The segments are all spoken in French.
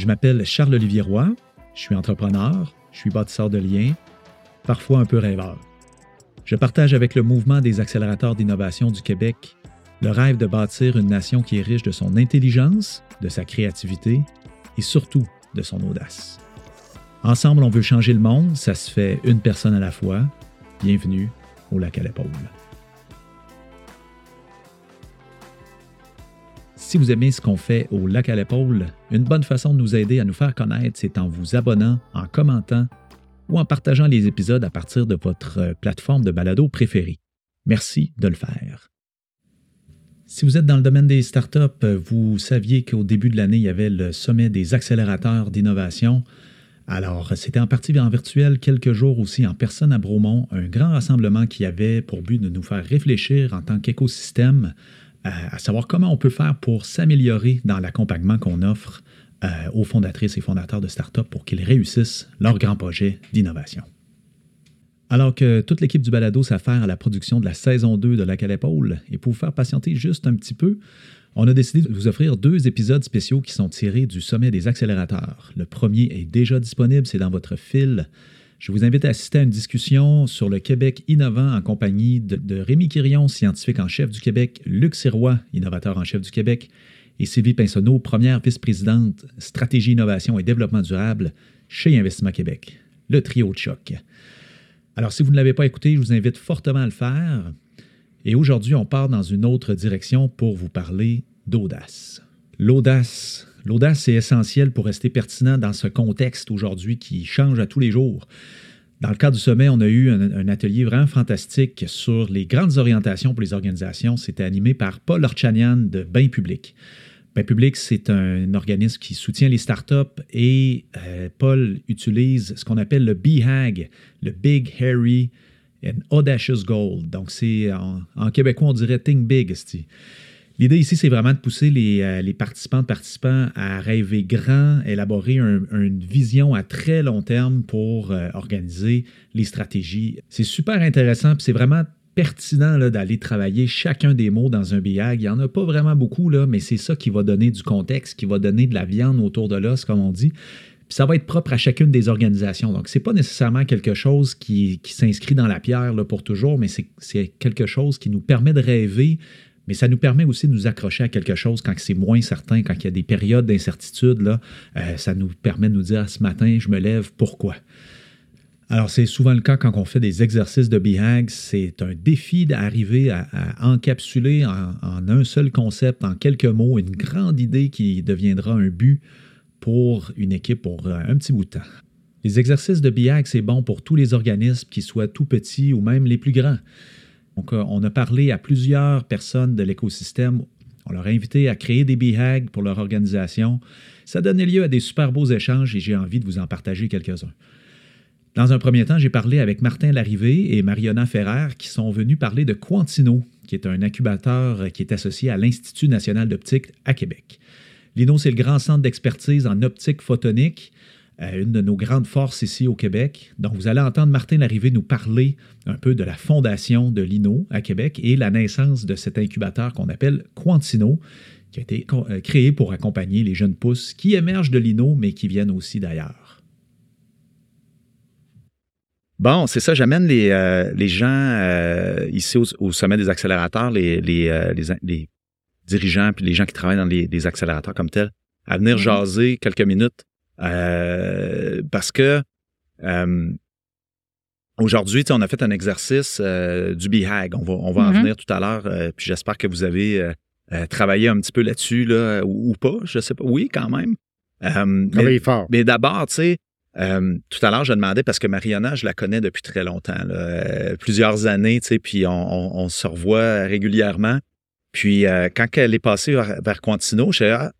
Je m'appelle Charles-Olivier Roy, je suis entrepreneur, je suis bâtisseur de liens, parfois un peu rêveur. Je partage avec le mouvement des accélérateurs d'innovation du Québec le rêve de bâtir une nation qui est riche de son intelligence, de sa créativité et surtout de son audace. Ensemble, on veut changer le monde, ça se fait une personne à la fois. Bienvenue au lac à l'épaule. Si vous aimez ce qu'on fait au lac à l'épaule, une bonne façon de nous aider à nous faire connaître, c'est en vous abonnant, en commentant ou en partageant les épisodes à partir de votre plateforme de balado préférée. Merci de le faire. Si vous êtes dans le domaine des startups, vous saviez qu'au début de l'année, il y avait le sommet des accélérateurs d'innovation. Alors, c'était en partie en virtuel, quelques jours aussi en personne à Bromont, un grand rassemblement qui avait pour but de nous faire réfléchir en tant qu'écosystème à savoir comment on peut faire pour s'améliorer dans l'accompagnement qu'on offre euh, aux fondatrices et fondateurs de startups pour qu'ils réussissent leur grand projet d'innovation. Alors que toute l'équipe du balado s'affaire à la production de la saison 2 de La Calépaule, et pour vous faire patienter juste un petit peu, on a décidé de vous offrir deux épisodes spéciaux qui sont tirés du sommet des accélérateurs. Le premier est déjà disponible, c'est dans votre fil. Je vous invite à assister à une discussion sur le Québec innovant en compagnie de, Rémi Quirion, scientifique en chef du Québec, Luc Sirois, innovateur en chef du Québec, et Sylvie Pinsonneau, première vice-présidente stratégie, innovation et développement durable chez Investissement Québec. Le trio de choc. Alors, si vous ne l'avez pas écouté, je vous invite fortement à le faire. Et aujourd'hui, on part dans une autre direction pour vous parler d'audace. L'audace. L'audace, c'est essentiel pour rester pertinent dans ce contexte aujourd'hui qui change à tous les jours. Dans le cadre du sommet, on a eu un, atelier vraiment fantastique sur les grandes orientations pour les organisations. C'était animé par Paul Orchanian de Bain Public. Bain Public, c'est un organisme qui soutient les startups et euh, Paul utilise ce qu'on appelle le BHAG, le Big, Hairy and Audacious Goal. Donc, c'est en, québécois, on dirait Think Big. L'idée ici, c'est vraiment de pousser les, euh, les participants, participants à rêver grand, élaborer une vision à très long terme pour euh, organiser les stratégies. C'est super intéressant, puis c'est vraiment pertinent d'aller travailler chacun des mots dans un BIAG. Il n'y en a pas vraiment beaucoup, là, mais c'est ça qui va donner du contexte, qui va donner de la viande autour de l'os, comme on dit. Puis ça va être propre à chacune des organisations. Donc, ce n'est pas nécessairement quelque chose qui, s'inscrit dans la pierre là, pour toujours, mais c'est quelque chose qui nous permet de rêver, mais ça nous permet aussi de nous accrocher à quelque chose quand c'est moins certain, quand il y a des périodes d'incertitude. Là, euh, ça nous permet de nous dire ce matin, je me lève, pourquoi? Alors, c'est souvent le cas quand on fait des exercices de BHAG. C'est un défi d'arriver à, encapsuler en, un seul concept, en quelques mots, une grande idée qui deviendra un but pour une équipe pour un petit bout de temps. Les exercices de BHAG, c'est bon pour tous les organismes, qu'ils soient tout petits ou même les plus grands. Euh, on a parlé à plusieurs personnes de l'écosystème. On leur a invité à créer des BHAG pour leur organisation. Ça donnait lieu à des super beaux échanges et j'ai envie de vous en partager quelques-uns. Dans un premier temps, j'ai parlé avec Martin Larrivé et Mariona Ferrer qui sont venus parler de Quantino, qui est un incubateur qui est associé à l'Institut national d'optique à Québec. L'INO, c'est le grand centre d'expertise en optique photonique, une de nos grandes forces ici au Québec. Donc, vous allez entendre Martin Larrivé nous parler un peu de la fondation de l'INO à Québec et la naissance de cet incubateur qu'on appelle Quantino, qui a été euh, créé pour accompagner les jeunes pousses qui émergent de l'INO, mais qui viennent aussi d'ailleurs. Bon, c'est ça, j'amène les, euh, les gens euh, ici au, sommet des accélérateurs, les, les, euh, les, dirigeants puis les gens qui travaillent dans les, accélérateurs comme tels, à venir mm-hmm. jaser quelques minutes parce que aujourd'hui, on a fait un exercice du BHAG. On va, on va en mm-hmm. venir tout à l'heure, puis j'espère que vous avez travaillé un petit peu là-dessus là, ou, pas, je sais pas. Oui, quand même. mais, fort. Mais d'abord, tu sais, euh, tout à l'heure, je demandais parce que Mariana, je la connais depuis très longtemps, euh, plusieurs années, tu sais, puis on, se revoit régulièrement. Puis euh, quand elle est passée vers, Quantino, je disais, ah,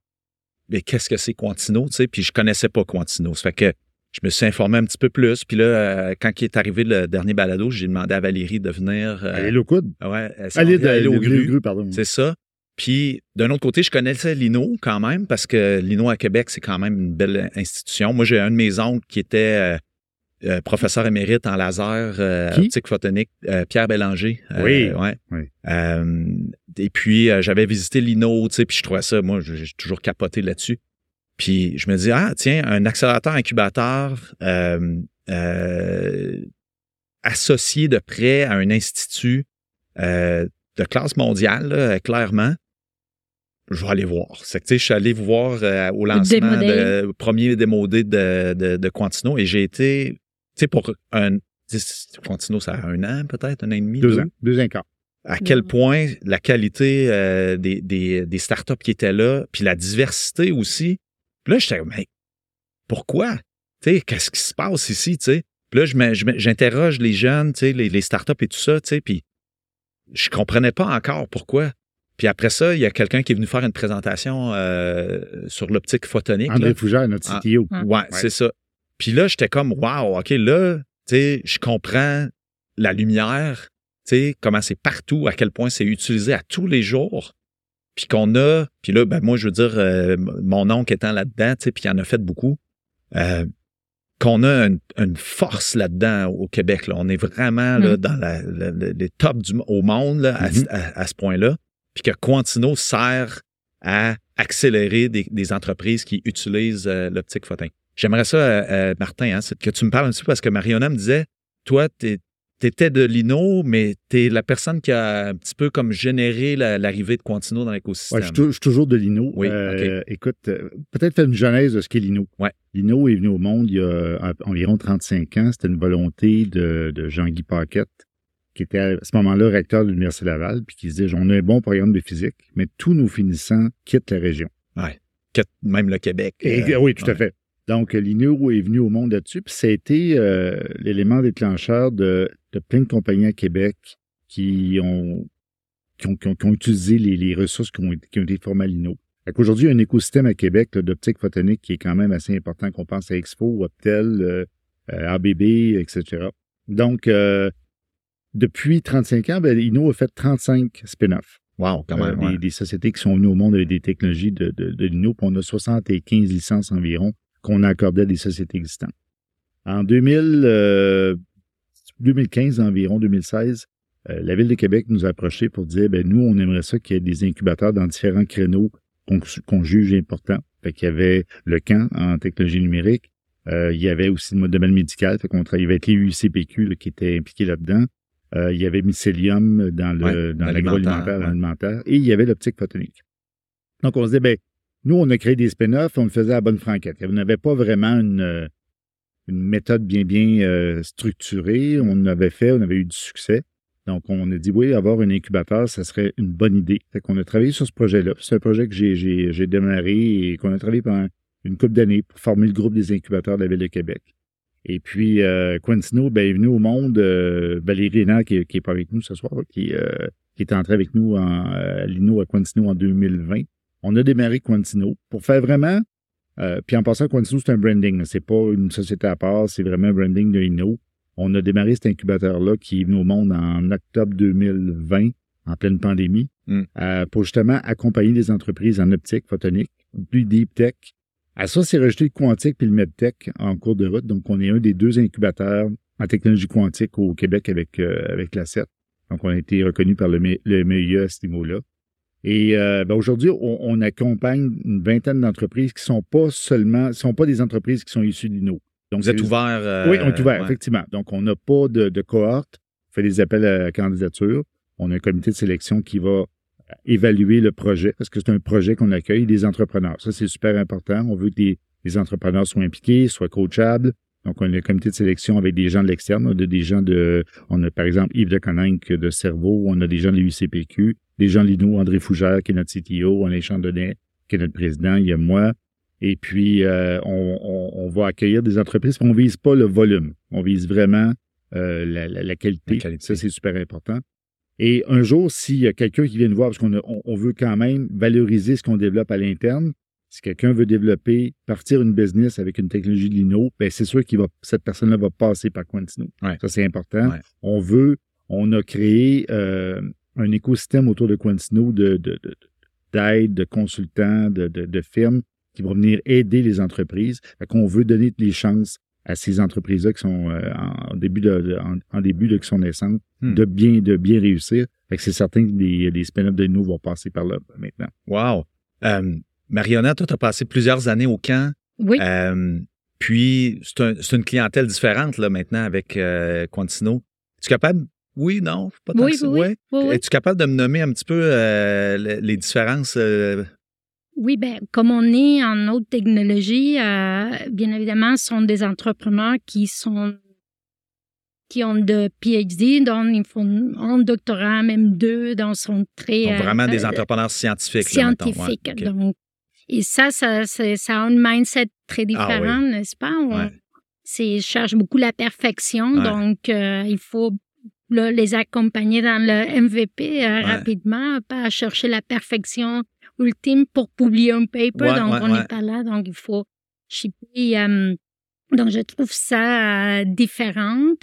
mais qu'est-ce que c'est Quantino, tu sais, puis je connaissais pas Quantino. Ça fait que je me suis informé un petit peu plus. Puis là, quand il est arrivé le dernier balado, j'ai demandé à Valérie de venir. aller au coude. Ouais, aller, au gru pardon. C'est ça. Puis, d'un autre côté, je connaissais l'INO quand même, parce que l'INO à Québec, c'est quand même une belle institution. Moi, j'ai un de mes oncles qui était euh, euh, professeur émérite en laser euh, optique photonique, Pierre Bélanger. oui. Ouais. et puis, j'avais visité l'INO, tu sais, puis je trouvais ça, moi, j'ai toujours capoté là-dessus. Puis je me dis, ah, tiens, un accélérateur incubateur euh, euh, associé de près à un institut euh, de classe mondiale, clairement, je vais aller voir. C'est que, tu sais, je suis allé voir au lancement, de, premier démodé de, de, de Quantino et j'ai été, sais, pour un. Quantino, ça a un an peut-être, un an et demi. Deux, ans. Deux ans quart à quel point la qualité euh, des, des, des, startups qui étaient là, puis la diversité aussi. Puis là, j'étais, mais pourquoi? Tu sais, qu'est-ce qui se passe ici, tu sais? Puis là, j'interroge les jeunes, tu sais, les, les, startups et tout ça, tu sais, puis je comprenais pas encore pourquoi. Puis après ça, il y a quelqu'un qui est venu faire une présentation euh, sur l'optique photonique. André Fougère, notre ah, CTO. ouais, c'est ça. Puis là, j'étais comme, wow, OK, là, tu sais, je comprends la lumière, comment c'est partout, à quel point c'est utilisé à tous les jours. Puis qu'on a, puis là, ben moi, je veux dire, euh, mon oncle étant là-dedans, puis il en a fait beaucoup, euh, qu'on a une, force là-dedans au Québec. Là. On est vraiment là, mm. dans les tops du, au monde là, mm-hmm. à, ce point-là. Puis que Quantino sert à accélérer des, entreprises qui utilisent euh, l'optique photon. J'aimerais ça, Martin, hein, que tu me parles un petit peu parce que Mariona me disait, toi, tu étais de Lino, mais tu es la personne qui a un petit peu comme généré l'arrivée de Quantino dans l'écosystème. Ouais, je, suis toujours de Lino. Oui, euh, Écoute, euh, peut-être faire une genèse de ce qu'est Lino. Ouais. Lino est venu au monde il y a environ 35 ans. C'était une volonté de, Jean-Guy Paquette, qui était à ce moment-là recteur de l'Université Laval, puis qui disait on a un bon programme de physique, mais tous nos finissants quittent la région. Oui, quittent même le Québec. Euh, oui, tout à fait. Donc, l'INO est venu au monde là-dessus, puis ça a été l'élément déclencheur de de plein de compagnies à Québec qui ont, qui ont, qui ont, utilisé les, les, ressources qui ont, qui ont été formées à l'INO. Aujourd'hui, il y a un écosystème à Québec d'optique photonique qui est quand même assez important, qu'on pense à Expo, Optel, euh, euh ABB, etc. Donc, euh, depuis 35 ans, ben, Inno a fait 35 spin-offs. Wow, quand même. Euh, des, sociétés qui sont venues au monde avec des technologies de, de, de l'INO, puis on a 75 licences environ qu'on a accordées à des sociétés existantes. En 2000, 2015 environ, 2016, euh, la Ville de Québec nous a approchés pour dire, ben nous, on aimerait ça qu'il y ait des incubateurs dans différents créneaux qu'on juge importants. Fait qu'il y avait le camp en technologie numérique, euh, il y avait aussi le domaine médical, fait qu'on travaillait avec les qui étaient impliqués là-dedans. Euh, il y avait Mycelium dans le dans l'agroalimentaire, alimentaire, et il y avait l'optique photonique. Donc on se dit, ben nous, on a créé des spin-offs, on le faisait à bonne franquette. On n'avait pas vraiment une, une méthode bien, euh, structurée. On avait fait, on avait eu du succès. Donc, on a dit, oui, avoir un incubateur, ça serait une bonne idée. Fait qu'on a travaillé sur ce projet-là. C'est un projet que j'ai démarré et qu'on a travaillé pendant une couple d'années pour former le groupe des incubateurs de la Ville de Québec. Et puis, euh, ben, est venu au monde. Euh, Valérie Hénard, qui, qui est pas avec nous ce soir, qui, euh, est entrée avec nous à Lino à Quintino en 2020. On a démarré Quintino pour faire vraiment euh, puis en passant, Quantino, c'est un branding. C'est pas une société à part, c'est vraiment un branding de Inno. On a démarré cet incubateur-là qui est venu au monde en octobre 2020, en pleine pandémie, hmm. euh, pour justement accompagner des entreprises en optique photonique, plus deep tech. À ça, c'est rejeté le quantique puis le medtech en cours de route. Donc, on est un des deux incubateurs en technologie quantique au Québec avec, euh, avec la CET. Donc, on a été reconnu par le, le MEIE à ce niveau-là. Et euh, ben aujourd'hui, on, accompagne une vingtaine d'entreprises qui sont pas seulement, sont pas des entreprises qui sont issues de l'INO. Donc, Vous êtes ouvert? Euh, oui, on est ouvert, effectivement. Donc, on n'a pas de, de cohorte. On fait des appels à candidature. On a un comité de sélection qui va évaluer le projet, parce que c'est un projet qu'on accueille des entrepreneurs. Ça, c'est super important. On veut que les, entrepreneurs soient impliqués, soient coachables. Donc, on a un comité de sélection avec des gens de l'externe. On a des gens de, on a par exemple Yves de Coninck de Cerveau, on a des gens de l'UCPQ, des gens Lino, André Fougère, qui est notre CTO, on a Chandonnet, qui est notre président, il y a moi. Et puis, euh, on, va accueillir des entreprises. On vise pas le volume. On vise vraiment euh, la, qualité. Ça, c'est super important. Et un jour, s'il y a quelqu'un qui vient nous voir, parce qu'on on, veut quand même valoriser ce qu'on développe à l'interne, si quelqu'un veut développer, partir une business avec une technologie de Lino, ben c'est sûr que cette personne-là va passer par Quantino. Ça, c'est important. On veut, on a créé euh, un écosystème autour de Quantino de, d'aide, de, consultants, de, de, firmes qui vont venir aider les entreprises. Fait qu'on veut donner les chances à ces entreprises-là qui sont euh, en début de, en, début de son naissance hmm. de bien de bien réussir. Fait que c'est certain que les, les spin-offs de nous vont passer par là maintenant. Wow. Euh, Marionna, toi, tu as passé plusieurs années au camp. Oui. Euh, puis, c'est un- une clientèle différente là, maintenant avec euh, Quantino. Es-tu capable? Oui, non? Pas tant Oui, que ça. oui, oui. Ouais. Oui, oui. Es-tu capable de me nommer un petit peu euh, le- les différences? euh, Oui, ben, comme on est en haute technologie, bien évidemment, ce sont des entrepreneurs qui sont qui ont de PhD, donc ils font un doctorat, même deux, donc sont très donc vraiment des entrepreneurs scientifiques. là, mettons. Ouais, scientifiques. Donc, et ça, ça, c'est- ça a un mindset très différent, Ah oui. n'est-ce pas? On, Ouais. c'est, cherchent beaucoup la perfection, Ouais. donc euh, il faut là, les accompagner dans le MVP euh, Ouais. rapidement, pas chercher la perfection ultime pour publier un paper, donc on n'est pas là, donc il faut shipper. euh, donc je trouve ça euh, différente.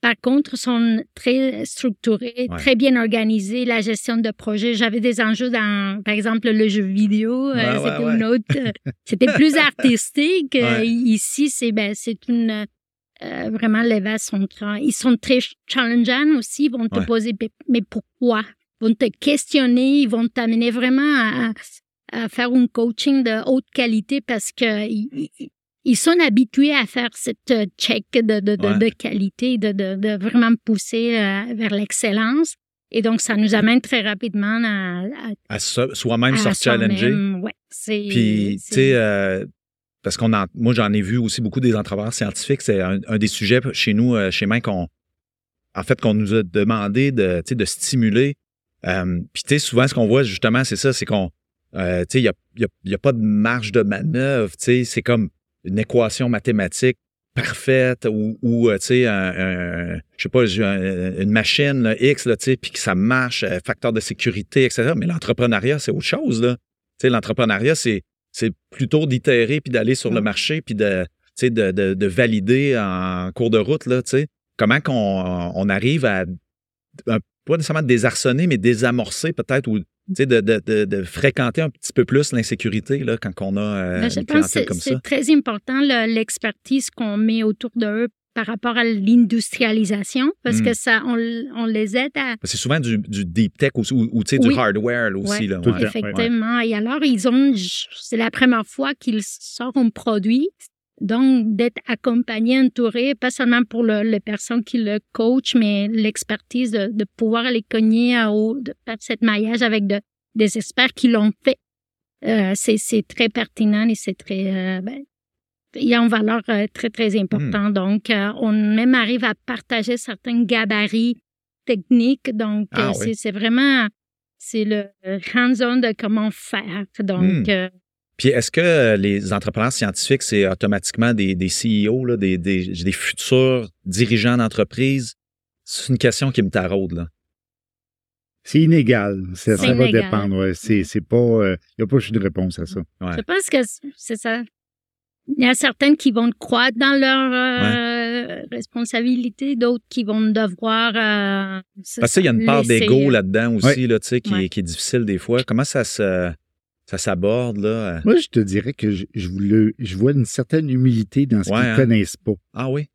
Par contre, ils sont très structurés, Ouais. très bien organisés, la gestion de projet. J'avais des enjeux dans, par exemple, le jeu vidéo. euh, Ouais, c'était ouais. une autre, euh, c'était plus artistique. Euh. Ici, c'est ben, c'est une euh, vraiment les vases sont ils sont très challengeants aussi. Ils vont te poser mais- mais pourquoi? Ils vont te questionner, ils vont t'amener vraiment à, à faire un coaching de haute qualité parce que ils, sont habitués à faire cette euh, check de, de, de, Ouais. de qualité, de, de, vraiment pousser euh, vers l'excellence. Et donc, ça nous amène très rapidement à, à, À so- soi-même se challenger. Ouais, c'est, Puis, tu sais, euh, parce qu'on moi, j'en ai vu aussi beaucoup des entrepreneurs scientifiques. C'est un, un des sujets chez nous, chez Main, qu'on, en fait, qu'on nous a demandé de, tu sais, de stimuler. Euh, puis, tu sais, souvent, ce qu'on voit, justement, c'est ça, c'est qu'on, euh, tu sais, il n'y a, y a- y a pas de marge de manœuvre. Tu sais, c'est comme une équation mathématique parfaite ou, ou, euh, tu sais, un, un- je sais pas, un- une machine là, X, là, tu sais, puis que ça marche, euh, facteur de sécurité, etc. Mais l'entrepreneuriat, c'est autre chose, là. Tu sais, l'entrepreneuriat, c'est c'est plutôt d'itérer puis d'aller sur le Mm. marché puis de, tu sais, de, de, de valider en cours de route, là, tu sais. Comment qu'on on arrive à, un- pas nécessairement désarçonner, mais désamorcer peut-être ou, tu sais, de, de, de, de fréquenter un petit peu plus l'insécurité, là, quand on a euh, Ben, je une pense que clientèle c'est comme ça. c'est très important le- l'expertise qu'on met autour d'eux par rapport à l'industrialisation parce que ça on, on les aide à C'est souvent du, du deep tech aussi, ou, ou, tu sais, du Oui. hardware là, aussi. Ouais, là, ouais. effectivement et alors ils ont c'est la première fois qu'ils sortent un produit donc d'être accompagné entouré pas seulement pour le, les personnes qui le coachent mais l'expertise de, de pouvoir les cogner à haut de faire cette maillage avec de, des experts qui l'ont fait Euh, c'est très pertinent et c'est très euh, ben, il y a une valeur euh, très, très Hmm. importante. Donc, euh, on même arrive à partager certains gabarits techniques. Donc, Ah euh, oui. c'est vraiment, c'est le hands-on de comment faire. Donc, Hmm. Euh, Puis est-ce que euh, les entrepreneurs scientifiques, c'est automatiquement des, des CEO, là, des, des, des futurs dirigeants d'entreprise? C'est une question qui me taraude, là. C'est inégal. Ça, ça va dépendre. Ouais. C'est, c'est pas. Il n'y a pas juste de réponse à ça. Ouais. je pense que c'est ça. Il y a certaines qui vont croître dans leur euh, responsabilité, d'autres qui vont devoir. Euh, c'est Parce qu'il y a une part d'ego euh, là-dedans aussi, là, tu sais, qui, qui est difficile des fois. Comment ça se, ça s'aborde, là? Moi, je te dirais que je, je, voulais- je vois une certaine humilité dans ce Ouais, qu'ils hein. connaissent pas. Ah oui?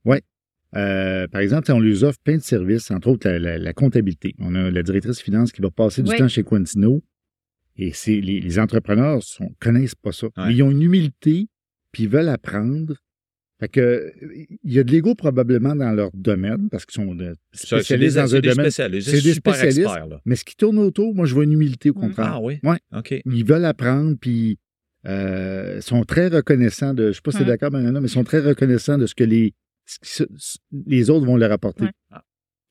Euh, par exemple, on leur offre plein de services, entre autres la, la- la comptabilité. On a la directrice finance qui va passer du Ouais. temps chez Quantino. Et c'est les, les entrepreneurs sont, connaissent pas ça. Ouais. Mais ils ont une humilité, puis ils veulent apprendre. Fait que il y a de l'ego probablement dans leur domaine, parce qu'ils sont c'est spécialistes des, dans c'est un des domaine. spécialistes, c'est des spécialistes. experts, là. Mais ce qui tourne autour, moi, je vois une humilité au Mm. contraire. Ah oui? Ouais. OK. Ils veulent apprendre, puis euh, sont très reconnaissants de. Je sais pas si tu es Ouais. d'accord, mais ils sont très reconnaissants de ce que les, ce les autres vont leur apporter. Ouais.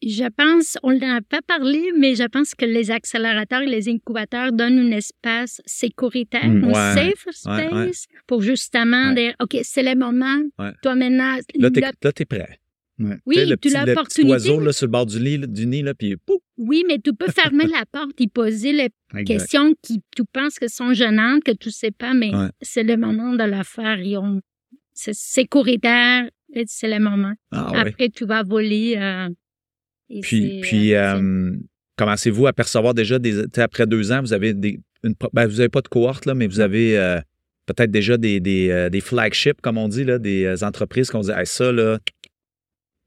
Je pense, on n'en a pas parlé, mais je pense que les accélérateurs et les incubateurs donnent un espace sécuritaire, Mm. un Ouais. safe Ouais, space, ouais. pour justement Ouais. dire, OK, c'est le moment, Ouais. toi maintenant, Là, t'es, là- là, t'es prêt. Ouais. oui, Tu sais, tu l'opportunité. oiseau là, sur le bord du, lit, du nid, là, puis pouf! Oui, mais tu peux fermer la porte et poser les Exact. questions qui tu penses que sont gênantes, que tu sais pas, mais Ouais. c'est le moment de le faire. Ils ont- C'est sécuritaire, et c'est le moment. Ah oui. Après, tu vas voler. euh, et Puis, euh, euh, commencez-vous à percevoir déjà des. Après deux ans, vous avez des. Une, ben, vous n'avez pas de cohorte, là, mais vous avez euh, peut-être déjà des, des, des flagships, comme on dit, là, des entreprises qu'on dit Hey, ça, là.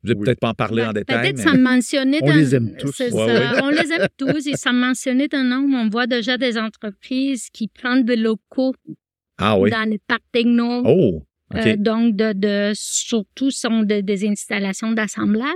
Vous n'allez Oui. peut-être pas en parler Ben, en détail. Peut-être mais- sans mentionner. On dans- les aime tous. C'est Ouais, ça. ouais. On les aime tous. Et sans mentionner de nom, on voit déjà des entreprises qui prennent des locaux Ah oui. dans le parc techno. Oh, Euh, donc, de, de, surtout, sont de- des installations d'assemblage.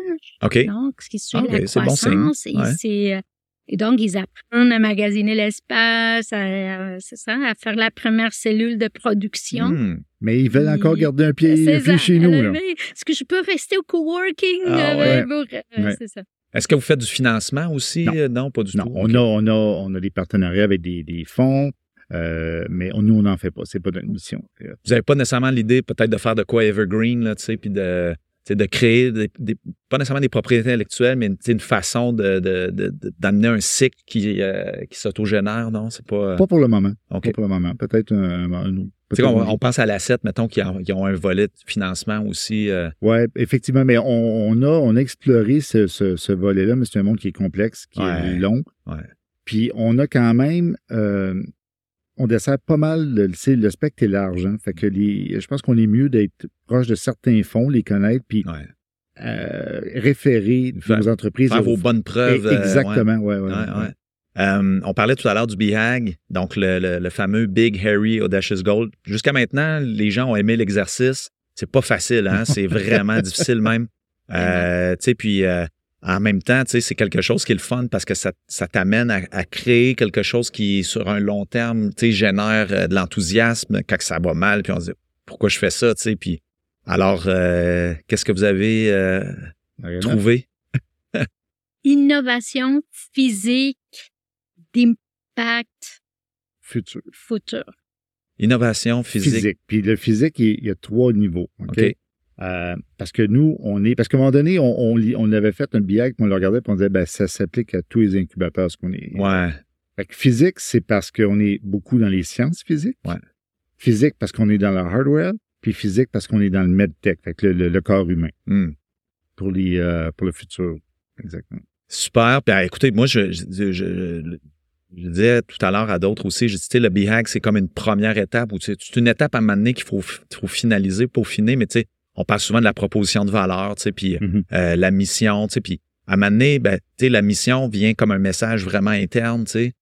OK. Donc, ce qui suit Ok, la c'est bon signe. croissance. et, Ouais. euh, et donc, ils apprennent à magasiner l'espace, à, euh, c'est ça, à faire la première cellule de production. Hmm. Mais ils veulent encore garder un pied, ça. chez nous. Est-ce que je peux rester au coworking? Ah, euh, ouais. pour- euh, Ouais. C'est ça. Est-ce que vous faites du financement aussi? Non. Non, pas du Non, tout. on a, on a, on a des partenariats avec des, des fonds, euh, mais on- nous, on n'en fait pas. C'est pas notre mission. Euh, Vous n'avez pas nécessairement l'idée peut-être de faire de quoi evergreen, là, tu sais, puis de, de créer, des, des- pas nécessairement des propriétés intellectuelles, mais une, façon de, de- de- de- d'amener un cycle qui, euh, qui s'autogénère, non? C'est pas... Pas pour le moment. OK. Pas pour le moment. Peut-être un, un, un- Tu sais, peut-être on, on pense à l'asset, mettons, qui ont, qui ont un volet de financement aussi. euh, Ouais, effectivement, mais on, on a, on a exploré ce, ce, ce volet-là, mais c'est un monde qui est complexe, qui Ouais. est long. Ouais. Puis on a quand même, euh, on dessert pas mal, le, spectre est large. hein. Fait que les, je pense qu'on est mieux d'être proche de certains fonds, les connaître, puis ouais. euh, référer Faire- nos entreprises. Faire vos bonnes preuves. euh, Exactement, Ouais, ouais. Euh, on parlait tout à l'heure du BHAG, donc le, le- le fameux Big Harry Audacious Gold. Jusqu'à maintenant, les gens ont aimé l'exercice. C'est pas facile, hein? c'est vraiment difficile même. Euh, tu sais, puis euh, en même temps, tu sais, c'est quelque chose qui est le fun parce que ça, ça t'amène à, à créer quelque chose qui, sur un long terme, tu sais, génère euh, de l'enthousiasme quand ça va mal, puis on se dit pourquoi je fais ça, tu sais, puis alors, euh, qu'est-ce que vous avez euh, trouvé? Innovation physique d'impact Futur. futur. Innovation physique. Physique. Puis le physique, il, il y a trois niveaux. OK? OK. Euh, parce que nous, on est. Parce qu'à un moment donné, on, on, on avait fait un billet, puis on le regardait, puis on disait, ben, ça s'applique à tous les incubateurs, ce qu'on est. Ouais. Fait que physique, c'est parce qu'on est beaucoup dans les sciences physiques. Ouais. Physique parce qu'on est dans le hardware, puis physique parce qu'on est dans le medtech, fait que le, le- le corps humain Hmm. pour les euh, pour le futur. Exactement. Super. Puis, ah, écoutez, moi, je, je, je, disais tout à l'heure à d'autres aussi, je dis, tu sais, le BHAG, c'est comme une première étape ou tu sais, c'est une étape à un moment donné qu'il faut, faut finaliser, peaufiner, mais tu sais, on parle souvent de la proposition de valeur, tu sais, puis Mhm. euh, la mission, tu sais, puis à un moment donné, ben, tu sais, la mission vient comme un message vraiment interne, tu sais,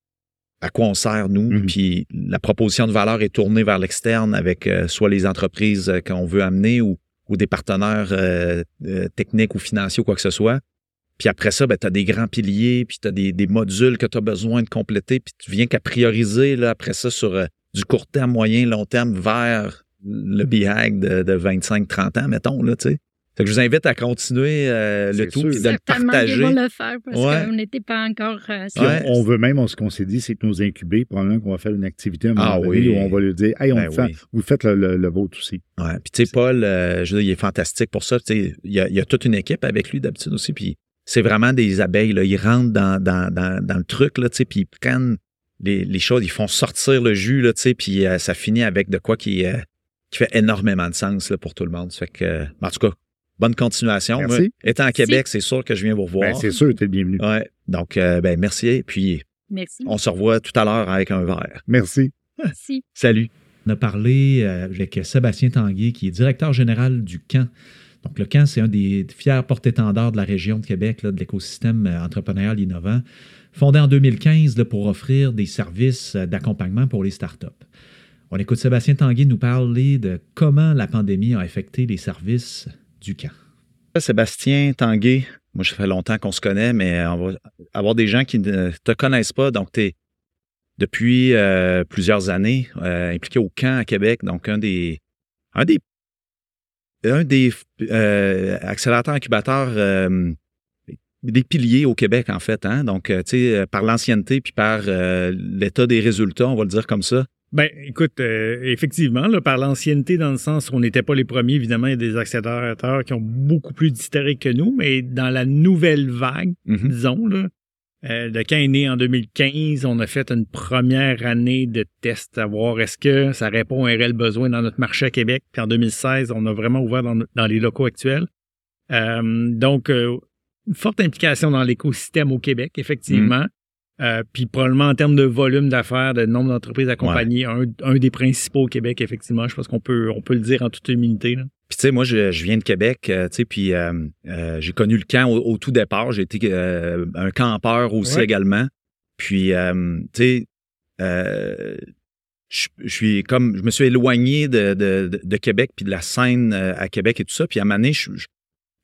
à quoi on sert, nous, Mhm. puis la proposition de valeur est tournée vers l'externe avec euh, soit les entreprises euh, qu'on veut amener ou, ou des partenaires euh, techniques ou financiers ou quoi que ce soit. Puis après ça, ben, tu as des grands piliers, puis tu as des, des modules que tu as besoin de compléter, puis tu viens qu'à prioriser là, après ça sur du court terme, moyen, long terme vers le BHAG de, de 25-30 ans, mettons. Là, tu sais. Fait que je vous invite à continuer euh, le C'est tout, puis de le Certainement qu'ils partager. vont le faire parce Ouais. qu'on n'était pas encore... euh, Ouais. on, on veut même, on- ce qu'on s'est dit, c'est que nos incubés, probablement qu'on va faire une activité à un moment Ah donné oui. où on va lui dire, hey, on Ben le fait, oui. vous faites le, le, le vôtre aussi. Ouais. Puis tu sais, Paul, euh, je veux dire, il est fantastique pour ça. Tu sais, Il y, a, il y a toute une équipe avec lui d'habitude aussi. Puis c'est vraiment des abeilles. Là. Ils rentrent dans, dans, dans, dans le truc, là, tu sais, puis ils prennent les, les choses, ils font sortir le jus, là, tu sais, puis euh, ça finit avec de quoi qui, euh, qui fait énormément de sens là, pour tout le monde. Ça fait que, en tout cas, bonne continuation. Merci. Moi, étant à Québec, c'est sûr que je viens vous revoir. Ben, c'est sûr, tu es le bienvenu. ouais. Donc, euh, ben, merci. Puis Merci. on se revoit tout à l'heure avec un verre. Merci. Merci. Salut. On a parlé euh, avec Sébastien Tanguay, qui est directeur général du camp. Donc, le camp, c'est un des fiers porte-étendards de la région de Québec, là, de l'écosystème euh, entrepreneurial innovant, fondé en 2015 là, pour offrir des services d'accompagnement pour les startups. On écoute Sébastien Tanguay nous parler de comment la pandémie a affecté les services du camp. Sébastien Tanguay, moi, ça fait longtemps qu'on se connaît, mais on va avoir des gens qui ne te connaissent pas. Donc, tu es depuis euh, plusieurs années euh, impliqué au camp à Québec, donc un des un des un des euh, accélérateurs incubateurs des piliers au Québec, en fait. Hein? Donc, tu sais, par l'ancienneté puis par l'état des résultats, on va le dire comme ça. Ben, écoute, euh, effectivement, là, par l'ancienneté, dans le sens où on n'était pas les premiers, évidemment, il y a des accélérateurs qui ont beaucoup plus d'historique que nous, mais dans la nouvelle vague, Mhm. disons, là, euh, le camp est né en 2015. On a fait une première année de test à voir est-ce que ça répond à un réel besoin dans notre marché à Québec. Puis en 2016, on a vraiment ouvert dans, dans les locaux actuels. Euh, donc, euh, une forte implication dans l'écosystème au Québec, effectivement. Euh, puis probablement en termes de volume d'affaires, de nombre d'entreprises accompagnées, un, un des principaux au Québec, effectivement. Je pense qu'on peut, on peut le dire en toute humilité. Là. Puis tu sais, moi, je, je viens de Québec, euh, tu sais, puis euh, euh, j'ai connu le camp au, au tout départ. J'ai été un campeur aussi Ouais. également. Puis, tu sais, je, je suis comme je me suis éloigné de, de, de- Québec puis de la scène à Québec et tout ça. Puis à donné, je, je-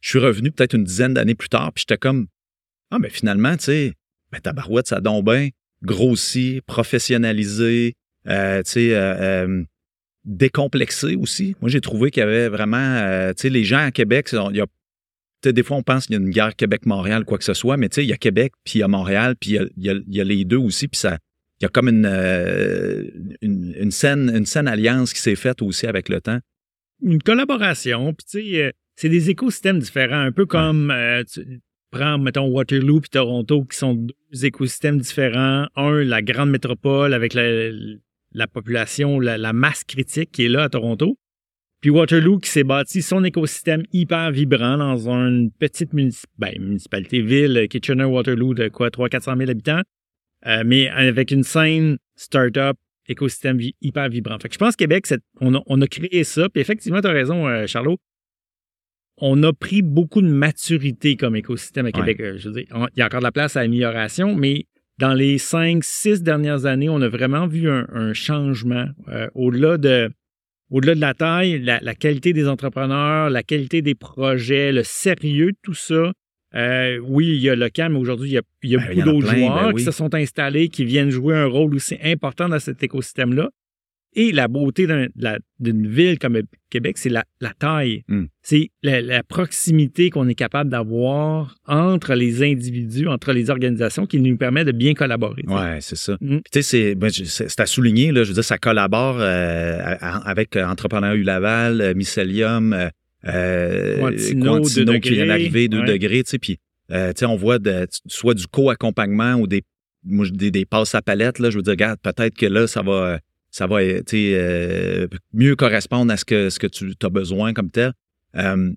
je suis revenu peut-être une dizaine d'années plus tard, puis j'étais comme Ah, mais finalement, tu sais, ben, tabarouette, ça a donc bien grossi, professionnalisé, euh, tu sais, euh, euh, décomplexé aussi. Moi, j'ai trouvé qu'il y avait vraiment, tu sais, les gens à Québec, il y a des fois, on pense qu'il y a une guerre Québec-Montréal, quoi que ce soit, mais tu sais, il y a Québec, puis il y a Montréal, puis il y a, y y les deux aussi, puis ça, il y a comme une, euh, une, une saine, une saine alliance qui s'est faite aussi avec le temps. une collaboration. Puis, tu sais, c'est des écosystèmes différents, un peu comme, euh, tu prends, mettons, Waterloo puis Toronto, qui sont deux écosystèmes différents. Un, la grande métropole avec la, la population, la, masse critique qui est là à Toronto. Puis Waterloo qui s'est bâti son écosystème hyper vibrant dans une petite ben, municipalité, ville, Kitchener-Waterloo, de quoi, 300-400 000 habitants, euh, mais avec une scène start-up écosystème hyper vibrant. Fait que je pense que Québec, c'est- on, a, on a créé ça. Puis effectivement, tu as raison, euh, Charlot. On a pris beaucoup de maturité comme écosystème à Québec. Euh, Je veux dire, on- il y a encore de la place à amélioration, mais dans les cinq, six dernières années, on a vraiment vu un, un changement. Euh, au-delà de au-delà de la taille, la, la qualité des entrepreneurs, la qualité des projets, le sérieux tout ça. Euh, oui, il y a le CAM, mais aujourd'hui, il y a, il y a Ben, beaucoup d'autres plein, joueurs ben qui se sont installés, qui viennent jouer un rôle aussi important dans cet écosystème-là. Et la beauté d'une ville comme Québec, c'est la, la taille. Mm. C'est la, la proximité qu'on est capable d'avoir entre les individus, entre les organisations, qui nous permet de bien collaborer. Ouais, c'est ça. Mm. Puis, tu sais, c'est, ben, c'est à souligner, là, je veux dire, ça collabore euh, avec euh, Entrepreneur U Laval, euh, Mycelium, euh, Quantino, Quantino Deux qui vient d'arriver, 2 ouais. degrés, tu sais, puis, euh, tu sais, on voit de- soit du co-accompagnement ou des, des, des passes à palette, là, je veux dire, regarde, peut-être que là, ça va, ça va, euh, mieux correspondre à ce que, tu as besoin comme tel. Euh,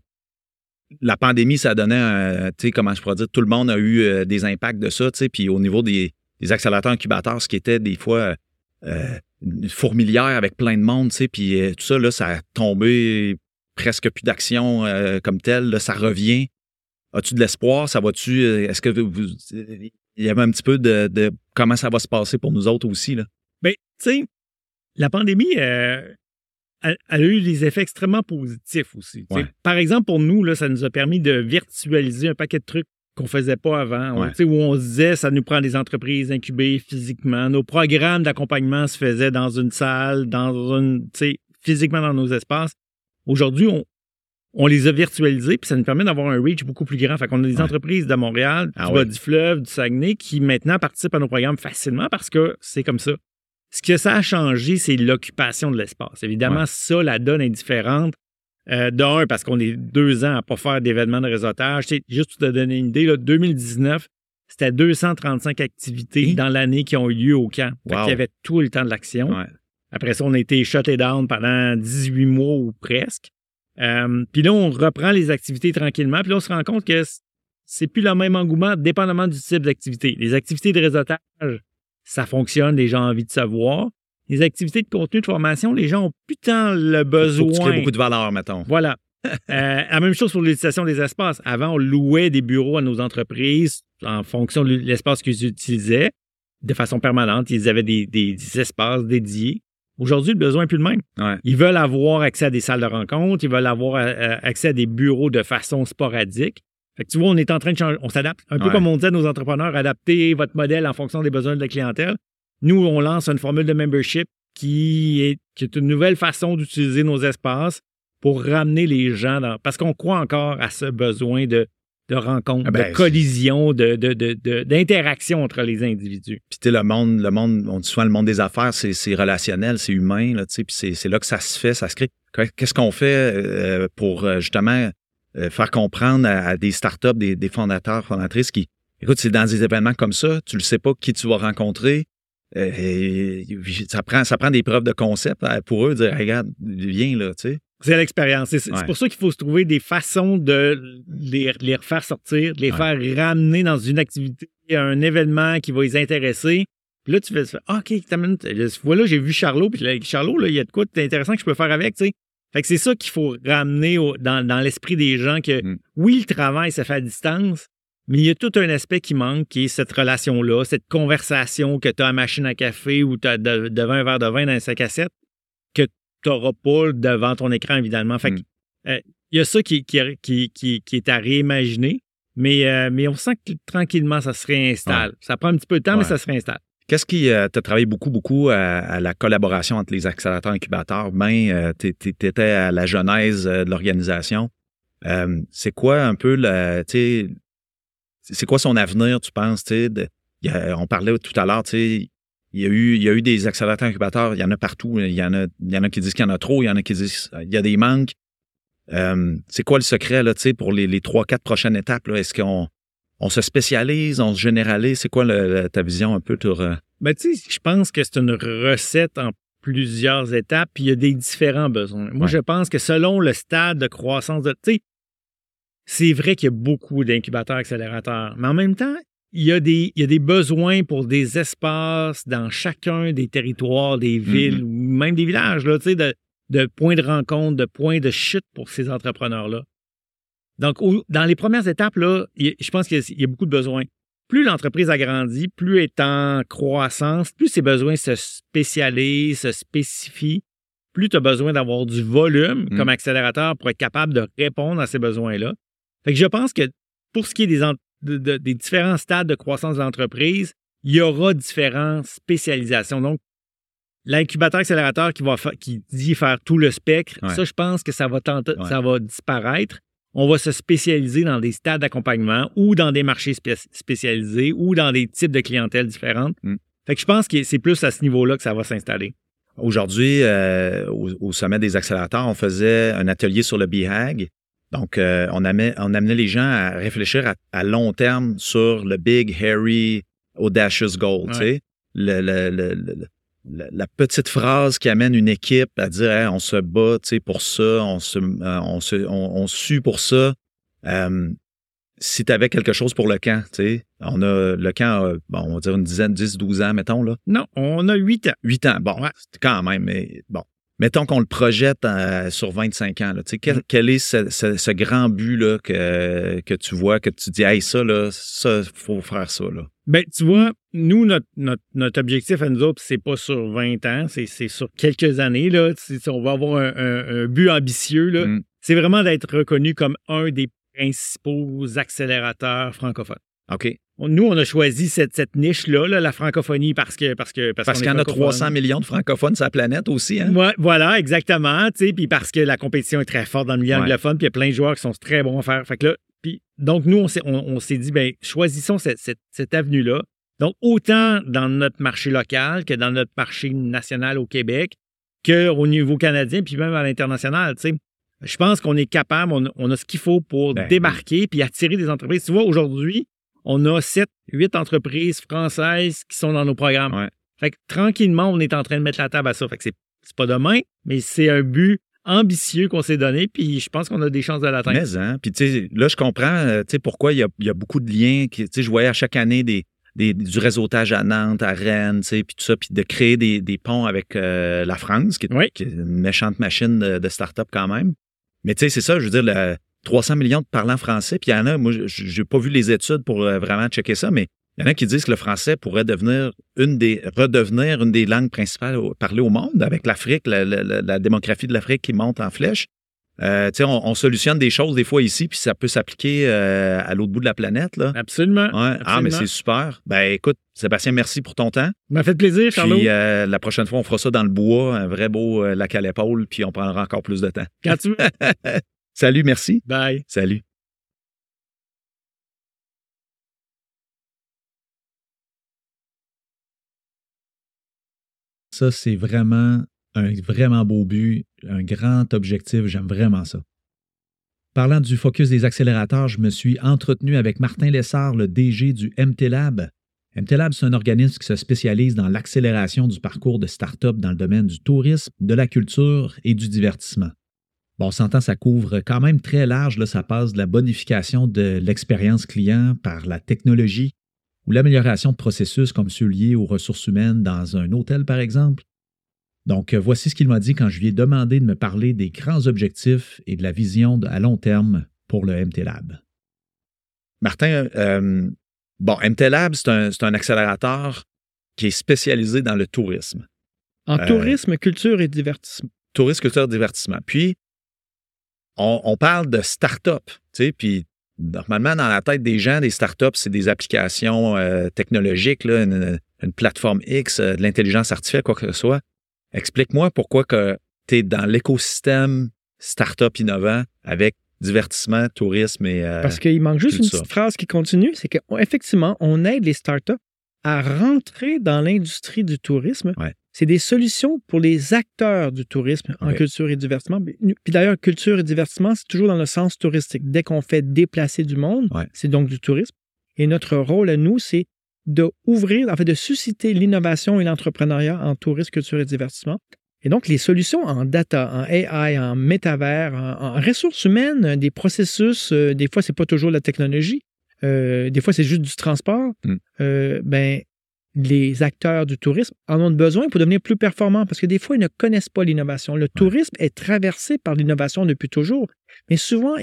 la pandémie, ça donnait, un, comment je pourrais dire, tout le monde a eu euh, des impacts de ça, puis au niveau des, accélérateurs incubateurs, ce qui était des fois une fourmilière avec plein de monde, puis tout ça, là, ça a tombé presque plus d'action comme telle, là, ça revient. As-tu de l'espoir? Ça va-tu? Est-ce que vous, il y avait un petit peu de, comment ça va se passer pour nous autres aussi, là? Ben, tu sais, la pandémie, euh, elle, elle a eu des effets extrêmement positifs aussi. Ouais. Par exemple, pour nous, là, ça nous a permis de virtualiser un paquet de trucs qu'on faisait pas avant. On- Ouais. Où on se disait, ça nous prend des entreprises incubées physiquement. Nos programmes d'accompagnement se faisaient dans une salle, dans une, physiquement dans nos espaces. Aujourd'hui, on, on les a virtualisés, puis ça nous permet d'avoir un reach beaucoup plus grand. Fait qu'on a des Ouais. entreprises de Montréal, Ah du bas du fleuve, du Saguenay, qui maintenant participent à nos programmes facilement parce que c'est comme ça. Ce que ça a changé, c'est l'occupation de l'espace. Évidemment, Ouais. ça, la donne est différente. Euh, D'un, parce qu'on est deux ans à pas faire d'événements de réseautage. Juste pour te donner une idée, là, 2019, c'était 235 activités dans l'année qui ont eu lieu au camp. Wow. qu'il y avait tout le temps de l'action. Ouais. Après ça, on a été shut down pendant 18 mois ou presque. Euh, puis là, on reprend les activités tranquillement. Puis là, on se rend compte que c'est plus le même engouement, dépendamment du type d'activité. Les activités de réseautage, ça fonctionne, les gens ont envie de savoir. Les activités de contenu de formation, les gens ont plus tant le Faut besoin. beaucoup de valeur, mettons. Voilà. Euh, la même chose pour l'utilisation des espaces. Avant, on louait des bureaux à nos entreprises en fonction de l'espace qu'ils utilisaient de façon permanente. Ils avaient des, des- des espaces dédiés. Aujourd'hui, le besoin n'est plus le même. Ouais. Ils veulent avoir accès à des salles de rencontre, ils veulent avoir euh, accès à des bureaux de façon sporadique. Fait que tu vois, on est en train de changer, on s'adapte. Un peu comme on dit à nos entrepreneurs, adaptez votre modèle en fonction des besoins de la clientèle. Nous, on lance une formule de membership qui est, qui est une nouvelle façon d'utiliser nos espaces pour ramener les gens dans. Parce qu'on croit encore à ce besoin de, de rencontre, Ah ben, de collision, de, de, de- de- d'interaction entre les individus. Puis tu sais, le monde, le monde, on dit souvent le monde des affaires, c'est, relationnel, c'est humain, là, tu sais, puis c'est, c'est là que ça se fait, ça se crée. Qu'est-ce qu'on fait euh, pour euh, justement euh, faire comprendre à, à des startups, des, des fondateurs, fondatrices qui, écoute, c'est dans des événements comme ça, tu le sais pas qui tu vas rencontrer. euh, et ça prend, ça prend des preuves de concept euh, pour eux, de dire, regarde, viens là, tu sais. C'est l'expérience. C'est, Ouais. pour ça qu'il faut se trouver des façons de les, les refaire sortir, de les Ouais. faire ramener dans une activité, un événement qui va les intéresser. Puis là, tu fais. Ah, OK. Là, Voilà, j'ai vu Charlot. Puis là, Charlot, là, il y a de quoi d'intéressant que je peux faire avec, tu sais. Fait que c'est ça qu'il faut ramener au- dans, dans l'esprit des gens que Mm. oui, le travail, ça fait à distance, mais il y a tout un aspect qui manque, qui est cette relation-là, cette conversation que tu as à machine à café ou tu as devant un verre de vin dans un sac à 7 que tu n'auras pas devant ton écran, évidemment. Fait Mm. euh, il y a ça qui, qui, qui, qui, qui est à réimaginer, mais, euh, mais on sent que tranquillement, ça se réinstalle. Ça prend un petit peu de temps, mais ça se réinstalle. Qu'est-ce qui. as travaillé beaucoup, beaucoup à, à la collaboration entre les accélérateurs incubateurs? Ben, tu étais à la genèse euh, de l'organisation. Euh, c'est quoi un peu sais, C'est quoi son avenir, tu penses? de- on parlait tout à l'heure, il y, a eu, il y a eu des accélérateurs incubateurs, il y en a partout. Il y en a, il y en a qui disent qu'il y en a trop, il y en a qui disent qu'il y a des manques. Euh, c'est quoi le secret là, pour les, trois, quatre prochaines étapes? Est-ce qu'on on se spécialise, on se généralise? C'est quoi le- le- ta vision un peu sur. euh, Ben, tu sais, je pense que c'est une recette en plusieurs étapes, puis il y a des différents besoins. Moi, Ouais. je pense que selon le stade de croissance de. Tu sais, c'est vrai qu'il y a beaucoup d'incubateurs accélérateurs, mais en même temps, il y, a des, il y a des besoins pour des espaces dans chacun des territoires, des villes ou même des villages, là, tu sais, de, de points de rencontre, de points de chute pour ces entrepreneurs-là. Donc, au- dans les premières étapes, là, a- je pense qu'il y a- y a beaucoup de besoins plus l'entreprise agrandit, plus elle est en croissance, plus ses besoins se spécialisent, se spécifient, plus tu as besoin d'avoir du volume Mm. comme accélérateur pour être capable de répondre à ces besoins-là. Fait que je pense que pour ce qui est des, en- de- de- des différents stades de croissance de l'entreprise, il y aura différentes spécialisations. Donc, l'incubateur accélérateur qui, va qui dit faire tout le spectre, Ouais. ça, je pense que ça va, tenter, Ouais. ça va disparaître on va se spécialiser dans des stades d'accompagnement ou dans des marchés spé- spécialisés ou dans des types de clientèle différentes. Mm. Fait que je pense que c'est plus à ce niveau-là que ça va s'installer. Aujourd'hui, euh, au, au sommet des accélérateurs, on faisait un atelier sur le BHAG. Donc, euh, on, amenait, on amenait les gens à réfléchir à, à long terme sur le Big, Hairy, Audacious Goal. tu sais. Le- le- le- le- la, la petite phrase qui amène une équipe à dire Hey, on se bat pour ça, on se, euh, on se, on, on sue pour ça. Euh, si tu avais quelque chose pour le camp, tu sais, on a le camp, a, bon, on va dire une dizaine, 10, 12 ans, mettons, là. Non, on a huit ans. 8 ans. Bon, Ouais. quand même, mais bon. Mettons qu'on le projette euh, sur 25 ans. Là. Tu sais, Mm. Quel, quel est ce, ce- ce grand but là, que, que tu vois, que tu dis, hey, ça, là, ça, faut faire ça. Là? Ben, tu vois, nous, notre, notre, notre objectif à nous autres, c'est pas sur 20 ans, c'est c'est sur quelques années. Là. On va avoir un, un- un but ambitieux. là. Mm. C'est vraiment d'être reconnu comme un des principaux accélérateurs francophones. OK. Nous, on a choisi cette, cette niche-là, là, la francophonie, parce que. Parce que Parce qu'il y en a francophone. 300 millions de francophones sur la planète aussi. Hein? Ouais, voilà, exactement. Puis parce que la compétition est très forte dans le milieu Ouais. anglophone, puis il y a plein de joueurs qui sont très bons à faire. Fait que là, puis, donc, nous, on s'est, on, on s'est dit, ben, choisissons cette, cette, cette avenue-là. Donc, autant dans notre marché local que dans notre marché national au Québec, qu'au niveau canadien, puis même à l'international. tu sais. Je pense qu'on est capable, on, a- on a ce qu'il faut pour Ben, démarquer puis attirer des entreprises. Tu vois, aujourd'hui, on a sept, huit entreprises françaises qui sont dans nos programmes. Ouais. Fait que tranquillement, on est en train de mettre la table à ça. Fait que c'est, c'est pas demain, mais c'est un but ambitieux qu'on s'est donné, puis je pense qu'on a des chances de l'atteindre. Mais, hein? Puis, tu sais, là, je comprends, euh, tu sais, pourquoi il y a, il y a beaucoup de liens. Tu sais, je voyais à chaque année des, des- du réseautage à Nantes, à Rennes, tu sais, puis tout ça, puis de créer des, des ponts avec euh, la France, qui est, Oui. qui est une méchante machine de, de start-up quand même. Mais tu sais, c'est ça, je veux dire, le 300 millions de parlants français, puis il y en a, moi, je n'ai pas vu les études pour euh, vraiment checker ça, mais il y en a qui disent que le français pourrait devenir une des, redevenir une des langues principales parlées au monde, avec l'Afrique, la, la- la- la démographie de l'Afrique qui monte en flèche. Euh, tu sais, on, on solutionne des choses des fois ici, puis ça peut s'appliquer euh, à l'autre bout de la planète. Là. Absolument. Ouais. Ah, mais c'est super. Ben écoute, Sébastien, merci pour ton temps. Ça m'a fait plaisir, Charlot. Puis euh, la prochaine fois, on fera ça dans le bois, un vrai beau lac à l'épaule, puis on prendra encore plus de temps. Quand tu veux. Salut, merci. Bye. Salut. Ça, c'est vraiment un vraiment beau but, un grand objectif. J'aime vraiment ça. Parlant du focus des accélérateurs, je me suis entretenu avec Martin Lessard, le DG du MT Lab. MT Lab, c'est un organisme qui se spécialise dans l'accélération du parcours de start-up dans le domaine du tourisme, de la culture et du divertissement. Bon, on s'entend, ça couvre quand même très large. Là, ça passe de la bonification de l'expérience client par la technologie ou l'amélioration de processus comme ceux liés aux ressources humaines dans un hôtel, par exemple. Donc, euh, voici ce qu'il m'a dit quand je lui ai demandé de me parler des grands objectifs et de la vision de- à long terme pour le MT Lab. Martin, euh, bon, MTLab, c'est un, c'est un accélérateur qui est spécialisé dans le tourisme. En Euh, tourisme, culture et divertissement. tourisme, culture, divertissement. Puis, on, on parle de start-up, tu sais, puis normalement, dans la tête des gens, des start-up, c'est des applications euh, technologiques, là, une, une plateforme X, euh, de l'intelligence artificielle, quoi que ce soit. Explique-moi pourquoi que tu es dans l'écosystème start-up innovant avec divertissement, tourisme et... euh, Parce qu'il manque juste une petite phrase qui continue, c'est qu'effectivement, on aide les startups à rentrer dans l'industrie du tourisme. Ouais. C'est des solutions pour les acteurs du tourisme en culture et divertissement. Puis d'ailleurs, culture et divertissement, c'est toujours dans le sens touristique. Dès qu'on fait déplacer du monde, Ouais. c'est donc du tourisme. Et notre rôle à nous, c'est de ouvrir, en fait, de susciter l'innovation et l'entrepreneuriat en tourisme, culture et divertissement. Et donc, les solutions en data, en AI, en métavers, en, en ressources humaines, des processus, euh, des fois, c'est pas toujours la technologie, euh, des fois, c'est juste du transport. Mm. Euh, ben, les acteurs du tourisme en ont besoin pour devenir plus performants parce que des fois, ils ne connaissent pas l'innovation. Le tourisme est traversé par l'innovation depuis toujours, mais souvent,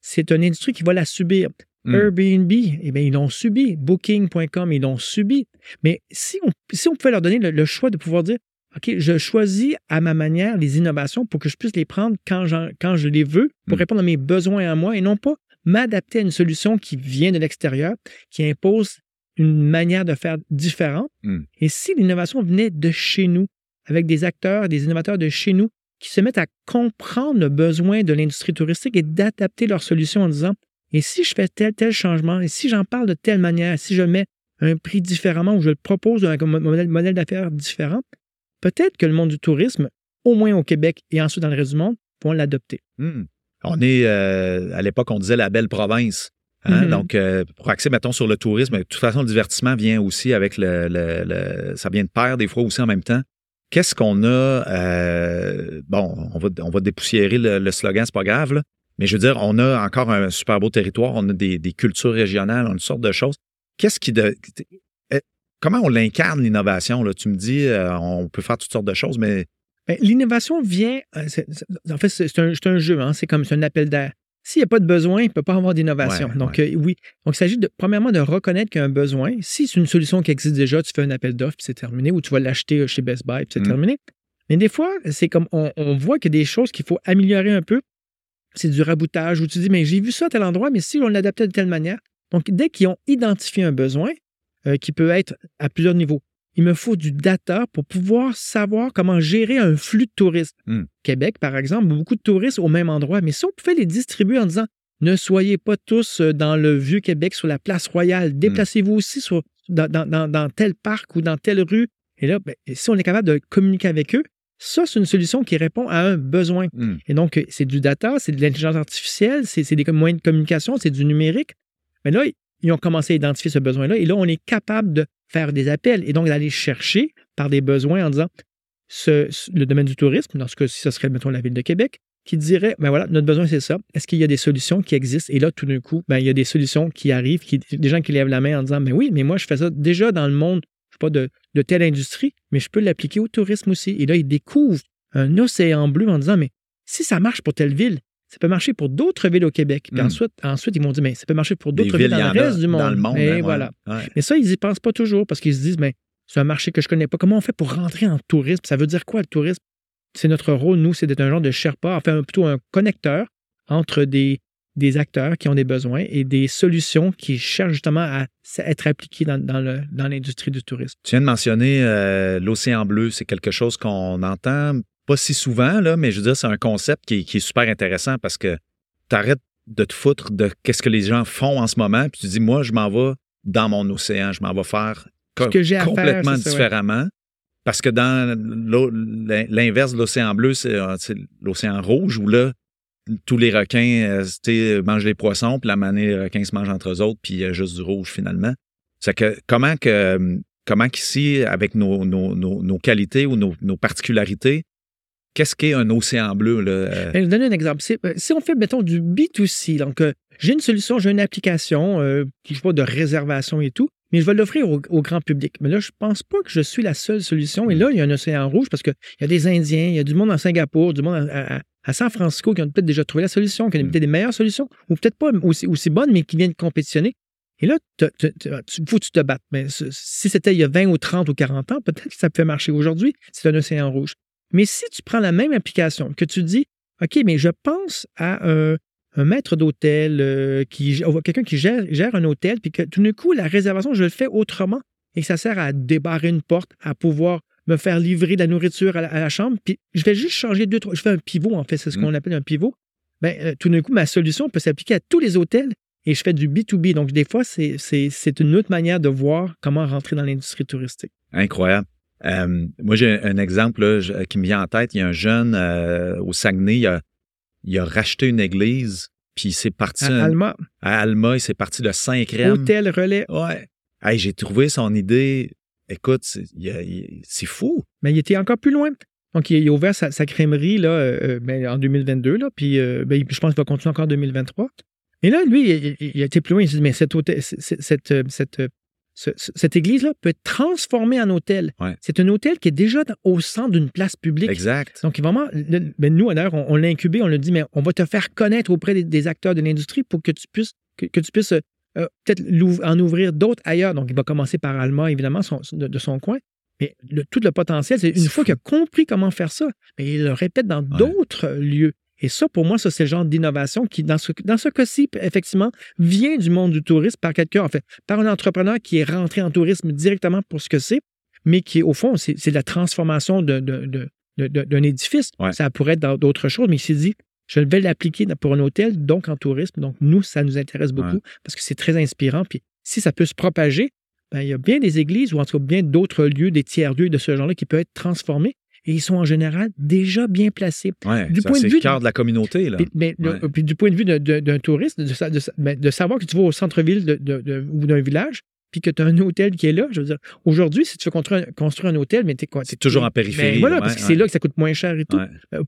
c'est une industrie qui va la subir. Mm. Airbnb, eh bien, ils l'ont subi. Booking.com, ils l'ont subi. Mais si on, si on pouvait leur donner le, le choix de pouvoir dire, OK, je choisis à ma manière les innovations pour que je puisse les prendre quand, je les veux, pour Mm. répondre à mes besoins à moi et non pas m'adapter à une solution qui vient de l'extérieur, qui impose une manière de faire différente. Mm. Et si l'innovation venait de chez nous, avec des acteurs, des innovateurs de chez nous, qui se mettent à comprendre le besoin de l'industrie touristique et d'adapter leurs solutions en disant, et si je fais tel, tel changement, et si j'en parle de telle manière, si je mets un prix différemment ou je le propose un modèle, modèle d'affaires différent, peut-être que le monde du tourisme, au moins au Québec et ensuite dans le reste du monde, vont l'adopter. Hmm. On est, euh, à l'époque, on disait la belle province. Hein? Mhm. Donc, euh, pour axer, mettons, sur le tourisme, de toute façon, le divertissement vient aussi avec le, le- le- Ça vient de pair des fois aussi en même temps. Qu'est-ce qu'on a... euh, bon, on va, on va dépoussiérer le, le slogan, c'est pas grave, là. Mais je veux dire, on a encore un super beau territoire, on a des, des cultures régionales, on a une sorte de choses. Qu'est-ce qui... De, euh, comment on l'incarne, l'innovation? Là? Tu me dis, euh, on peut faire toutes sortes de choses, mais... Ben, L'innovation vient, en fait, c'est un, c'est un jeu, hein, c'est comme c'est un appel d'air. S'il n'y a pas de besoin, il ne peut pas avoir d'innovation. Ouais, Donc, euh, oui. Donc, il s'agit de, premièrement, de reconnaître qu'il y a un besoin. Si c'est une solution qui existe déjà, tu fais un appel d'offres, puis c'est terminé, ou tu vas l'acheter euh, chez Best Buy, puis c'est Mm. terminé. Mais des fois, c'est comme, on, on voit qu'il y a des choses qu'il faut améliorer un peu. C'est du raboutage, où tu dis, mais j'ai vu ça à tel endroit, mais si on l'adaptait de telle manière. Donc, dès qu'ils ont identifié un besoin, euh, qui peut être à plusieurs niveaux, il me faut du data pour pouvoir savoir comment gérer un flux de touristes. Hmm. Québec, par exemple, beaucoup de touristes au même endroit, mais si on pouvait les distribuer en disant ne soyez pas tous euh, dans le vieux Québec sur la place royale, déplacez-vous aussi sur, dans, dans- dans- dans tel parc ou dans telle rue. Et là, ben, si on est capable de communiquer avec eux, ça, c'est une solution qui répond à un besoin. hmm. Et donc, euh, c'est du data, c'est de l'intelligence artificielle, c'est c'est des moyens de communication, c'est du numérique. Mais là, ils ont commencé à identifier ce besoin-là et là, on est capable de faire des appels et donc d'aller chercher par des besoins en disant le domaine du tourisme, dans ce cas-ci, ce serait, mettons, la ville de Québec, qui dirait, ben voilà, notre besoin, c'est ça. Est-ce qu'il y a des solutions qui existent? Et là, tout d'un coup, ben, il y a des solutions qui arrivent, des gens qui lèvent la main en disant, ben oui, mais moi, je fais ça déjà dans le monde, je sais pas, de telle industrie, mais je peux l'appliquer au tourisme aussi. Et là, ils découvrent un océan bleu en disant, mais si ça marche pour telle ville, ça peut marcher pour d'autres villes au Québec. Puis Mm. ensuite, ensuite, ils vont dire, mais ça peut marcher pour d'autres villes, dans le reste du monde. Dans le monde. Et hein, ouais. voilà. Ouais. Mais ça, ils y pensent pas toujours parce qu'ils se disent, mais c'est un marché que je connais pas. Comment on fait pour rentrer en tourisme? Ça veut dire quoi le tourisme? C'est notre rôle, nous, c'est d'être un genre de Sherpa, enfin plutôt un connecteur entre des, des acteurs qui ont des besoins et des solutions qui cherchent justement à être appliquées dans, dans l'industrie du tourisme. Tu viens de mentionner euh, l'océan bleu, c'est quelque chose qu'on entend pas si souvent, là, mais je veux dire, c'est un concept qui, est- qui est super intéressant parce que tu arrêtes de te foutre de qu'est-ce que les gens font en ce moment, puis tu dis, moi, je m'en vais dans mon océan, je m'en vais faire co- Ce que j'ai à faire, complètement c'est ça, ouais. différemment. Parce que dans l'inverse de l'océan bleu, c'est euh, c'est l'océan rouge où là, tous les requins euh, mangent les poissons, puis la manée, les requins se mangent entre eux autres, puis il y a juste du rouge finalement. C'est que comment que comment qu'ici, avec nos, nos, nos, nos qualités ou nos particularités, qu'est-ce qu'est un océan bleu? Là? Ben, Je vais vous donner un exemple. Si, euh, si on fait, mettons, du B2C, donc euh, j'ai une solution, j'ai une application, euh, je pas, de réservation et tout, mais je vais l'offrir au, au grand public. Mais là, je pense pas que je suis la seule solution. Et là, il y a un océan rouge parce qu'il y a des Indiens, il y a du monde en Singapour, du monde à, à- à San Francisco qui ont peut-être déjà trouvé la solution, qui ont Mm. peut-être des meilleures solutions, ou peut-être pas aussi, aussi bonnes, mais qui viennent compétitionner. Et là, il faut que tu te battes. Mais si c'était il y a 20 ou 30 ou 40 ans, peut-être que ça peut marcher. Aujourd'hui, c'est un océan rouge. Mais si tu prends la même application, que tu dis, OK, mais je pense à un, un maître d'hôtel, euh, qui quelqu'un qui gère, gère un hôtel, puis que tout d'un coup, la réservation, je le fais autrement et que ça sert à débarrer une porte, à pouvoir me faire livrer de la nourriture à la, à la chambre, puis je vais juste changer deux, trois. Je fais un pivot, en fait, c'est ce Mm. qu'on appelle un pivot. Ben, euh, tout d'un coup, ma solution peut s'appliquer à tous les hôtels et je fais du B2B. Donc, des fois, c'est une autre manière de voir comment rentrer dans l'industrie touristique. Incroyable. Euh, moi, j'ai un exemple là, qui me vient en tête. Il y a un jeune euh, au Saguenay, il a, il a racheté une église, puis il s'est parti À un- Alma, à Alma, il s'est parti de Saint-Crème. hôtel relais, Ouais. Hey, j'ai trouvé son idée. Écoute, c'est fou. mais il était encore plus loin. Donc, il, a ouvert sa, sa crèmerie là, euh, ben, en 2022, là, puis ben, je pense qu'il va continuer encore en 2023. Et là, lui, il, il- il a été plus loin. Il s'est dit, mais cette, euh, cette, euh, ce- ce- cette église-là peut être transformée en hôtel. Ouais. C'est un hôtel qui est déjà au centre d'une place publique. Exact. Donc, vraiment, le- ben, nous, d'ailleurs, on, on l'a incubé, on l'a dit, mais on va te faire connaître auprès des, des acteurs de l'industrie pour que tu puisses, que, que tu puisses euh, euh, peut-être en ouvrir d'autres ailleurs. Donc, il va commencer par Alma, évidemment, son- de, de son coin. Mais le- tout le potentiel, c'est une fois qu'il a compris comment faire ça, mais il le répète dans d'autres lieux. Et ça, pour moi, ça, c'est le genre d'innovation qui, dans ce, dans ce cas-ci, effectivement, vient du monde du tourisme par quelqu'un, en fait, par un entrepreneur qui est rentré en tourisme directement pour ce que c'est, mais qui, au fond, c'est la transformation de- de- de- de- de- d'un édifice. Ouais. Ça pourrait être dans d'autres choses, mais il s'est dit, je vais l'appliquer pour un hôtel, donc en tourisme. Donc, nous, ça nous intéresse beaucoup Ouais. parce que c'est très inspirant. Puis, si ça peut se propager, ben, il y a bien des églises ou en tout cas bien d'autres lieux, des tiers-lieux de ce genre-là qui peuvent être transformés et ils sont en général déjà bien placés. Ouais, Du ça, point de vue de- cœur de la communauté. Là. Puis, mais le- puis du point de vue d'un touriste, de, de ben, de savoir que tu vas au centre-ville de- ou d'un village, puis que tu as un hôtel qui est là, je veux dire, aujourd'hui, si tu veux construire un, construire un hôtel, mais t'es quoi? C'est toujours en Ben, périphérie. voilà, là, parce que c'est là que ça coûte moins cher et tout. Ouais.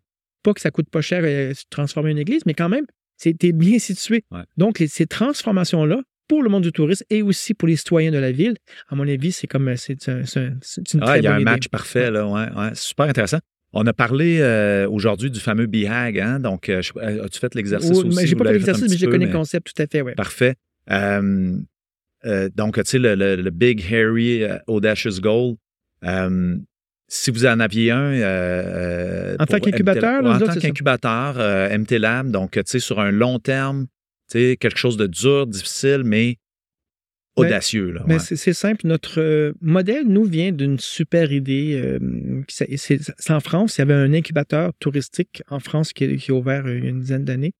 Pas que ça coûte pas cher euh, transformer une église, mais quand même, c'est t'es bien situé. Donc, les- ces transformations-là, pour le monde du tourisme et aussi pour les citoyens de la ville, à mon avis, c'est comme euh, c'est un- c'est un- c'est une Ah, très il y a un idée. match parfait, là. Ouais, ouais. C'est super intéressant. On a parlé euh, aujourd'hui du fameux BHAG, hein? Donc, euh, as-tu fait l'exercice Oh, aussi? J'ai pas fait l'exercice, mais je connais le concept tout à fait, ouais. Parfait. Euh, donc, tu sais, le, le- le Big Hairy Audacious Goal, si vous en aviez un. euh, En tant qu'incubateur, en tant qu'incubateur, euh, MT Lab, donc, tu sais, sur un long terme, sais, quelque chose de dur, difficile, mais audacieux, là. Ouais. c'est, c'est simple. Notre euh, modèle nous vient d'une super idée. euh, c'est, en France. Il y avait un incubateur touristique en France qui, qui a ouvert euh, il y a une dizaine d'années.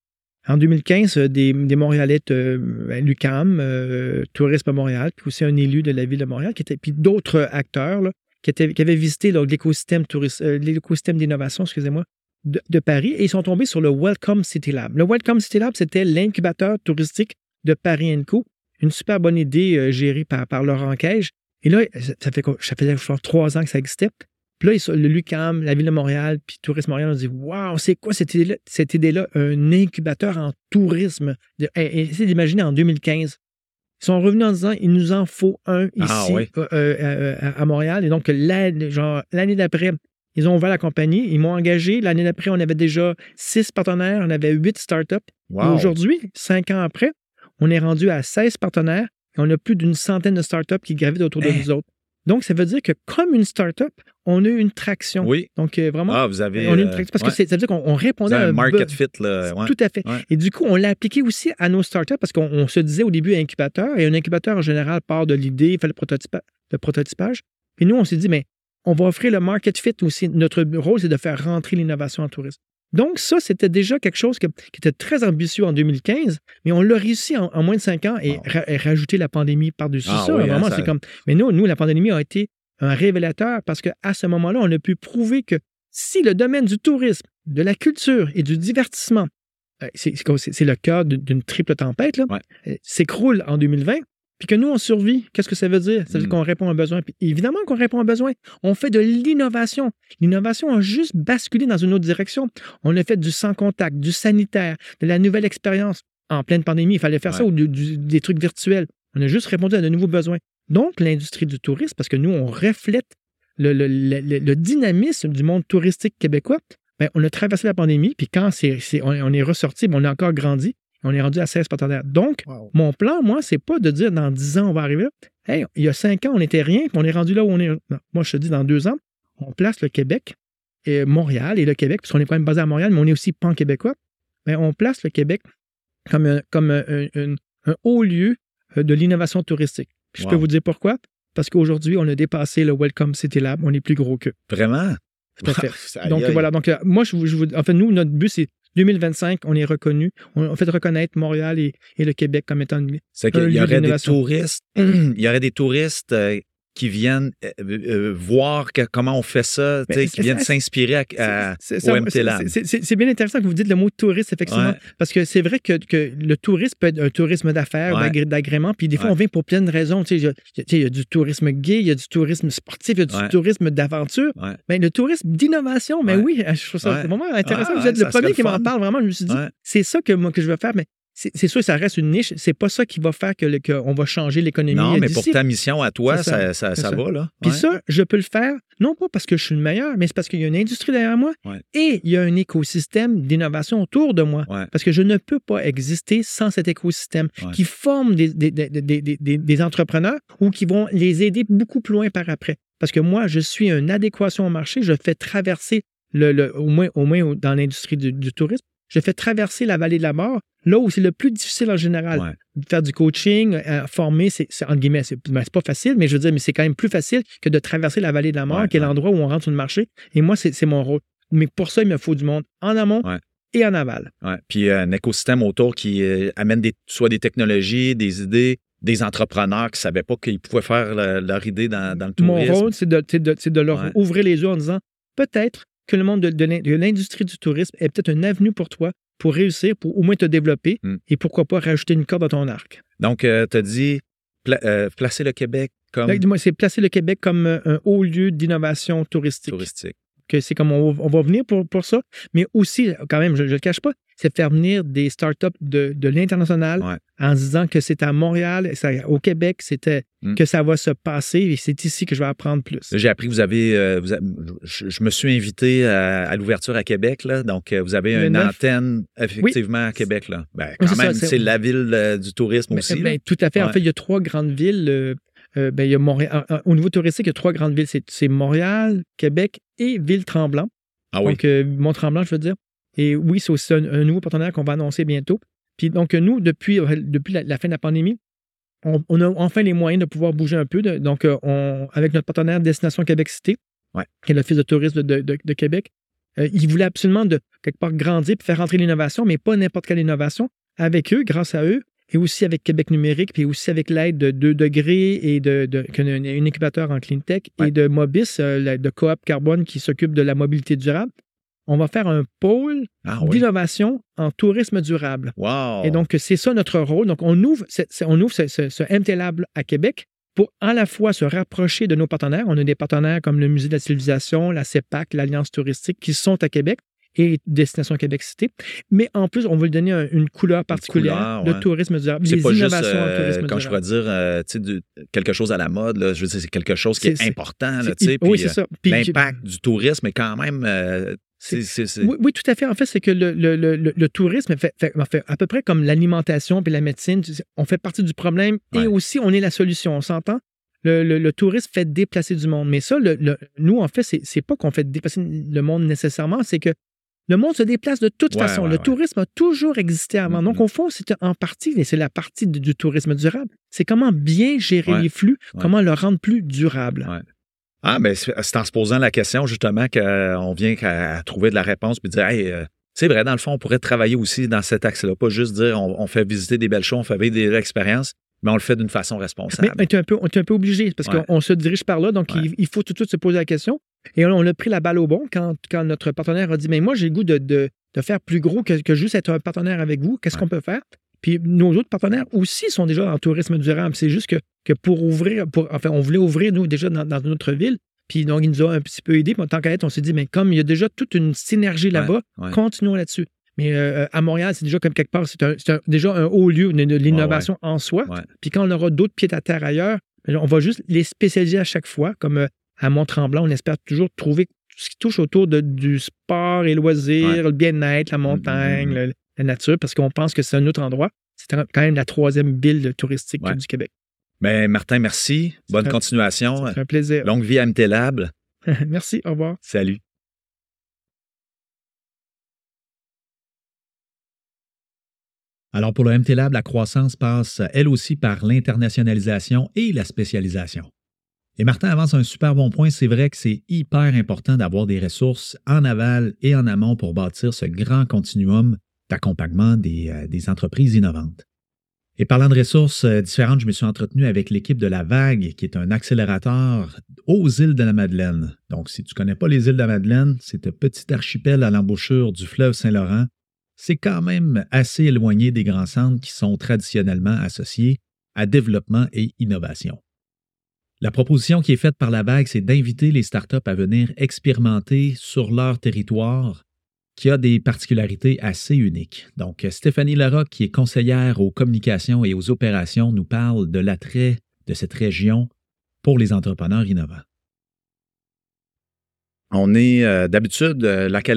En 2015, euh, des, des Montréalais, euh, ben, l'UCAM, euh, Tourisme à Montréal, puis aussi un élu de la ville de Montréal, qui était, puis d'autres acteurs là, qui, étaient, qui avaient visité l'écosystème, l'écosystème d'innovation, excusez-moi, de, de Paris, et ils sont tombés sur le Welcome City Lab. Le Welcome City Lab, c'était l'incubateur touristique de Paris Co une super bonne idée euh, gérée par, par Laurent Cage. Et là, ça fait quoi? Ça faisait je trois ans que ça existait. Puis là, le LUCAM, la Ville de Montréal, puis Tourisme Montréal, on dit Waouh, c'est quoi cette idée-là? Cette idée-là, un incubateur en tourisme. Et- et essayez d'imaginer en 2015. Ils sont revenus en disant il nous en faut un ici Ah, oui. euh, euh, à, Montréal. Et donc, l'année d'après, ils ont ouvert la compagnie, ils m'ont engagé. L'année d'après, on avait déjà six partenaires, on avait huit startups. Et Wow. aujourd'hui, cinq ans après, on est rendu à 16 partenaires et on a plus d'une centaine de startups qui gravitent autour de Hein? nous autres. Donc, ça veut dire que comme une startup, on a une traction. Oui. Donc, euh, vraiment, Ah, vous avez. on a une euh, traction. Parce ouais. que c'est- ça veut dire qu'on répondait à un market fit, là. ouais. Tout à fait. Ouais. Et du coup, on l'a appliqué aussi à nos startups parce qu'on on se disait au début incubateur, et un incubateur en général part de l'idée, il fait le, prototypa- le prototypage. Puis nous, on s'est dit, mais on va offrir le market fit aussi. Notre rôle, c'est de faire rentrer l'innovation en tourisme. Donc, ça, c'était déjà quelque chose que- qui était très ambitieux en 2015, mais on l'a réussi en, en moins de cinq ans et, Wow. ra- et rajouter la pandémie par-dessus Ah ça. oui, hein, vraiment, ça- c'est comme. Mais nous, nous, la pandémie a été un révélateur parce qu'à ce moment-là, on a pu prouver que si le domaine du tourisme, de la culture et du divertissement, euh, c'est- le cœur d'une- triple tempête, Ouais. euh, s'écroule en 2020, puis que nous, on survit, qu'est-ce que ça veut dire? Ça veut dire Mm. qu'on répond à un besoin. Puis évidemment qu'on répond à un besoin. On fait de l'innovation. L'innovation a juste basculé dans une autre direction. On a fait du sans contact, du sanitaire, de la nouvelle expérience. En pleine pandémie, il fallait faire ça ou du- du- des trucs virtuels. On a juste répondu à de nouveaux besoins. Donc, l'industrie du tourisme, parce que nous, on reflète le, le- le- le- le dynamisme du monde touristique québécois, ben, on a traversé la pandémie, puis quand c'est, c'est- on, on est ressorti, ben, on a encore grandi, on est rendu à 16 partenaires. Donc, Wow. mon plan, moi, c'est pas de dire dans 10 ans, on va arriver là. Hey, il y a 5 ans, on n'était rien, puis on est rendu là où on est. Non. Moi, je te dis, dans 2 ans, on place le Québec, et Montréal et le Québec, parce qu'on est quand même basé à Montréal, mais on est aussi pan-québécois. Mais on place le Québec comme un, comme un, un- un- un haut lieu euh, de l'innovation touristique. Je peux vous dire pourquoi? Parce qu'aujourd'hui, on a dépassé le Welcome City Lab, on est plus gros qu'eux. Vraiment? Tout à fait. Aïe, Donc voilà, donc euh, moi, je, vous- je vous, en fait, nous, notre but, c'est 2025, on est reconnu, on, fait reconnaître Montréal et, et le Québec comme étant une- C'est qu'il y aurait des touristes, il y aurait des touristes euh, qui viennent euh, euh, voir que- comment on fait ça, qui viennent s'inspirer à, à- C'est- bien intéressant que vous dites le mot touriste, effectivement, Ouais. parce que c'est vrai que, que le tourisme peut être un tourisme d'affaires, Ouais. d'agré- d'agrément, puis des fois, Ouais. on vient pour plein de raisons. Il y a- y du tourisme gay, il y a du tourisme sportif, il y a du tourisme d'aventure. Mais le tourisme d'innovation, mais oui, je trouve ça vraiment intéressant. Ouais, vous êtes le premier qui m'en parle vraiment. Je me suis dit, c'est ça que moi que je veux faire, mais c'est sûr, ça reste une niche. C'est pas ça qui va faire que qu'on va changer l'économie. Non, mais pour ta mission à toi, ça, ça, va, là. Puis Ouais. ça, je peux le faire, non pas parce que je suis le meilleur, mais c'est parce qu'il y a une industrie derrière moi Ouais. et il y a un écosystème d'innovation autour de moi. Ouais. Parce que je ne peux pas exister sans cet écosystème qui forme des, des, des, des- des- des- des entrepreneurs ou qui vont les aider beaucoup plus loin par après. Parce que moi, je suis une adéquation au marché, je fais traverser, le, le- au, moins, au moins dans l'industrie du, du tourisme, je fais traverser la vallée de la mort, là où c'est le plus difficile en général Ouais. faire du coaching, euh, former, c'est, entre guillemets, c'est, ben, c'est pas facile, mais je veux dire, mais c'est quand même plus facile que de traverser la vallée de la mort, Ouais, qui est ouais. l'endroit où on rentre sur le marché. Et moi, c'est, mon rôle. Mais pour ça, il me faut du monde en amont et en aval. Ouais. Puis euh, un écosystème autour qui euh, amène des, soit des technologies, des idées, des entrepreneurs qui ne savaient pas qu'ils pouvaient faire le- leur idée dans, dans le Mon tourisme. rôle, c'est de, leur ouvrir les yeux en disant peut-être que le monde de, de l'in- de l'industrie du tourisme est peut-être une avenue pour toi pour réussir, pour au moins te développer Hmm. et pourquoi pas rajouter une corde à ton arc. Donc, tu as dit pla- euh, placer le Québec comme dis-moi, c'est placer le Québec comme euh, un haut lieu d'innovation touristique. touristique. Que c'est comme on, va- on va venir pour, pour ça, mais aussi, quand même, je ne le cache pas, c'est faire venir des startups de, de l'international Ouais. en disant que c'est à Montréal, au Québec, c'était Mm. que ça va se passer et c'est ici que je vais apprendre plus. J'ai appris que vous avez, euh, vous je, je me suis invité à, à l'ouverture à Québec, là, donc euh, vous avez Le une antenne effectivement à Québec. Là. Ben, quand même, c'est- la ville euh, du tourisme Ben, aussi. ben, tout à fait. En fait, il y a trois grandes villes. euh, euh, ben, il y a Montréal, en- en- au niveau touristique, il y a trois grandes villes. C'est, Montréal, Québec et Ville-Tremblant. ah oui, Donc, euh, Mont-Tremblant, je veux dire. Et oui, c'est aussi un, un nouveau partenaire qu'on va annoncer bientôt. Puis donc, euh, nous, depuis, euh, depuis la, la fin de la pandémie, on, on a enfin les moyens de pouvoir bouger un peu. de- donc, on, avec notre partenaire Destination Québec Cité, Ouais. qui est l'Office de tourisme de, de- de Québec, euh, ils voulaient absolument de quelque part grandir et faire rentrer l'innovation, mais pas n'importe quelle innovation. Avec eux, grâce à eux, et aussi avec Québec numérique, puis aussi avec l'aide de 2 degrés et de, de, qu'un- un, incubateur en clean tech Ouais. et de Mobis, euh, de Coop Carbone qui s'occupe de la mobilité durable. On va faire un pôle ah oui. d'innovation en tourisme durable. Wow. Et donc, c'est ça notre rôle. Donc, on ouvre, on ouvre ce, ce- ce MT Lab à Québec pour à la fois se rapprocher de nos partenaires. On a des partenaires comme le Musée de la civilisation, la CEPAC, l'Alliance touristique qui sont à Québec et Destination Québec Cité. Mais en plus, on veut lui donner un- une couleur particulière couleur, de tourisme durable. c'est pas juste, innovations en euh, tourisme quand je pourrais dire, euh, quelque chose à la mode, là, je veux dire, c'est quelque chose qui est, important, là, oui, c'est euh, ça. L'impact du tourisme est quand même, euh, Oui, oui, tout à fait. En fait, c'est que le, le- le- le- tourisme fait, fait- fait à peu près comme l'alimentation puis la médecine. On fait partie du problème Ouais. et aussi on est la solution. On s'entend? Le, le- le tourisme fait déplacer du monde. Mais ça, le- le- nous, en fait, c'est, c'est pas qu'on fait déplacer le monde nécessairement, c'est que le monde se déplace de toute Ouais, façon. ouais, le tourisme a toujours existé avant. Donc, au fond, c'est en partie, et c'est la partie du, du tourisme durable. C'est comment bien gérer les flux, comment le rendre plus durable. Ah, mais c'est en se posant la question, justement, qu'on vient qu'à à trouver de la réponse puis dire, hey, euh, c'est vrai, dans le fond, on pourrait travailler aussi dans cet axe-là. Pas juste dire, on, on fait visiter des belles choses, on fait vivre des expériences, mais on le fait d'une façon Mais, responsable. mais tu es un peu, peu obligé parce Ouais. qu'on se dirige par là, donc Ouais. il, il faut tout de suite se poser la question. Et on, on a pris la balle au bon quand, quand notre partenaire a dit Mais moi, j'ai le goût de, de- de faire plus gros que, que juste être un partenaire avec vous. Qu'est-ce Ouais. qu'on peut faire? Puis nos autres partenaires aussi sont déjà en tourisme durable. C'est juste que, que pour ouvrir, pour, enfin, on voulait ouvrir, nous, déjà dans, dans notre ville. Puis donc, ils nous ont un petit peu aidés. Puis en tant être, on s'est dit Mais comme il y a déjà toute une synergie là-bas, ouais. continuons là-dessus. Mais euh, à Montréal, c'est déjà comme quelque part, c'est déjà un haut lieu de, de l'innovation en soi. Puis quand on aura d'autres pieds à terre ailleurs, ben, on va juste les spécialiser à chaque fois, comme euh, à Mont-Tremblant, on espère toujours trouver ce qui touche autour de, du sport et loisirs, le bien-être, la montagne, Mm, mm, le- la nature, parce qu'on pense que c'est un autre endroit. C'est quand même la troisième ville touristique Ouais. du Québec. Ben, Martin, merci. Bonne un- continuation. C'est un plaisir. Longue vie à MT Lab. Merci, au revoir. Salut. Alors pour le MT Lab, la croissance passe elle aussi par l'internationalisation et la spécialisation. Et Martin avance un super bon point. C'est vrai que c'est hyper important d'avoir des ressources en aval et en amont pour bâtir ce grand continuum d'accompagnement des, euh, entreprises innovantes. Et parlant de ressources euh, différentes, je me suis entretenu avec l'équipe de La Vague, qui est un accélérateur aux îles de la Madeleine. Donc, si tu ne connais pas les îles de la Madeleine, c'est un petit archipel à l'embouchure du fleuve Saint-Laurent. C'est quand même assez éloigné des grands centres qui sont traditionnellement associés à développement et innovation. La proposition qui est faite par la vague, c'est d'inviter les startups à venir expérimenter sur leur territoire qui a des particularités assez uniques. Donc, Stéphanie Larocque, qui est conseillère aux communications et aux opérations, nous parle de l'attrait de cette région pour les entrepreneurs innovants. On est euh, d'habitude, euh, lac à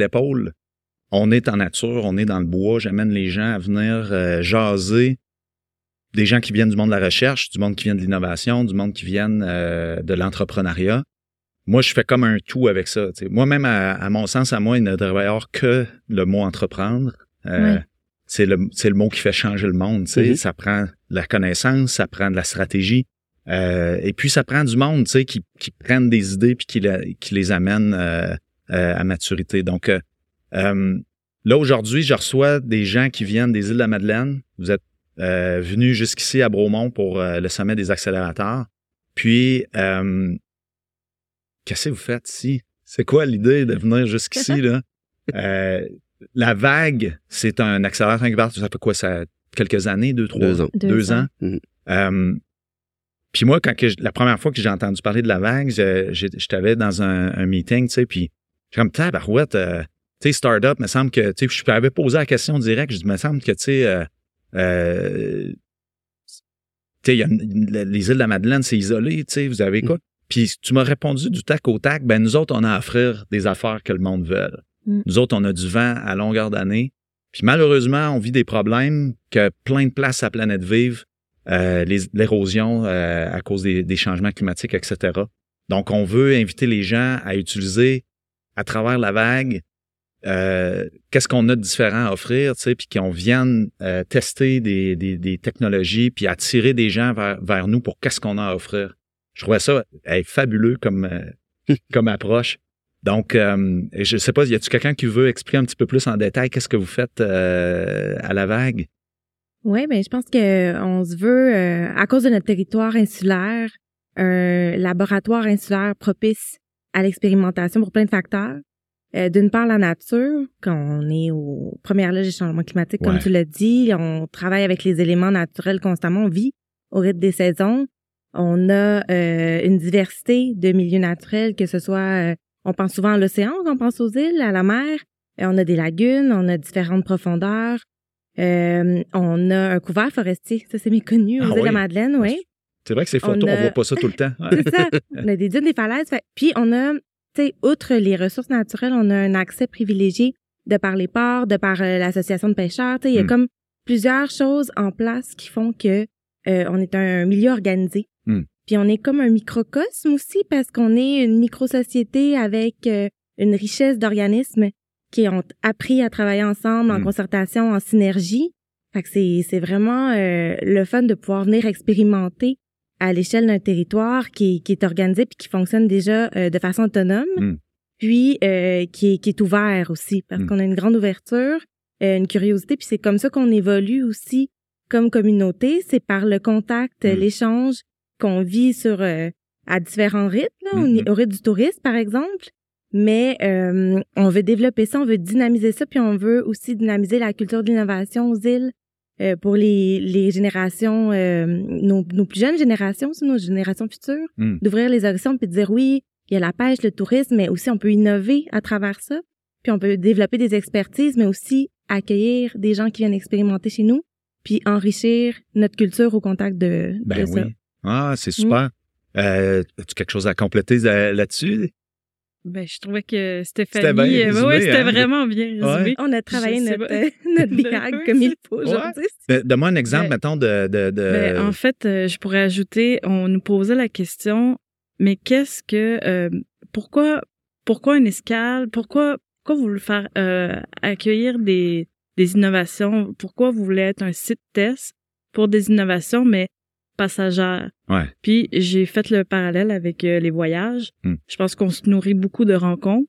on est en nature, on est dans le bois. J'amène les gens à venir euh, jaser. Des gens qui viennent du monde de la recherche, du monde qui vient de l'innovation, du monde qui viennent euh, de l'entrepreneuriat. Moi, je fais comme un tout avec ça. Moi-même, à, à mon sens, à moi, il ne devrait y avoir que le mot entreprendre. Euh. C'est le, c'est le mot qui fait changer le monde. Mhm. Ça prend de la connaissance, ça prend de la stratégie. Euh, et puis, ça prend du monde tu sais, qui, qui prennent des idées puis qui, la- qui les amènent euh, à maturité. Donc, là, aujourd'hui, je reçois des gens qui viennent des îles de la Madeleine. Vous êtes euh, venus jusqu'ici à Bromont pour euh, le sommet des accélérateurs. Puis, euh, qu'est-ce que vous faites ici? C'est quoi l'idée de venir jusqu'ici, là? Euh, la vague, c'est un accélérateur incubateur. Ça fait quoi, ça? Quelques années, deux, trois? Deux ans. Deux, Deux ans. ans? Mhm. Euh, puis moi, quand que la première fois que j'ai entendu parler de la vague, je, je, je t'avais dans un, un meeting, tu sais, puis j'ai comme, tabarouette, euh, tu sais, startup, me semble que, tu sais, je avais posé la question directe, je dis, me semble que, tu sais, euh, tu sais, les îles de la Madeleine, c'est isolé, tu sais, vous avez quoi? Puis tu m'as répondu du tac au tac, ben nous autres, on a à offrir des affaires que le monde veut. Mm. Nous autres, on a du vent à longueur d'année. Puis malheureusement, on vit des problèmes que plein de places à planète vive, euh, l'érosion euh, à cause des, des changements climatiques, etc. Donc, on veut inviter les gens à utiliser à travers la vague euh, qu'est-ce qu'on a de différent à offrir, tu sais, puis qu'on vienne euh, tester des, des, des technologies, puis attirer des gens vers, vers nous pour qu'est-ce qu'on a à offrir. Je trouvais ça hey, fabuleux comme, euh, comme approche. Donc, euh, je sais pas, y a-tu quelqu'un qui veut expliquer un petit peu plus en détail qu'est-ce que vous faites euh, à la vague? Oui, ben je pense que on se veut, euh, à cause de notre territoire insulaire, un laboratoire insulaire propice à l'expérimentation pour plein de facteurs. Euh, D'une part, la nature, quand on est aux premières loges des changements climatiques, comme tu l'as dit, on travaille avec les éléments naturels constamment, on vit au rythme des saisons. On a euh, une diversité de milieux naturels, que ce soit, euh, on pense souvent à l'océan, on pense aux îles, à la mer. Euh, on a des lagunes, on a différentes profondeurs. Euh, on a un couvert forestier, ça c'est méconnu aux Ah îles de la oui? Madeleine, oui. C'est vrai que ces photos, On voit pas ça tout le temps. Ouais. C'est ça. On a des dunes, des falaises. Fait- Puis on a, outre les ressources naturelles, on a un accès privilégié de par les ports, de par euh, l'association de pêcheurs. Il y a Mm. comme plusieurs choses en place qui font que euh, on est un milieu organisé. Mm. Puis on est comme un microcosme aussi parce qu'on est une micro-société avec euh, une richesse d'organismes qui ont appris à travailler ensemble en Mm. concertation, en synergie. Fait que c'est, c'est vraiment le fun de pouvoir venir expérimenter à l'échelle d'un territoire qui, qui est organisé puis qui fonctionne déjà euh, de façon autonome, Mm. puis euh, qui, est, qui est ouvert aussi parce Mm. qu'on a une grande ouverture, euh, une curiosité, puis c'est comme ça qu'on évolue aussi comme communauté, c'est par le contact, Mm. l'échange qu'on vit sur euh, à différents rythmes, là, Mhm. au rythme du tourisme par exemple. Mais euh, on veut développer ça, on veut dynamiser ça, puis on veut aussi dynamiser la culture de l'innovation aux îles euh, pour les, les générations, euh, nos, nos plus jeunes générations, nos générations futures, Mm. d'ouvrir les horizons puis de dire oui, il y a la pêche, le tourisme, mais aussi on peut innover à travers ça. Puis on peut développer des expertises, mais aussi accueillir des gens qui viennent expérimenter chez nous, puis enrichir notre culture au contact de, Ben de ça. oui. Ah, c'est super. Euh, As-tu quelque chose à compléter euh, là-dessus? Ben, je trouvais que C'était Stéphanie, bien euh, résumé, ouais, c'était hein? vraiment bien résumé. On a travaillé notre, euh, notre BIAG comme il faut aujourd'hui. Ben, Donne-moi un exemple, Ben, mettons, de. de, de- Ben, en fait, euh, je pourrais ajouter, on nous posait la question, mais qu'est-ce que, euh, pourquoi, pourquoi une escale, pourquoi, pourquoi vous voulez faire euh, accueillir des, des innovations, pourquoi vous voulez être un site test pour des innovations, mais passagères. Ouais. Puis j'ai fait le parallèle avec euh, les voyages. Hmm. Je pense qu'on se nourrit beaucoup de rencontres.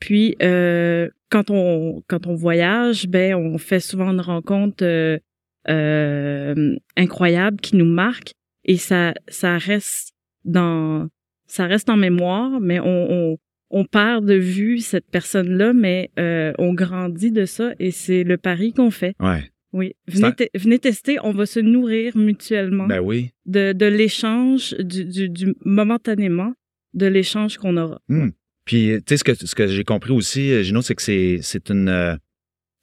Puis euh, quand on quand on voyage, ben on fait souvent une rencontre euh, euh, incroyable qui nous marque et ça ça reste dans ça reste en mémoire, mais on on, on perd de vue cette personne-là, mais euh, on grandit de ça et c'est le pari qu'on fait. Ouais. Oui, venez, te- venez tester, on va se nourrir mutuellement Ben oui. de, de l'échange, du, du, du momentanément de l'échange qu'on aura. Puis, tu sais, ce que, ce que j'ai compris aussi, euh, Gino, c'est que c'est, c'est une. euh,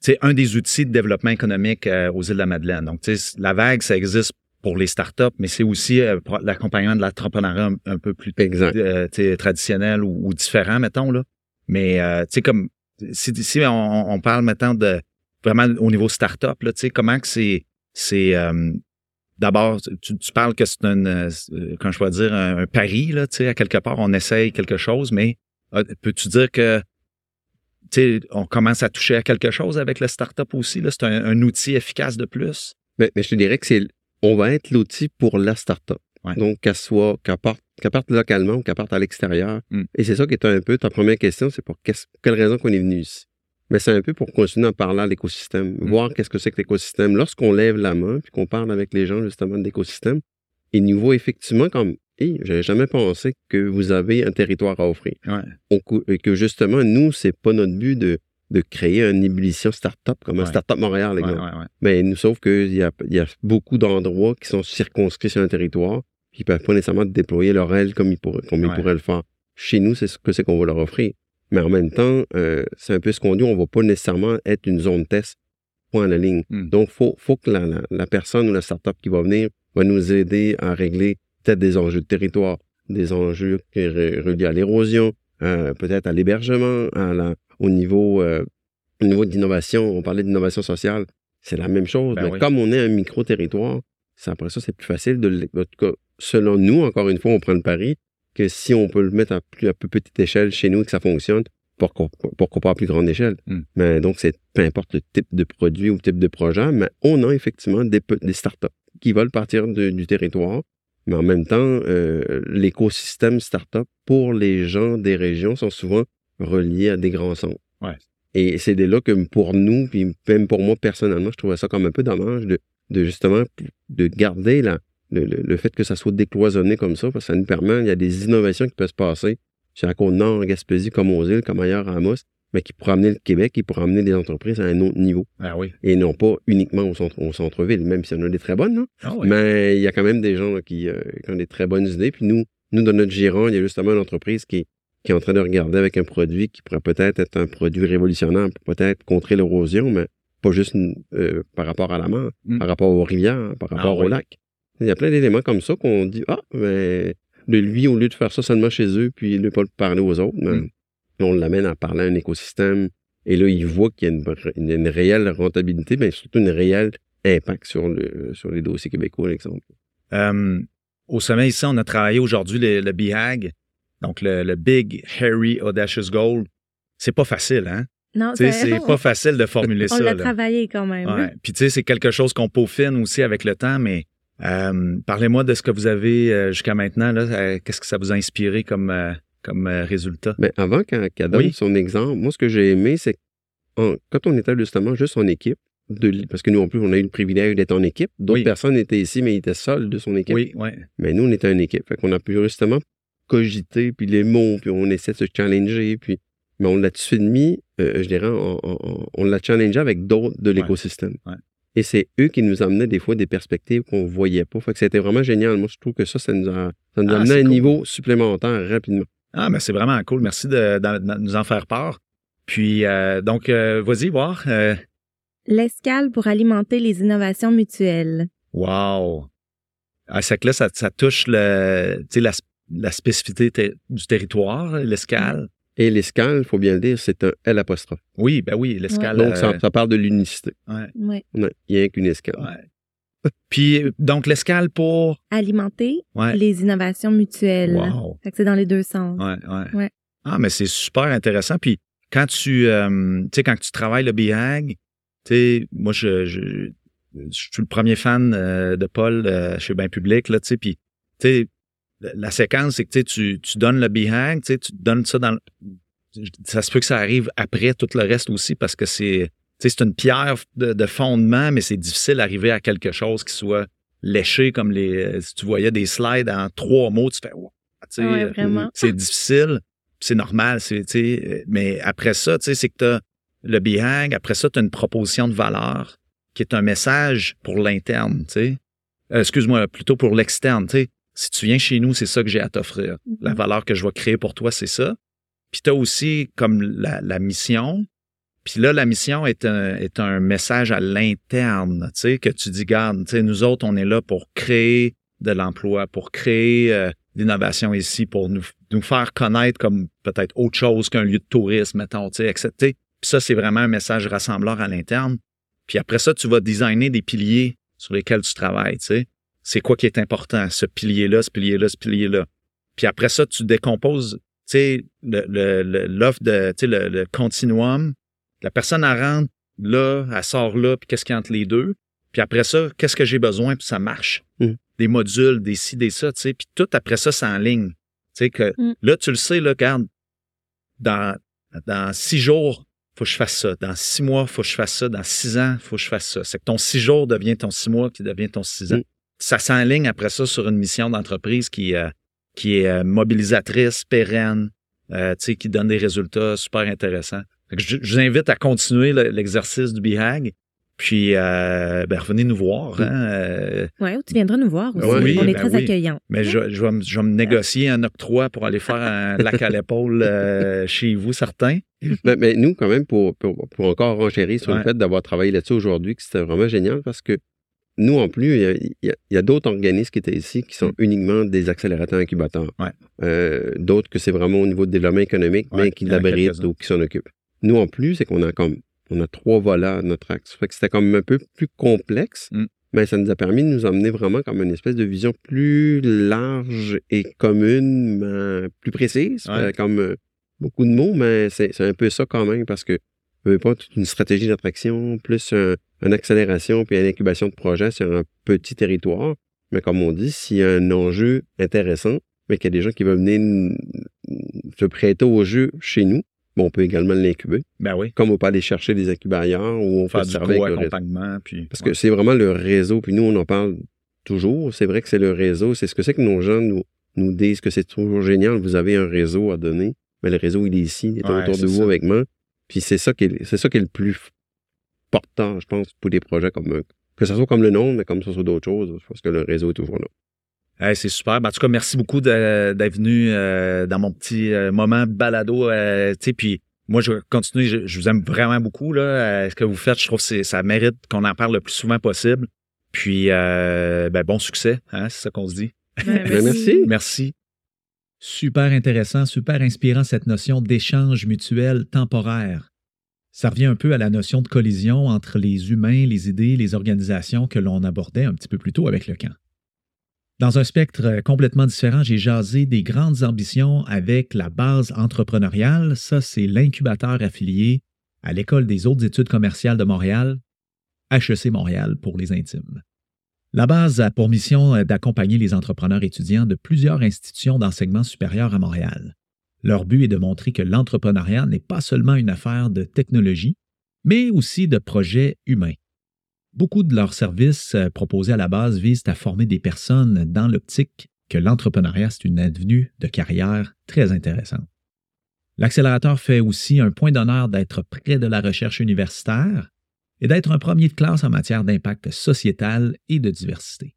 c'est un des outils de développement économique euh, aux îles de la Madeleine. Donc, tu sais, la vague, ça existe pour les startups, mais c'est aussi euh, pour l'accompagnement de l'entrepreneuriat un, un peu plus Exact. euh, tu sais, traditionnel ou, ou différent, mettons. Là. Mais, euh, tu sais, comme si, si on, on parle maintenant de vraiment au niveau startup, là, tu sais, comment que c'est. c'est euh, D'abord, tu, tu parles que c'est un, euh, quand je pourrais dire, un, un pari, là, tu sais, à quelque part, on essaye quelque chose, mais euh, peux-tu dire que tu sais, on commence à toucher à quelque chose avec le startup aussi? Là? C'est un, un outil efficace de plus? Mais, mais je te dirais que c'est, on va être l'outil pour la startup. Ouais. Donc, qu'elle soit, qu'elle parte, qu'elle parte localement ou qu'elle parte à l'extérieur. Mm. Et c'est ça qui est un peu ta première question, c'est pour qu'est-ce- quelle raison qu'on est venu ici? Mais c'est un peu pour continuer à parler à l'écosystème, Mm. voir qu'est-ce que c'est que l'écosystème. Lorsqu'on lève la main puis qu'on parle avec les gens justement de l'écosystème, ils nous voient effectivement comme, hey, j'avais jamais pensé que vous avez un territoire à offrir. Ouais. On que justement, nous, c'est pas notre but de, de créer une ébullition start-up comme un start-up Montréal, ouais, ouais. Mais nous, sauf qu'il y a, y a beaucoup d'endroits qui sont circonscrits sur un territoire, puis ils peuvent pas nécessairement déployer leur aile comme ils pourraient, comme ils pourraient le faire. Chez nous, c'est ce que c'est qu'on va leur offrir. Mais en même temps, euh, c'est un peu ce qu'on dit, on va pas nécessairement être une zone test, point à la ligne. Mm. Donc, faut, faut que la, la, la personne ou la startup qui va venir va nous aider à régler peut-être des enjeux de territoire, des enjeux qui- reliés à l'érosion, euh, peut-être à l'hébergement, à la, au niveau, euh, au niveau de l'innovation. On parlait d'innovation sociale. C'est la même chose. Ben mais oui. comme on est un micro-territoire, c'est après ça, c'est plus facile de, l- en tout cas, selon nous, encore une fois, on prend le pari que si on peut le mettre à plus, à plus petite échelle chez nous et que ça fonctionne, pourquoi, pourquoi pas à plus grande échelle? Mm. Mais donc, c'est peu importe le type de produit ou le type de projet, mais on a effectivement des, des startups qui veulent partir de- du territoire, mais en même temps, euh, l'écosystème startup pour les gens des régions sont souvent reliés à des grands centres. Ouais. Et c'est dès là que pour nous, puis même pour moi personnellement, je trouvais ça comme un peu dommage de, de justement de garder la, le, le- le fait que ça soit décloisonné comme ça, parce que ça nous permet, il y a des innovations qui peuvent se passer sur la côte nord, en Gaspésie, comme aux îles, comme ailleurs à Amos, mais qui pourraient amener le Québec, qui pourraient amener des entreprises à un autre niveau. Ah oui. Et non pas uniquement au, centre, au centre-ville, même s'il y en a des très bonnes, là. Ah oui. Mais il y a quand même des gens là, qui, euh, qui ont des très bonnes idées. Puis nous, nous, dans notre giron, il y a justement une entreprise qui, qui est en train de regarder avec un produit qui pourrait peut-être être un produit révolutionnaire, pour peut-être contrer l'érosion, mais pas juste euh, par rapport à la mer, Mm. par rapport aux rivières, par rapport Ah oui. au lac. Il y a plein d'éléments comme ça qu'on dit, ah, mais de lui, au lieu de faire ça seulement chez eux, puis ne pas le parler aux autres, mais Mm. on l'amène à parler à un écosystème. Et là, il voit qu'il y a une, une- une réelle rentabilité, mais surtout une réelle impact sur, le, sur les dossiers québécois, l'exemple. Euh, au sommet ici, on a travaillé aujourd'hui le, le BHAG, donc le, le Big Hairy Audacious Goal. C'est pas facile, hein? Non, Tu sais, ça- c'est pas facile de formuler On ça. l'a là. travaillé quand même. hein? Ouais. Puis tu sais, c'est quelque chose qu'on peaufine aussi avec le temps, mais euh, parlez-moi de ce que vous avez euh, jusqu'à maintenant. Euh, Qu'est-ce que ça vous a inspiré comme, comme résultat? Mais avant qu'elle donne Oui. son exemple, moi, ce que j'ai aimé, c'est en- quand on était justement juste en équipe, de, parce que nous, en plus, on a eu le privilège d'être en équipe. D'autres Oui. personnes étaient ici, mais ils étaient seuls de son équipe. Oui, ouais. Mais nous, on était une équipe. Fait qu'on a pu justement cogiter, puis les mots, puis on essaie de se challenger, puis... Mais on l'a tout de suite mis, euh, je dirais, on, on- on l'a challengé avec d'autres de l'écosystème. ouais. Et c'est eux qui nous amenaient des fois des perspectives qu'on voyait pas. Fait que c'était vraiment génial. Moi, je trouve que ça, ça nous a, ça nous a Ah, amené à c'est un cool. niveau supplémentaire rapidement. Ah, mais c'est vraiment cool. Merci de, de- de nous en faire part. Puis, euh, donc, euh, vas-y, voir. Euh, L'escale pour alimenter les innovations mutuelles. wow! Ah, c'est que là, ça, ça touche le, tu sais, la, la spécificité ter- du territoire, l'escale. Et l'escale, il faut bien le dire, c'est un L apostrophe. Oui, ben oui, l'escale. Donc, ça, euh, ça parle de l'unicité. ouais, Ouais. Ouais, Il n'y a qu'une escale. ouais. Puis, donc, l'escale pour? Alimenter Ouais. les innovations mutuelles. Wow. Fait que c'est dans les deux sens. Ouais. Ah, mais c'est super intéressant. Puis quand tu, euh, tu sais, quand tu travailles le BHAG, tu sais, moi, je, je, je suis le premier fan euh, de Paul euh, chez Bain Public, là, tu sais, puis, tu sais, la- séquence, c'est que tu donnes le BHAG, tu donnes ça dans le- Ça se peut que ça arrive après tout le reste aussi parce que c'est, c'est une pierre de, de fondement, mais c'est difficile d'arriver à quelque chose qui soit léché comme les, si tu voyais des slides en trois mots, tu fais, wow, Ouais, euh, c'est difficile, c'est normal, c'est, euh, mais après ça, tu sais, c'est que tu as le BHAG, après ça, tu as une proposition de valeur qui est un message pour l'interne, tu sais. Euh, excuse-moi, plutôt pour l'externe, tu sais. Si tu viens chez nous, c'est ça que j'ai à t'offrir. La valeur que je vais créer pour toi, c'est ça. Puis tu as aussi comme la, la mission. Puis là, la mission est un, est un message à l'interne, tu sais, que tu dis, garde, tu sais, nous autres, on est là pour créer de l'emploi, pour créer euh, l'innovation ici, pour nous, nous faire connaître comme peut-être autre chose qu'un lieu de tourisme, mettons, tu sais, etc. Puis ça, c'est vraiment un message rassembleur à l'interne. Puis après ça, tu vas designer des piliers sur lesquels tu travailles, tu sais. C'est quoi qui est important? Ce pilier-là, ce pilier-là, ce pilier-là. Puis après ça, tu décomposes, tu sais, le- le- le- l'offre de, tu sais, le, le continuum. La personne, elle rentre là, elle sort là, puis qu'est-ce qu'il y a entre les deux? Puis après ça, qu'est-ce que j'ai besoin, puis ça marche. Mm. Des modules, des ci, des ça, tu sais. Puis tout après ça, c'est en ligne. Tu sais que Mm. là, tu le sais, là, regarde, dans, dans six jours, faut que je fasse ça. Dans six mois, faut que je fasse ça. Dans six ans, faut que je fasse ça. C'est que ton six jours devient ton six mois qui devient ton six ans. Mm. Ça s'enligne après ça sur une mission d'entreprise qui, euh, qui est euh, mobilisatrice, pérenne, euh, tu sais, qui donne des résultats super intéressants. Fait que je, je vous invite à continuer le- l'exercice du BHAG. Puis, euh, ben, revenez nous voir. Hein, euh, Ouais, ou tu viendras nous voir aussi. Oui, on est ben très oui. accueillants. mais je, je, vais, me- je vais me négocier un octroi pour aller faire un lac à l'épaule euh, chez vous, certains. Mais, mais nous, quand même, pour, pour, pour encore renchérir sur Ouais. le fait d'avoir travaillé là-dessus aujourd'hui, que c'était vraiment génial parce que nous, en plus, il y a, d'autres organismes qui étaient ici qui sont uniquement des accélérateurs incubateurs. Mm. Ouais. Euh, d'autres que c'est vraiment au niveau de développement économique, Ouais, mais qui l'abritent ou qui s'en occupent. Nous, en plus, c'est qu'on a comme on a trois volets à notre axe. Fait que c'était comme un peu plus complexe, Mm. mais ça nous a permis de nous emmener vraiment comme une espèce de vision plus large et commune, mais plus précise, Ouais. euh, comme euh, beaucoup de mots, mais c'est un peu ça quand même parce que veux pas toute une stratégie d'attraction, plus un, une accélération puis une incubation de projet sur un petit territoire. Mais comme on dit, s'il y a un enjeu intéressant, mais qu'il y a des gens qui veulent venir se prêter au jeu chez nous, bon, on peut également l'incuber. Ben oui. Comme on peut aller chercher des ailleurs ou on Faire peut du se servir avec co-accompagnement. Puis, Parce ouais. que c'est vraiment le réseau, puis nous, on en parle toujours. C'est vrai que c'est le réseau. C'est ce que c'est que nos gens nous, nous disent que c'est toujours génial. Vous avez un réseau à donner. Mais le réseau, il est ici, il est Ouais, autour de vous ça. avec moi. Puis c'est ça qui est, c'est ça qui est le plus portant, je pense, pour des projets comme, euh, que ce soit comme le nom, mais comme ce soit d'autres choses. Je pense que le réseau est toujours là. Hey, c'est super. Ben, en tout cas, merci beaucoup de- d'être venu euh, dans mon petit euh, moment balado. euh, tu sais, puis moi, je vais continuer. Je, je vous aime vraiment beaucoup. Là, Euh, ce que vous faites, je trouve que ça mérite qu'on en parle le plus souvent possible. Puis, euh, ben, bon succès. Hein, c'est ça qu'on se dit. Ben, Ben, merci. Merci. Super intéressant, super inspirant cette notion d'échange mutuel temporaire. Ça revient un peu à la notion de collision entre les humains, les idées, les organisations que l'on abordait un petit peu plus tôt avec le camp. Dans un spectre euh, complètement différent, j'ai jasé des grandes ambitions avec la base entrepreneuriale. Ça, c'est l'incubateur affilié à l'École des hautes études commerciales de Montréal, HEC Montréal pour les intimes. La base a pour mission euh, d'accompagner les entrepreneurs étudiants de plusieurs institutions d'enseignement supérieur à Montréal. Leur but est de montrer que l'entrepreneuriat n'est pas seulement une affaire de technologie, mais aussi de projets humains. Beaucoup de leurs services euh, proposés à la base visent à former des personnes dans l'optique que l'entrepreneuriat, c'est une avenue de carrière très intéressante. L'accélérateur fait aussi un point d'honneur d'être près de la recherche universitaire et d'être un premier de classe en matière d'impact sociétal et de diversité.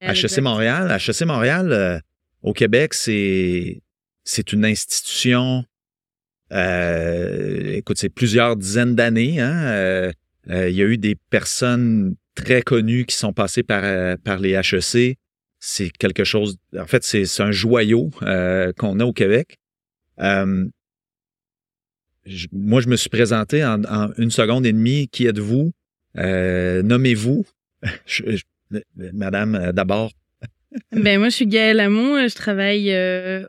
HEC Montréal, HEC Montréal, euh, au Québec, c'est c'est une institution. euh, écoute, c'est plusieurs dizaines d'années. Hein, euh, euh, il y a eu des personnes très connues qui sont passées par par les HEC. C'est quelque chose. En fait, c'est c'est un joyau euh, qu'on a au Québec. Moi, je me suis présenté en, une seconde et demie. Qui êtes-vous? Euh, Nommez-vous. Madame, euh, d'abord. Ben moi, je suis Gaëlle Hamon. euh, Je travaille euh,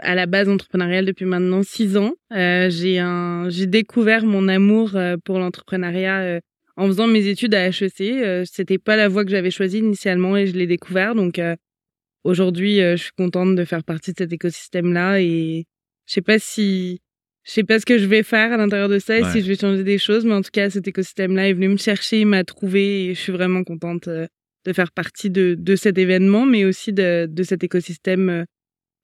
à la base entrepreneuriale depuis maintenant six ans. J'ai découvert mon amour pour l'entrepreneuriat en faisant mes études à HEC. C'était pas la voie que j'avais choisie initialement et je l'ai découvert. Donc aujourd'hui, je suis contente de faire partie de cet écosystème-là et je sais pas si je sais pas ce que je vais faire à l'intérieur de ça et Ouais. si je vais changer des choses, mais en tout cas, cet écosystème-là est venu me chercher, il m'a trouvé et je suis vraiment contente euh, de faire partie de, de cet événement, mais aussi de, de cet écosystème, euh,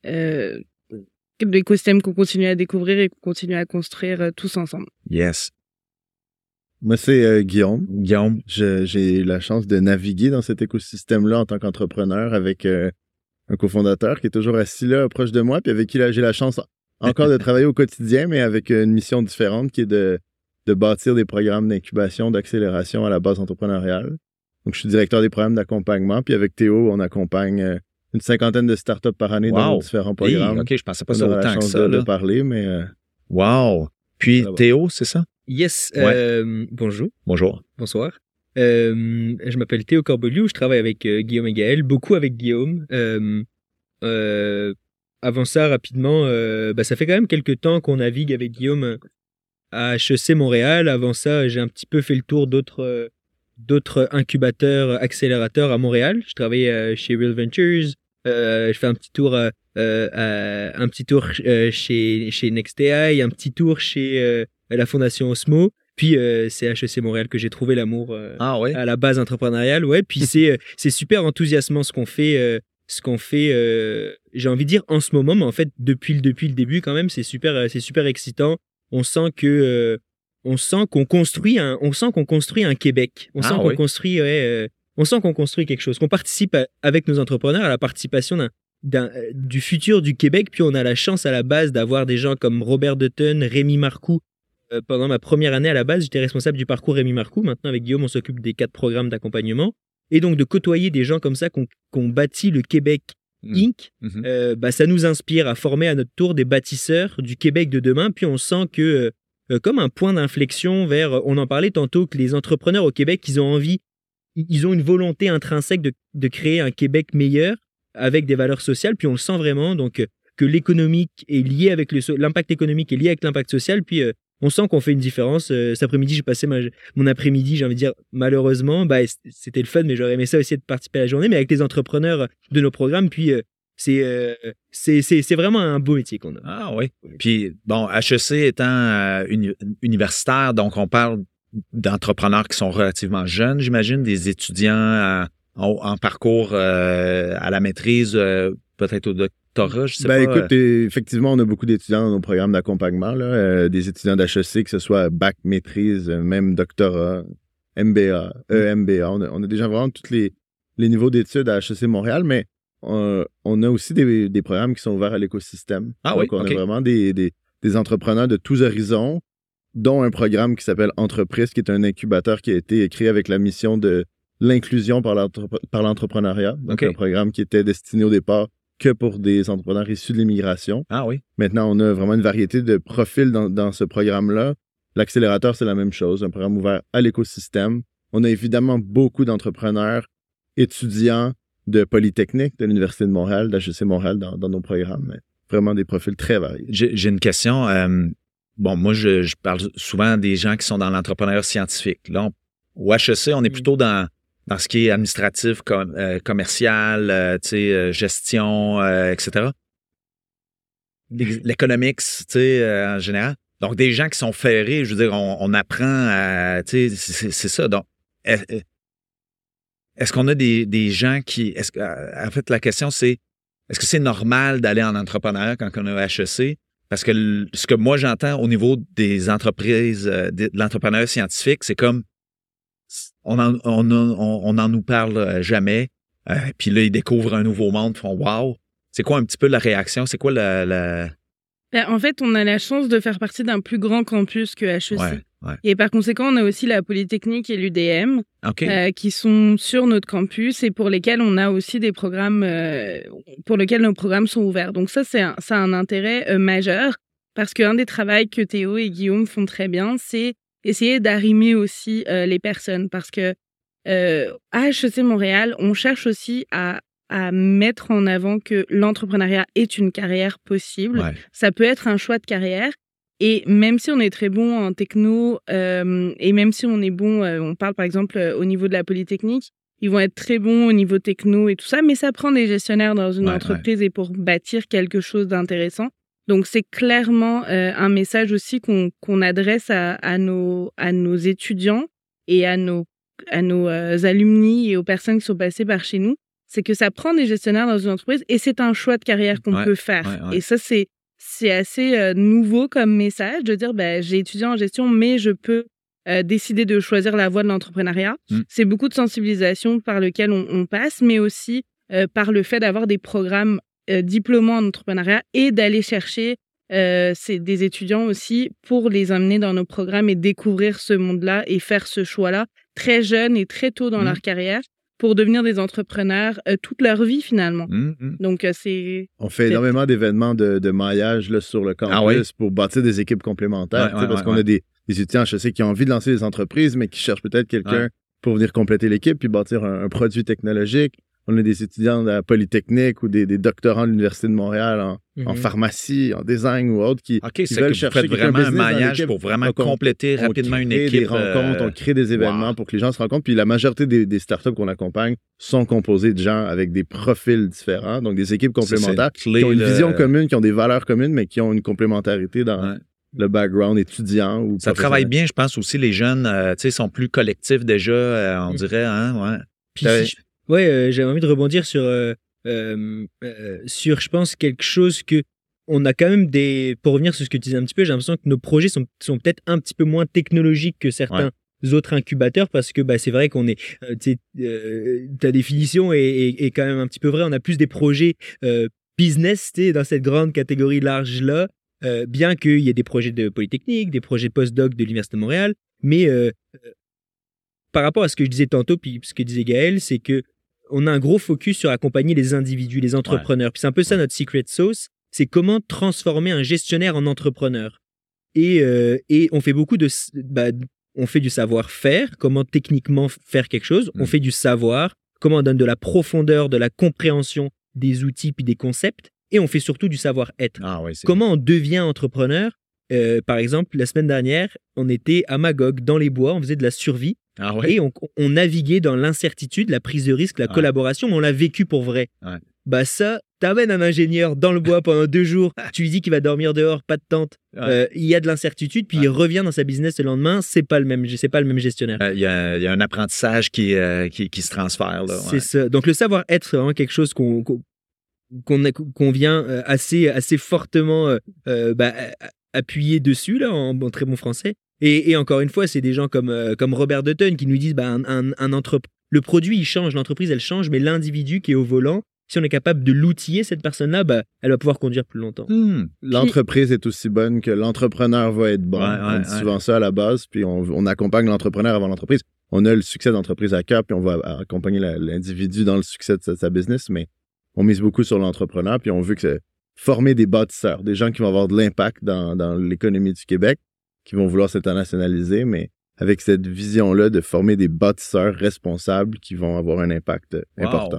euh, de l'écosystème qu'on continue à découvrir et qu'on continue à construire tous ensemble. Yes. Moi, c'est euh, Guillaume. Guillaume. Je- J'ai la chance de naviguer dans cet écosystème-là en tant qu'entrepreneur avec euh, un cofondateur qui est toujours assis là, proche de moi, puis avec qui j'ai la chance encore de travailler au quotidien, mais avec une mission différente qui est de, de bâtir des programmes d'incubation, d'accélération à la base entrepreneuriale. Donc, je suis directeur des programmes d'accompagnement, puis avec Théo, on accompagne euh, une cinquantaine de startups par année dans Wow. différents Hey, programmes. OK, je pensais pas on ça autant que ça. de, parler, mais euh, Wow. Puis. Théo, c'est ça? Yes, Ouais. euh, bonjour, Bonjour. bonsoir. Euh, je m'appelle Théo Corbeliou, je travaille avec euh, Guillaume et Gaël, beaucoup avec Guillaume. Avant ça, rapidement, euh, bah, ça fait quand même quelques temps qu'on navigue avec Guillaume à HEC Montréal. Avant ça, j'ai un petit peu fait le tour d'autres euh, d'autres incubateurs, accélérateurs à Montréal. Je travaillais euh, chez Real Ventures. Je fais un petit tour, un petit tour chez chez NextAI, un petit tour chez la fondation Osmo. Puis euh, c'est HEC Montréal que j'ai trouvé l'amour euh, Ah à la base entrepreneuriale. Ouais, puis c'est c'est super enthousiasmant ce qu'on fait. euh, ce qu'on fait, euh, j'ai envie de dire en ce moment, mais en fait depuis le depuis le début quand même, c'est super, euh, c'est super excitant. On sent que euh, on sent qu'on construit un, on sent qu'on construit un Québec. On Ah sent qu'on construit, ouais, euh, on sent qu'on construit quelque chose. Qu'on participe à- avec nos entrepreneurs à la participation d'un, d'un, du futur du Québec. Puis on a la chance à la base d'avoir des gens comme Robert Dutton, Rémi Marcoux. Pendant ma première année à la base, j'étais responsable du parcours Rémi Marcoux. Maintenant avec Guillaume, on s'occupe des quatre programmes d'accompagnement. Et donc de côtoyer des gens comme ça qu'on qu'on bâtit le Québec Mm. Inc. Mhm. Euh, bah, ça nous inspire à former à notre tour des bâtisseurs du Québec de demain. Puis on sent que, euh, comme un point d'inflexion vers, on en parlait tantôt, que les entrepreneurs au Québec, ils ont envie, ils ont une volonté intrinsèque de, de créer un Québec meilleur avec des valeurs sociales. Puis on le sent vraiment, donc euh, que l'économique est lié avec l'impact économique est lié avec l'impact social. Puis euh, on sent qu'on fait une différence. Euh, cet après-midi, j'ai passé mon après-midi, j'ai envie de dire, malheureusement, bah, c'était le fun, mais j'aurais aimé ça aussi de participer à la journée, mais avec les entrepreneurs de nos programmes. Puis euh, c'est euh, c'est vraiment un beau métier qu'on a. Ah oui. Puis, bon, HEC étant uni- universitaire, donc on parle d'entrepreneurs qui sont relativement jeunes, j'imagine, des étudiants en, parcours à la maîtrise, peut-être au je sais ben, pas. écoute, euh, effectivement, on a beaucoup d'étudiants dans nos programmes d'accompagnement, là, euh, des étudiants d'HEC, que ce soit bac, maîtrise, euh, même doctorat, MBA, EMBA. On a, on a déjà vraiment tous les, les niveaux d'études à HEC Montréal, mais on a aussi des, des programmes qui sont ouverts à l'écosystème. Ah Donc, oui, on a vraiment des, des, des entrepreneurs de tous horizons, dont un programme qui s'appelle Entreprise, qui est un incubateur qui a été créé avec la mission de l'inclusion par l'entrepre- par l'entrepreneuriat. Donc, un programme qui était destiné au départ que pour des entrepreneurs issus de l'immigration. Ah oui. Maintenant, on a vraiment une variété de profils dans, dans ce programme-là. L'accélérateur, c'est la même chose, un programme ouvert à l'écosystème. On a évidemment beaucoup d'entrepreneurs, étudiants de Polytechnique, de l'Université de Montréal, d'HEC Montréal dans, dans nos programmes. mais Vraiment des profils très variés. J'ai une question. euh, bon, moi, je, je parle souvent des gens qui sont dans l'entrepreneuriat scientifique. Là, on- au HEC, on est plutôt dans, dans ce qui est administratif, com- euh, commercial, euh, euh, gestion, etc. L'é- L'économics, tu sais, euh, en général? Donc, des gens qui sont ferrés, je veux dire, on, on apprend à, c'est- ça. Donc, est- est-ce qu'on a des, des gens qui, est-ce en fait, la question, c'est, est-ce que c'est normal d'aller en entrepreneuriat quand on au HEC? Parce que ce que moi j'entends au niveau des entreprises, de l'entrepreneuriat scientifique, c'est comme on en, on, on, on en nous parle euh, jamais. Euh, puis là, ils découvrent un nouveau monde, ils font Wow! C'est quoi un petit peu la réaction? C'est quoi la. la... Ben, en fait, on a la chance de faire partie d'un plus grand campus que HEC. Ouais, ouais. Et par conséquent, on a aussi la Polytechnique et l'UDM euh, qui sont sur notre campus et pour lesquels on a aussi des programmes euh, pour lesquels nos programmes sont ouverts. Donc ça, c'est un, ça a un intérêt majeur. parce qu'un des travaux que Théo et Guillaume font très bien, c'est essayer d'arrimer aussi euh, les personnes parce que euh, à HEC Montréal, on cherche aussi à, à mettre en avant que l'entrepreneuriat est une carrière possible. Ouais. Ça peut être un choix de carrière. Et même si on est très bon en techno, euh, et même si on est bon, on parle par exemple au niveau de la polytechnique, ils vont être très bons au niveau techno et tout ça, mais ça prend des gestionnaires dans une Ouais, entreprise et pour bâtir quelque chose d'intéressant. Donc c'est clairement euh, un message aussi qu'on adresse à, à, nos, à nos étudiants et à nos, à nos euh, alumni et aux personnes qui sont passées par chez nous. C'est que ça prend des gestionnaires dans une entreprise et c'est un choix de carrière qu'on Ouais, peut faire. ouais, ouais. Et ça, c'est c'est assez euh, nouveau comme message de dire ben, j'ai étudié en gestion, mais je peux euh, décider de choisir la voie de l'entrepreneuriat. Mm. C'est beaucoup de sensibilisation par lequel on, on passe, mais aussi euh, par le fait d'avoir des programmes euh, diplômants en entrepreneuriat et d'aller chercher euh, c'est des étudiants aussi pour les amener dans nos programmes et découvrir ce monde-là et faire ce choix-là très jeune et très tôt dans Mm. leur carrière pour devenir des entrepreneurs euh, toute leur vie finalement. Hum, hum. Donc euh, c'est On fait énormément d'événements de, de maillage là, sur le campus Ah oui? pour bâtir des équipes complémentaires. Ouais, ouais, parce ouais, qu'on ouais. a des, des étudiants HEC qui ont envie de lancer des entreprises, mais qui cherchent peut-être quelqu'un Ouais. pour venir compléter l'équipe puis bâtir un, un produit technologique. On a des étudiants de la Polytechnique ou des, des doctorants de l'Université de Montréal en, en Mhm. pharmacie, en design ou autre qui, OK, qui que veulent vous chercher faites vraiment un maillage pour vraiment on- compléter on rapidement une crée équipe. des rencontres, euh, on crée des événements wow. pour que les gens se rencontrent. Puis la majorité des, des startups qu'on accompagne sont composées de gens avec des profils différents, donc des équipes complémentaires clé, qui ont une vision commune, qui ont des valeurs communes, mais qui ont une complémentarité dans Ouais. le background étudiant ou Ça travaille bien, je pense aussi, les jeunes, euh, sais, sont plus collectifs déjà, euh, on Mm. dirait, hein, ouais. Puis T'avais- si je- ouais, euh, j'ai envie de rebondir sur, euh, euh, euh, sur, je pense, quelque chose que on a quand même des. Pour revenir sur ce que tu disais un petit peu, j'ai l'impression que nos projets sont, sont peut-être un petit peu moins technologiques que certains autres incubateurs parce que bah, c'est vrai qu'on est. euh, ta définition est, est, est quand même un petit peu vraie. On a plus des projets euh, business dans cette grande catégorie large-là. euh, bien qu'il y ait des projets de Polytechnique, des projets post-doc de l'Université de Montréal, mais par rapport à ce que je disais tantôt, puis ce que disait Gaël, c'est que on a un gros focus sur accompagner les individus, les entrepreneurs. Puis c'est un peu ça notre secret sauce, c'est comment transformer un gestionnaire en entrepreneur. Et, euh, et on fait beaucoup de, bah, on fait du savoir-faire, comment techniquement faire quelque chose. On Mm. fait du savoir, comment on donne de la profondeur, de la compréhension des outils puis des concepts. Et on fait surtout du savoir-être. Ah Comment on devient entrepreneur? Euh, Par exemple, la semaine dernière, on était à Magog, dans les bois, on faisait de la survie Ah et on, on naviguait dans l'incertitude, la prise de risque, la Ouais. collaboration, mais on l'a vécu pour vrai. Ouais. Bah ça, t'amènes un ingénieur dans le bois pendant deux jours, tu lui dis qu'il va dormir dehors, pas de tente. Euh, il y a de l'incertitude, puis il revient dans sa business le lendemain, c'est pas le même, c'est pas le même gestionnaire. Euh, Il y, a, il y a un apprentissage qui, euh, qui, qui se transfère. C'est ça. Donc le savoir-être, c'est vraiment quelque chose qu'on qu'on vient assez assez fortement bah, appuyer dessus là en bon- très bon français. Et, et encore une fois, c'est des gens comme euh, comme Robert Dutton qui nous disent bah, un, un, un entrep- le produit il change, l'entreprise elle change, mais l'individu qui est au volant, si on est capable de l'outiller cette personne-là, bah, elle va pouvoir conduire plus longtemps. Hmm. L'entreprise est aussi bonne que l'entrepreneur va être bon. Ouais, ouais, on dit ouais. souvent ça à la base, puis on, on accompagne l'entrepreneur avant l'entreprise. On a le succès d'entreprise à cœur, puis on va accompagner la- l'individu dans le succès de sa, sa business, mais on mise beaucoup sur l'entrepreneur, puis on veut que c'est former des bâtisseurs, des gens qui vont avoir de l'impact dans, dans l'économie du Québec, qui vont vouloir s'internationaliser, mais avec cette vision-là de former des bâtisseurs responsables qui vont avoir un impact euh, Wow. important.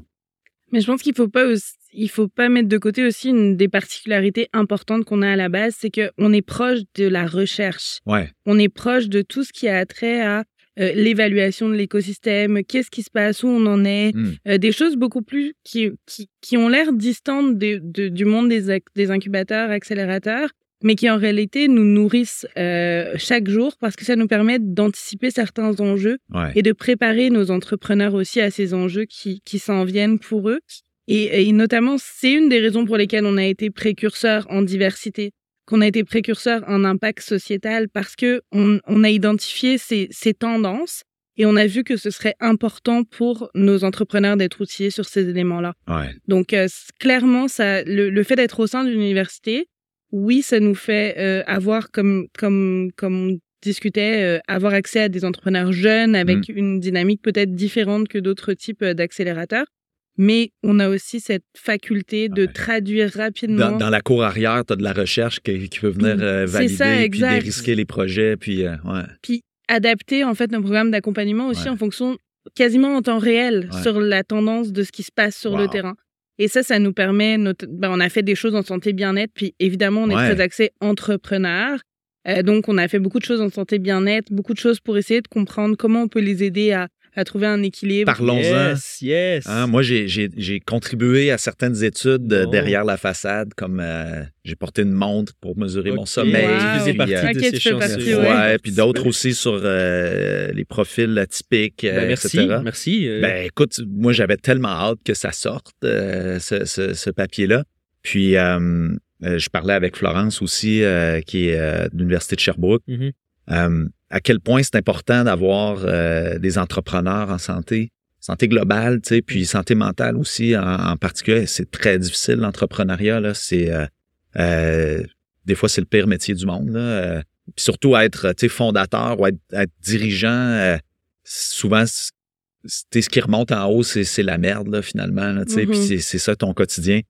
Mais je pense qu'il faut pas aussi- il faut pas mettre de côté aussi une des particularités importantes qu'on a à la base, c'est que on est proche de la recherche. Ouais. On est proche de tout ce qui a trait à euh, l'évaluation de l'écosystème, qu'est-ce qui se passe, où on en est, Hmm. euh, des choses beaucoup plus qui, qui, qui ont l'air distantes de, de- du monde des incubateurs, accélérateurs, mais qui en réalité nous nourrissent euh, chaque jour parce que ça nous permet d'anticiper certains enjeux Ouais. et de préparer nos entrepreneurs aussi à ces enjeux qui, qui s'en viennent pour eux. Et, et notamment, c'est une des raisons pour lesquelles on a été précurseur en diversité, qu'on a été précurseur en impact sociétal, parce que on, on a identifié ces, ces tendances et on a vu que ce serait important pour nos entrepreneurs d'être outillés sur ces éléments-là. Ouais. Donc, euh, clairement, ça, le, le fait d'être au sein d'une université, oui, ça nous fait euh, avoir, comme, comme, comme on discutait, euh, avoir accès à des entrepreneurs jeunes avec une dynamique peut-être différente que d'autres types euh, d'accélérateurs. mais on a aussi cette faculté de Ouais. traduire rapidement. Dans, dans la cour arrière, tu as de la recherche qui, qui peut venir euh, C'est valider ça, puis dérisquer les projets. Puis, euh, ouais. puis adapter en fait nos programmes d'accompagnement aussi Ouais. en fonction quasiment en temps réel sur la tendance de ce qui se passe sur le terrain. Et ça, ça nous permet, ben, on a fait des choses en santé bien-être, puis évidemment, on est Ouais. très axé entrepreneur. Euh, donc, on a fait beaucoup de choses en santé bien-être, beaucoup de choses pour essayer de comprendre comment on peut les aider à, à trouver un équilibre. Parlons-en. Yes, yes. Hein, moi, j'ai- j'ai j'ai contribué à certaines études Bon. derrière la façade, comme euh, j'ai porté une montre pour mesurer mon sommeil. Wow. Puis, partie euh, de ces chanceux. partie, ouais, ouais. puis d'autres aussi sur euh, les profils atypiques, euh, Ben, merci, etc. merci. Ben écoute, moi j'avais tellement hâte que ça sorte, euh, ce, ce- ce papier-là. Puis je parlais avec Florence aussi, euh, qui est euh, de l'Université de Sherbrooke, mhm. euh, à quel point c'est important d'avoir euh, des entrepreneurs en santé, santé globale, tu sais, puis santé mentale aussi en, en particulier. C'est très difficile l'entrepreneuriat là. C'est euh, euh, des fois c'est le pire métier du monde là. Puis surtout être tu sais fondateur ou être, être dirigeant, euh, souvent ce qui remonte en haut, c'est la merde là finalement. Là, tu sais. Puis c'est c'est ça ton quotidien.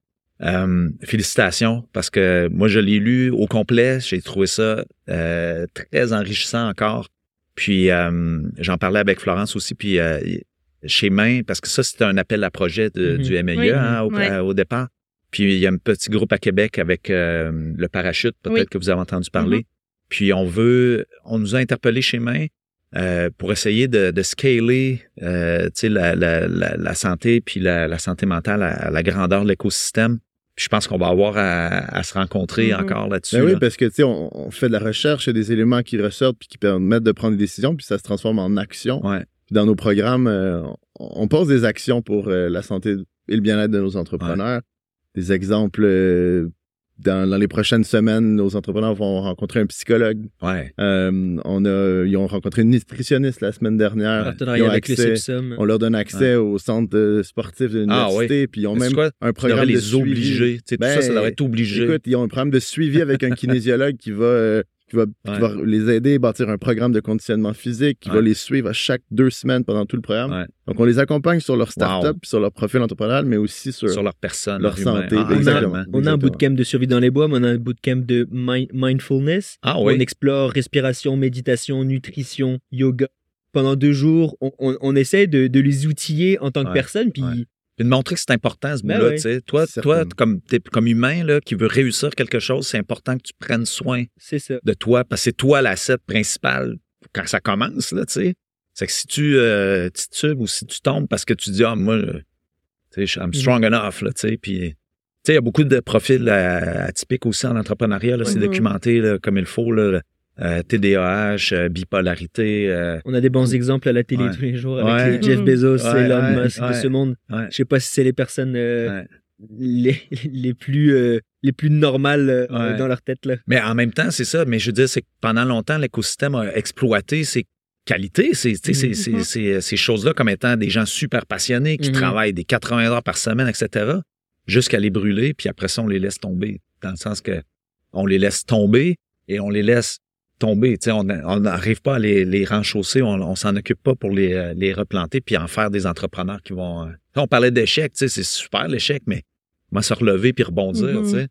Euh, félicitations parce que moi je l'ai lu au complet, j'ai trouvé ça euh, très enrichissant encore. Puis euh, j'en parlais avec Florence aussi, puis chez Main, parce que ça c'était un appel à projet de- Mhm. du Oui. hein, au, Ouais. au départ. Puis il y a un petit groupe à Québec avec le parachute, peut-être Oui. que vous avez entendu parler. Puis on veut, on nous a interpellés chez Main euh, pour essayer de, de scaler euh, la, la, la, la santé puis la, la santé mentale à, à la grandeur de l'écosystème. Je pense qu'on va avoir à, à se rencontrer Mhm. encore là-dessus. Ben oui, là. parce que tu sais, on, on fait de la recherche, il y a des éléments qui ressortent puis qui permettent de prendre des décisions, puis ça se transforme en action. Ouais. Puis dans nos programmes, euh, on, on pose des actions pour euh, la santé et le bien-être de nos entrepreneurs. Des exemples, euh, dans, dans les prochaines semaines, nos entrepreneurs vont rencontrer un psychologue. Ouais. Euh, on a, ils ont rencontré une nutritionniste la semaine dernière. Partenariat Ils ont avec accès-. On leur donne accès au centre sportif de Ah l'université, puis ils ont même quoi? un programme de les suivi. obliger. Sais, tout ça, ça Ben, devrait être obligé. Écoute, ils ont un programme de suivi avec un kinésiologue qui va, euh, qui va, qui Ouais. va les aider à bâtir un programme de conditionnement physique, qui va les suivre à chaque deux semaines pendant tout le programme. Ouais. Donc, on les accompagne sur leur start-up, Wow. sur leur profil entrepreneurial, mais aussi sur, sur leur personne, leur humain. santé. Ah, On a, exactement. on a un bootcamp de survie dans les bois, mais on a un bootcamp de mi- mindfulness. Ah oui. On explore respiration, méditation, nutrition, yoga. Pendant deux jours, on, on, on essaie de, de les outiller en tant que Ouais, personne. Puis ouais. Puis de montrer que c'est important ce Ben bout-là. ouais. tu sais. Toi, toi comme, comme humain là, qui veut réussir quelque chose, c'est important que tu prennes soin ça. de toi parce que c'est toi l'asset principal quand ça commence. Là, tu sais. c'est que si tu euh, titubes ou si tu tombes parce que tu dis Ah, moi, euh, tu sais, I'm strong enough, là, tu sais, puis. tu sais, il y a beaucoup de profils euh, atypiques aussi en entrepreneuriat. C'est documenté là, comme il faut. Là, euh, TDAH, euh, bipolarité. euh, On a des bons exemples à la télé Ouais. tous les jours avec Ouais. les Jeff. Bezos Ouais, et Elon Musk de ce monde. Je sais pas si c'est les personnes euh, les, les plus euh, les plus normales euh, dans leur tête là. Mais en même temps, c'est ça. Mais je veux dire, c'est que pendant longtemps, l'écosystème a exploité ses qualités, ces, sais, ces- ces- ces- ces choses-là, comme étant des gens super passionnés qui Mhm. travaillent des 80 heures par semaine, etc., jusqu'à les brûler, puis après ça, on les laisse tomber. Dans le sens que on les laisse tomber et on les laisse tomber. Tu sais, on n'arrive pas à les, les renchausser, on, on s'en occupe pas pour les, euh, les replanter puis en faire des entrepreneurs qui vont. euh, on parlait d'échec, tu sais, c'est super l'échec, mais comment se relever puis rebondir, Mhm. tu sais.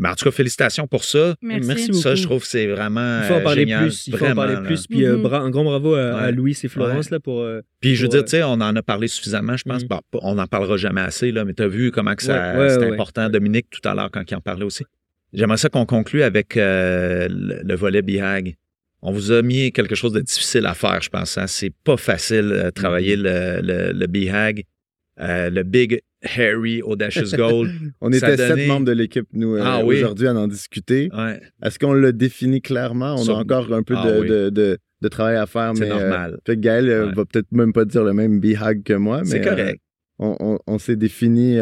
Mais en tout cas, félicitations pour ça. Merci. Merci Ça, beaucoup. je trouve que c'est vraiment. Il faut en euh, parler génial. plus. Il faut en parler plus. Puis bra- un grand bravo à. Louis et Florence Ouais. là pour. euh, Puis je veux dire, tu sais, on en a parlé suffisamment, je pense. Bon, on n'en parlera jamais assez, là, mais tu as vu comment que ça, Ouais, ouais, c'est ouais, important. ouais. Dominique, tout à l'heure, quand il en parlait aussi. J'aimerais ça qu'on conclue avec euh, le, le volet BIHAG. On vous a mis quelque chose de difficile à faire, je pense. Hein. C'est pas facile de travailler Mhm. le, le, le BIHAG. Euh, le Big Hairy Audacious Goal. On était donné- sept membres de l'équipe, nous, euh, Ah oui. aujourd'hui, à en discuter. Ouais, Est-ce qu'on l'a défini clairement? On Sur- a encore un peu Ah de, oui. de, de, de travail à faire, c'est mais euh, normal. peut-être Gaël euh, Ouais. va peut-être même pas dire le même BHAG que moi, mais c'est euh, correct. on, on- on s'est défini.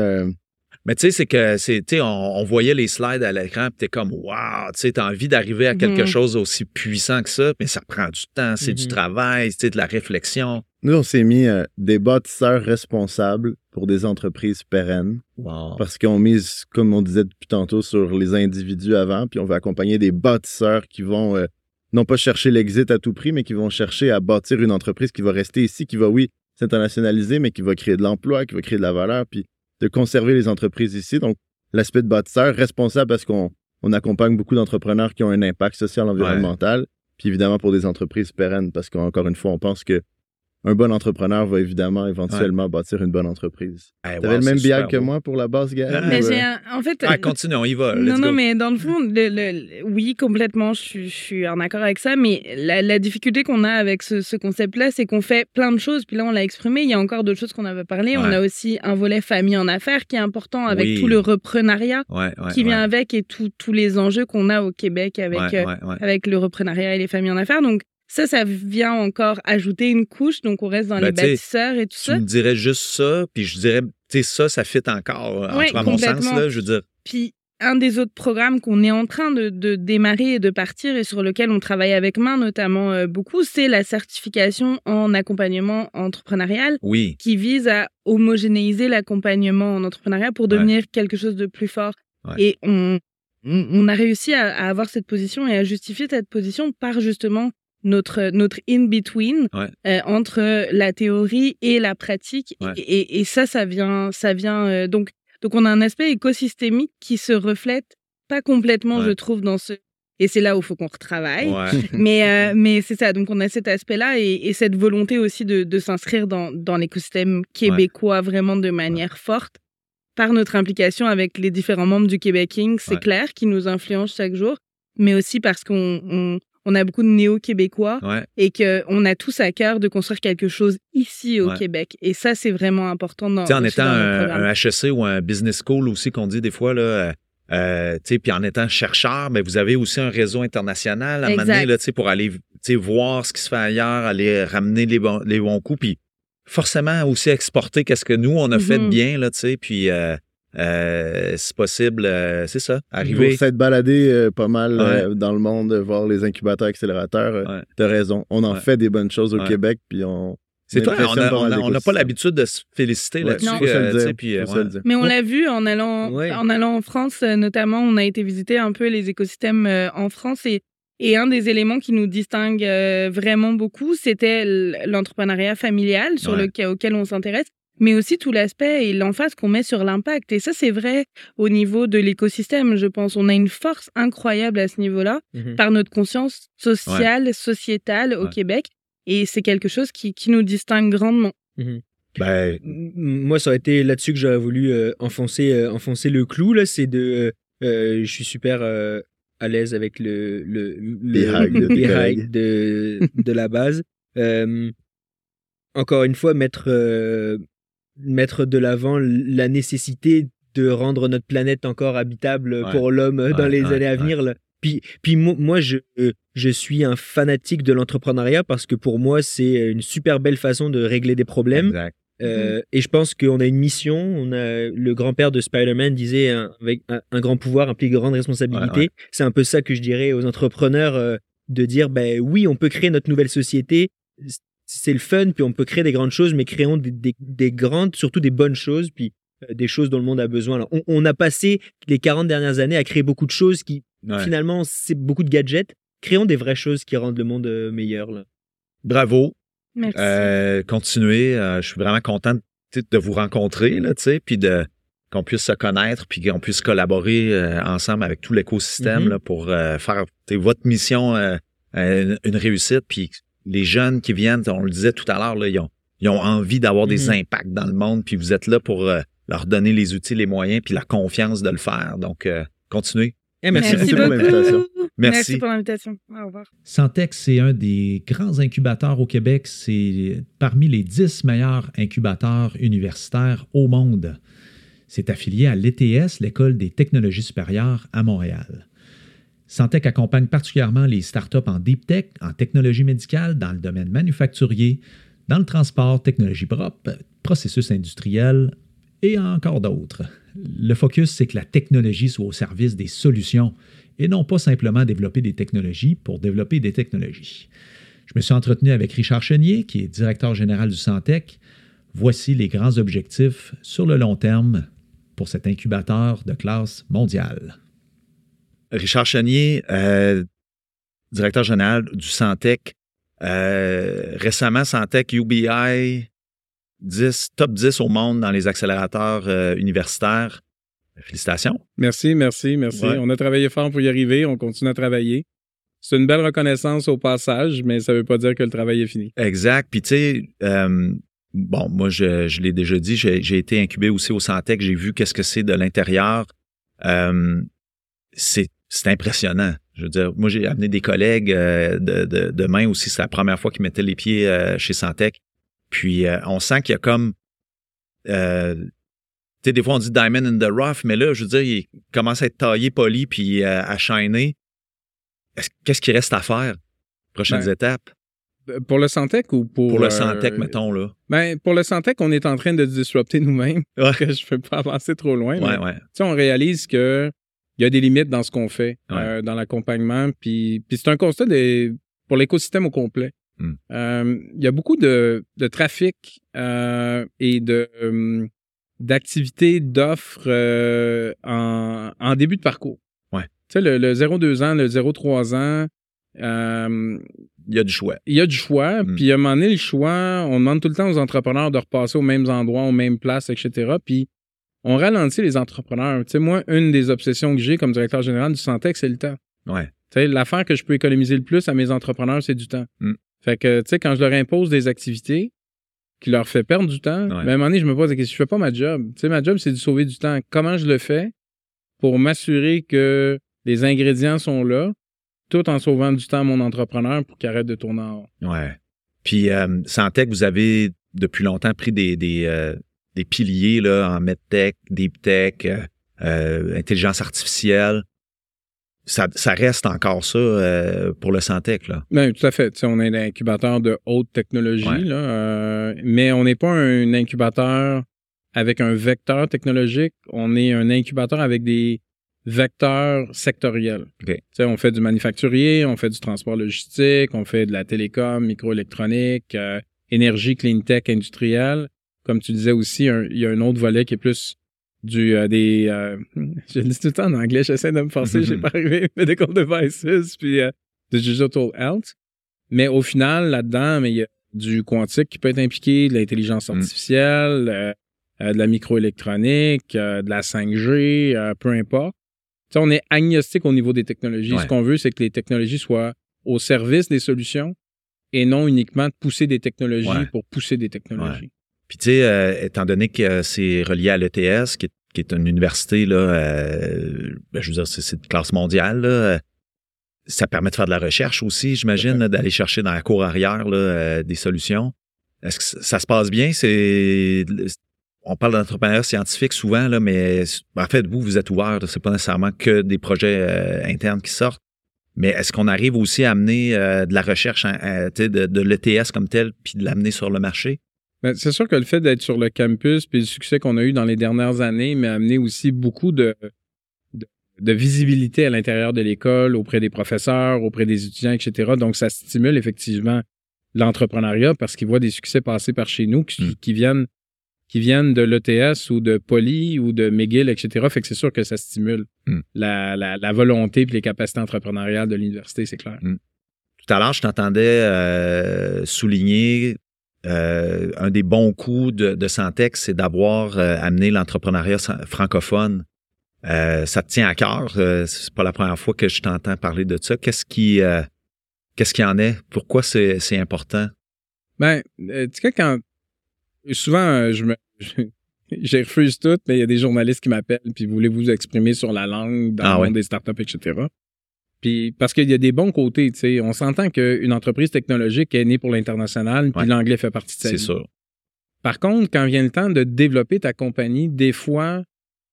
Mais tu sais, c'est que c'est, tu sais, on, on voyait les slides à l'écran, puis t'es comme, wow, tu sais, t'as envie d'arriver à quelque Mhm. chose aussi puissant que ça, mais ça prend du temps, c'est du Mhm. travail, tu sais, de la réflexion. nous, on s'est mis euh, des bâtisseurs responsables pour des entreprises pérennes Wow. parce qu'on mise, comme on disait depuis tantôt, sur les individus avant, puis on veut accompagner des bâtisseurs qui vont euh, non pas chercher l'exit à tout prix, mais qui vont chercher à bâtir une entreprise qui va rester ici, qui va, oui, s'internationaliser, mais qui va créer de l'emploi, qui va créer de la valeur, puis de conserver les entreprises ici. Donc, l'aspect de bâtisseur, responsable parce qu'on on accompagne beaucoup d'entrepreneurs qui ont un impact social, environnemental, puis évidemment pour des entreprises pérennes, parce qu'encore une fois, on pense que un bon entrepreneur va évidemment éventuellement bâtir une bonne entreprise. Hey, T'avais wow, le même super que beau. moi pour la base, Gaël? Mais ou, j'ai un- en fait. Ah, continue, on y va. Let's non, non, go. mais dans le fond, le, le- oui, complètement, je, suis- je suis en accord avec ça, mais la, la difficulté qu'on a avec ce, ce concept-là, c'est qu'on fait plein de choses, puis là, on l'a exprimé, il y a encore d'autres choses qu'on avait parlé. On a aussi un volet famille en affaires qui est important avec Oui. tout le reprenariat Ouais, ouais, qui vient ouais. avec et tous les enjeux qu'on a au Québec avec, Ouais, euh, ouais, ouais. avec le reprenariat et les familles en affaires. Donc, ça, ça vient encore ajouter une couche, donc on reste dans Ben, les tu bâtisseurs et tout Tu ça. me dirais juste ça, puis je dirais, tu sais, ça, ça fit encore, en tout cas, à mon sens, là, je veux dire. Puis un des autres programmes qu'on est en train de, de démarrer et de partir et sur lequel on travaille avec main notamment euh, beaucoup, c'est la certification en accompagnement entrepreneurial Oui. qui vise à homogénéiser l'accompagnement en entrepreneuriat pour devenir quelque chose de plus fort. Ouais. Et on, on on a réussi à, à avoir cette position et à justifier cette position par justement notre, notre in-between Ouais. euh, entre la théorie et la pratique. Ouais. Et, ça, ça vient, ça vient euh, donc donc on a un aspect écosystémique qui se reflète pas complètement, Ouais. je trouve, dans ce et c'est là où il faut qu'on retravaille. Mais euh, mais c'est ça. Donc on a cet aspect-là et, et cette volonté aussi de, de s'inscrire dans dans l'écosystème québécois vraiment de manière forte par notre implication avec les différents membres du Québec Inc. C'est clair qui nous influence chaque jour, mais aussi parce qu'on on, on a beaucoup de néo-québécois Ouais. et qu'on a tous à cœur de construire quelque chose ici au Ouais. Québec. Et ça, c'est vraiment important dans, en étant dans un, HEC ou un business school aussi, qu'on dit des fois, là, euh, euh, tu sais, puis en étant chercheur, mais vous avez aussi un réseau international à Exact. mener, là, tu sais, pour aller tu sais, voir ce qui se fait ailleurs, aller ramener les bons, les bons coups, puis forcément aussi exporter qu'est-ce que nous, on a fait de Mhm. bien, là, tu sais, puis euh, euh, si possible, euh, c'est ça, Pour arriver. s'être baladé euh, pas mal euh, dans le monde, voir les incubateurs, accélérateurs, euh, Ouais. t'as raison. On en Ouais. fait des bonnes choses au Ouais. Québec, puis on. C'est toi, on n'a pas l'habitude de se féliciter là-dessus. Euh. Mais on l'a vu en allant, Ouais. en allant en France, notamment, on a été visiter un peu les écosystèmes euh, en France et, et un des éléments qui nous distingue euh, vraiment beaucoup, c'était l'entrepreneuriat familial sur Ouais. lequel, auquel on s'intéresse, mais aussi tout l'aspect et l'emphase qu'on met sur l'impact. Et ça, c'est vrai au niveau de l'écosystème, je pense. On a une force incroyable à ce niveau-là Mhm. par notre conscience sociale, sociétale au Ouais. Québec. Et c'est quelque chose qui, qui nous distingue grandement. Ben, M- Moi, ça aurait été là-dessus que j'aurais voulu euh, enfoncer, euh, enfoncer le clou. Là, c'est de, euh, je suis super euh, à l'aise avec le le le, Behind le de de de la base. Euh, encore une fois, mettre euh, mettre de l'avant la nécessité de rendre notre planète encore habitable Ouais. pour l'homme dans les ouais, années à venir. là. Puis, puis mo- moi, je, euh, je suis un fanatique de l'entrepreneuriat parce que pour moi, c'est une super belle façon de régler des problèmes. exact. Euh, Et je pense qu'on a une mission. On a le grand-père de Spider-Man disait un, avec un, un grand pouvoir implique de grandes responsabilités. Ouais, ouais. C'est un peu ça que je dirais aux entrepreneurs euh, de dire ben oui, on peut créer notre nouvelle société. C'est le fun, puis on peut créer des grandes choses, mais créons des, des- des grandes, surtout des bonnes choses, puis euh, des choses dont le monde a besoin. Alors, on, on a passé les 40 dernières années à créer beaucoup de choses qui, Ouais. finalement, c'est beaucoup de gadgets. Créons des vraies choses qui rendent le monde euh, meilleur. Là. Bravo. Merci. Euh, continuez. Euh, je suis vraiment content de, vous rencontrer, là, puis de qu'on puisse se connaître, puis qu'on puisse collaborer euh, ensemble avec tout l'écosystème Mhm. là, pour euh, faire votre mission une, une réussite. Puis les jeunes qui viennent, on le disait tout à l'heure, ils ont, ils ont envie d'avoir des Mhm. impacts dans le monde, puis vous êtes là pour euh, leur donner les outils, les moyens, puis la confiance de le faire. Donc, euh, continuez. Eh, merci, Merci beaucoup. pour l'invitation. Merci. pour l'invitation. Au revoir. Santex, c'est un des grands incubateurs au Québec. C'est parmi les 10 meilleurs incubateurs universitaires au monde. C'est affilié à l'ETS, l'École des technologies supérieures à Montréal. Santec accompagne particulièrement les startups en deep tech, en technologie médicale, dans le domaine manufacturier, dans le transport, technologie propre, processus industriel et encore d'autres. Le focus, c'est que la technologie soit au service des solutions et non pas simplement développer des technologies pour développer des technologies. Je me suis entretenu avec Richard Chenier, qui est directeur général du Santec. Voici les grands objectifs sur le long terme pour cet incubateur de classe mondiale. Richard Chenier, euh, directeur général du Santec. Euh, récemment, Santec UBI 10, top 10 au monde dans les accélérateurs euh, universitaires. Félicitations. Merci, merci, merci. Ouais. On a travaillé fort pour y arriver. On continue à travailler. C'est une belle reconnaissance au passage, mais ça ne veut pas dire que le travail est fini. Exact. Puis tu sais, bon, moi, je, je l'ai déjà dit, j'ai j'ai été incubé aussi au Santec, j'ai vu qu'est-ce que c'est de l'intérieur. Euh, c'est c'est impressionnant. Je veux dire, moi, j'ai amené des collègues euh, de, de, demain aussi. C'est la première fois qu'ils mettaient les pieds euh, chez Santec. Puis, euh, on sent qu'il y a comme... tu sais, des fois, on dit diamond in the rough, mais là, je veux dire, il commence à être taillé, poli, puis à shiner. Est-ce- Qu'est-ce qu'il reste à faire? Prochaines Ben, étapes? Pour le Santec ou pour... Pour le Santec, mettons, là. Ben, pour le Santec, on est en train de disrupter nous-mêmes. Ouais. que je ne peux pas avancer trop loin. Ouais, mais, ouais. tu sais, on réalise que il y a des limites dans ce qu'on fait, Ouais. euh, dans l'accompagnement. Puis, puis c'est un constat pour l'écosystème au complet. Hmm. Euh, Il y a beaucoup de, de trafic euh, et de d'activités, d'offres en, en début de parcours. Ouais. Tu sais, le, le 0-2 ans, le 0-3 ans, Il y a du choix. il y a du choix. Mm. Puis à un moment donné, le choix, on demande tout le temps aux entrepreneurs de repasser aux mêmes endroits, aux mêmes places, etc. Puis on ralentit les entrepreneurs. Tu sais, moi, une des obsessions que j'ai comme directeur général du Santex, c'est le temps. Ouais. Tu sais, l'affaire que je peux économiser le plus à mes entrepreneurs, c'est du temps. Mm. Fait que, tu sais, quand je leur impose des activités qui leur fait perdre du temps, ben, à un moment donné, je me pose la question, je fais pas ma job. Tu sais, ma job, c'est de sauver du temps. Comment je le fais pour m'assurer que les ingrédients sont là, tout en sauvant du temps à mon entrepreneur pour qu'il arrête de tourner en rond? Ouais. Puis, euh, Santec, vous avez depuis longtemps pris des, des, euh, des piliers là, en medtech, deep tech, euh, euh, intelligence artificielle. Ça, ça reste encore ça euh, pour le Santec, là. Ben, tout à fait. On est un incubateur de haute technologie, Ouais. là, euh, mais on n'est pas un incubateur avec un vecteur technologique. On est un incubateur avec des vecteurs sectoriels. On fait du manufacturier, on fait du transport logistique, on fait de la télécom, microélectronique, euh, énergie, clean tech, industrielle. Comme tu disais aussi, un- il y a un autre volet qui est plus du euh, des euh, je le dis tout le temps en anglais, j'essaie de me forcer, j'ai pas arrivé, medical devices, puis euh, digital health. Mais au final, là-dedans, mais il y a du quantique qui peut être impliqué, de l'intelligence artificielle, euh, de la microélectronique, de la 5G, euh, peu importe. On est agnostique au niveau des technologies. Ouais. Ce qu'on veut, c'est que les technologies soient au service des solutions et non uniquement de pousser des technologies Ouais. pour pousser des technologies. Ouais. Puis, tu sais, euh, étant donné que euh, c'est relié à l'ETS, qui est, qui est une université, là, euh, ben, je veux dire, c'est, de classe mondiale, là, euh, ça permet de faire de la recherche aussi, j'imagine, là, d'aller chercher dans la cour arrière là, euh, des solutions. Est-ce que ça, se passe bien? C'est, on parle d'entrepreneuriat scientifique souvent, là, mais en fait, vous, vous êtes ouvert. C'est pas nécessairement que des projets euh, internes qui sortent. Mais est-ce qu'on arrive aussi à amener euh, de la recherche, hein, euh, tu sais, de, de l'ETS comme tel, puis de l'amener sur le marché? Ben, c'est sûr que le fait d'être sur le campus puis le succès qu'on a eu dans les dernières années m'a amené aussi beaucoup de, de, de visibilité à l'intérieur de l'école, auprès des professeurs, auprès des étudiants, etc. Donc, ça stimule effectivement l'entrepreneuriat parce qu'ils voient des succès passer par chez nous qui, qui viennent qui viennent de l'ETS ou de Poly ou de McGill, etc. Fait que c'est sûr que ça stimule Mm. la, la, la volonté et les capacités entrepreneuriales de l'université, c'est clair. Tout à l'heure, je t'entendais euh, souligner euh, un des bons coups de, de Santex, c'est d'avoir euh, amené l'entrepreneuriat francophone. Euh, ça te tient à cœur. c'est pas la première fois que je t'entends parler de ça. Qu'est-ce qui, qu'est-ce qui en est? Pourquoi c'est, c'est important? Ben, tu sais, quand. Souvent, je me. Je refuse tout, mais il y a des journalistes qui m'appellent puis voulez vous exprimer sur la langue dans Ah le ouais. monde des startups, etc. Puis parce qu'il y a des bons côtés, tu sais. On s'entend qu'une entreprise technologique est née pour l'international, puis Ouais. l'anglais fait partie de sa C'est sûr. Par contre, quand vient le temps de développer ta compagnie, des fois,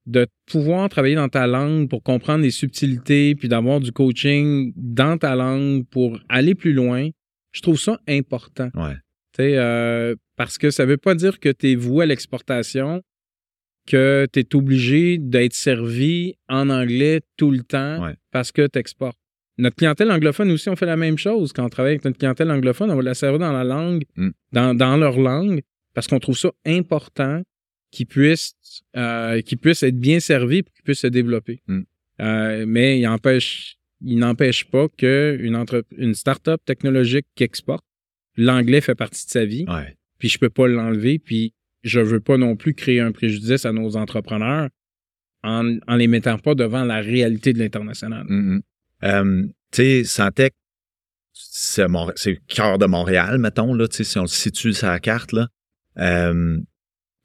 de pouvoir travailler dans ta langue pour comprendre les subtilités, puis d'avoir du coaching dans ta langue pour aller plus loin, je trouve ça important. Ouais. Tu sais, euh, parce que ça veut pas dire que tu es voué à l'exportation, que tu es obligé d'être servi en anglais tout le temps Ouais. parce que tu exportes. Notre clientèle anglophone aussi, on fait la même chose. Quand on travaille avec notre clientèle anglophone, on va la servir dans la langue, Mm. dans, dans leur langue, parce qu'on trouve ça important qu'ils puissent, euh, qu'ils puissent être bien servis et qu'ils puissent se développer. Mm. Euh, mais il empêche, il n'empêche pas qu'une entre, une start-up technologique qui exporte, l'anglais fait partie de sa vie. Ouais. Puis je peux pas l'enlever. Puis je veux pas non plus créer un préjudice à nos entrepreneurs en, en les mettant pas devant la réalité de l'international. Mhm. Euh, tu sais, Santec, c'est le cœur de Montréal, mettons, là, si on le situe sur la carte, là. Euh,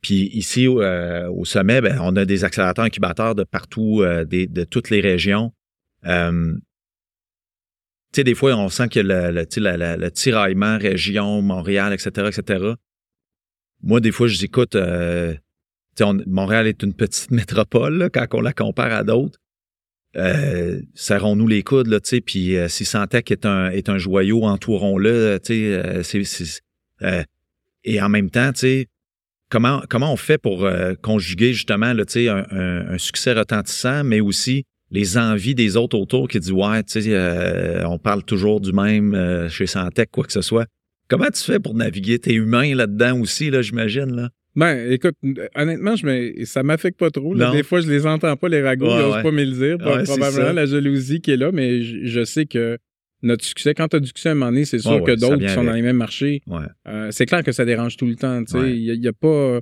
puis ici, euh, au sommet, ben, on a des accélérateurs incubateurs de partout, euh, des- de toutes les régions. Euh, tu sais, des fois, on sent que le, le, la- la- le tiraillement région, Montréal, etc., etc. Moi, des fois, je écoute, euh, Montréal est une petite métropole là, quand on la compare à d'autres. Euh, serrons-nous les coudes, là, tu sais, puis euh, si Santec est un, joyau, entourons-le, tu sais, euh, euh, et en même temps, tu sais, comment, comment on fait pour euh, conjuguer justement, là, tu sais, un, un- succès retentissant, mais aussi les envies des autres autour qui disent, ouais, tu sais, euh, on parle toujours du même euh, chez Santec, quoi que ce soit. Comment tu fais pour naviguer? T'es humain là-dedans aussi, là, j'imagine, là? Ben, écoute, honnêtement, je me, ça m'affecte pas trop. là. Des fois, je les entends pas, les ragots, Ouais, ils ouais. pas me le dire. Ouais, probablement la jalousie qui est là, mais je, sais que notre succès, quand tu as du succès à un moment donné, c'est sûr que d'autres qui sont dans les mêmes marchés, euh, c'est clair que ça dérange tout le temps. Il y a, il y a pas.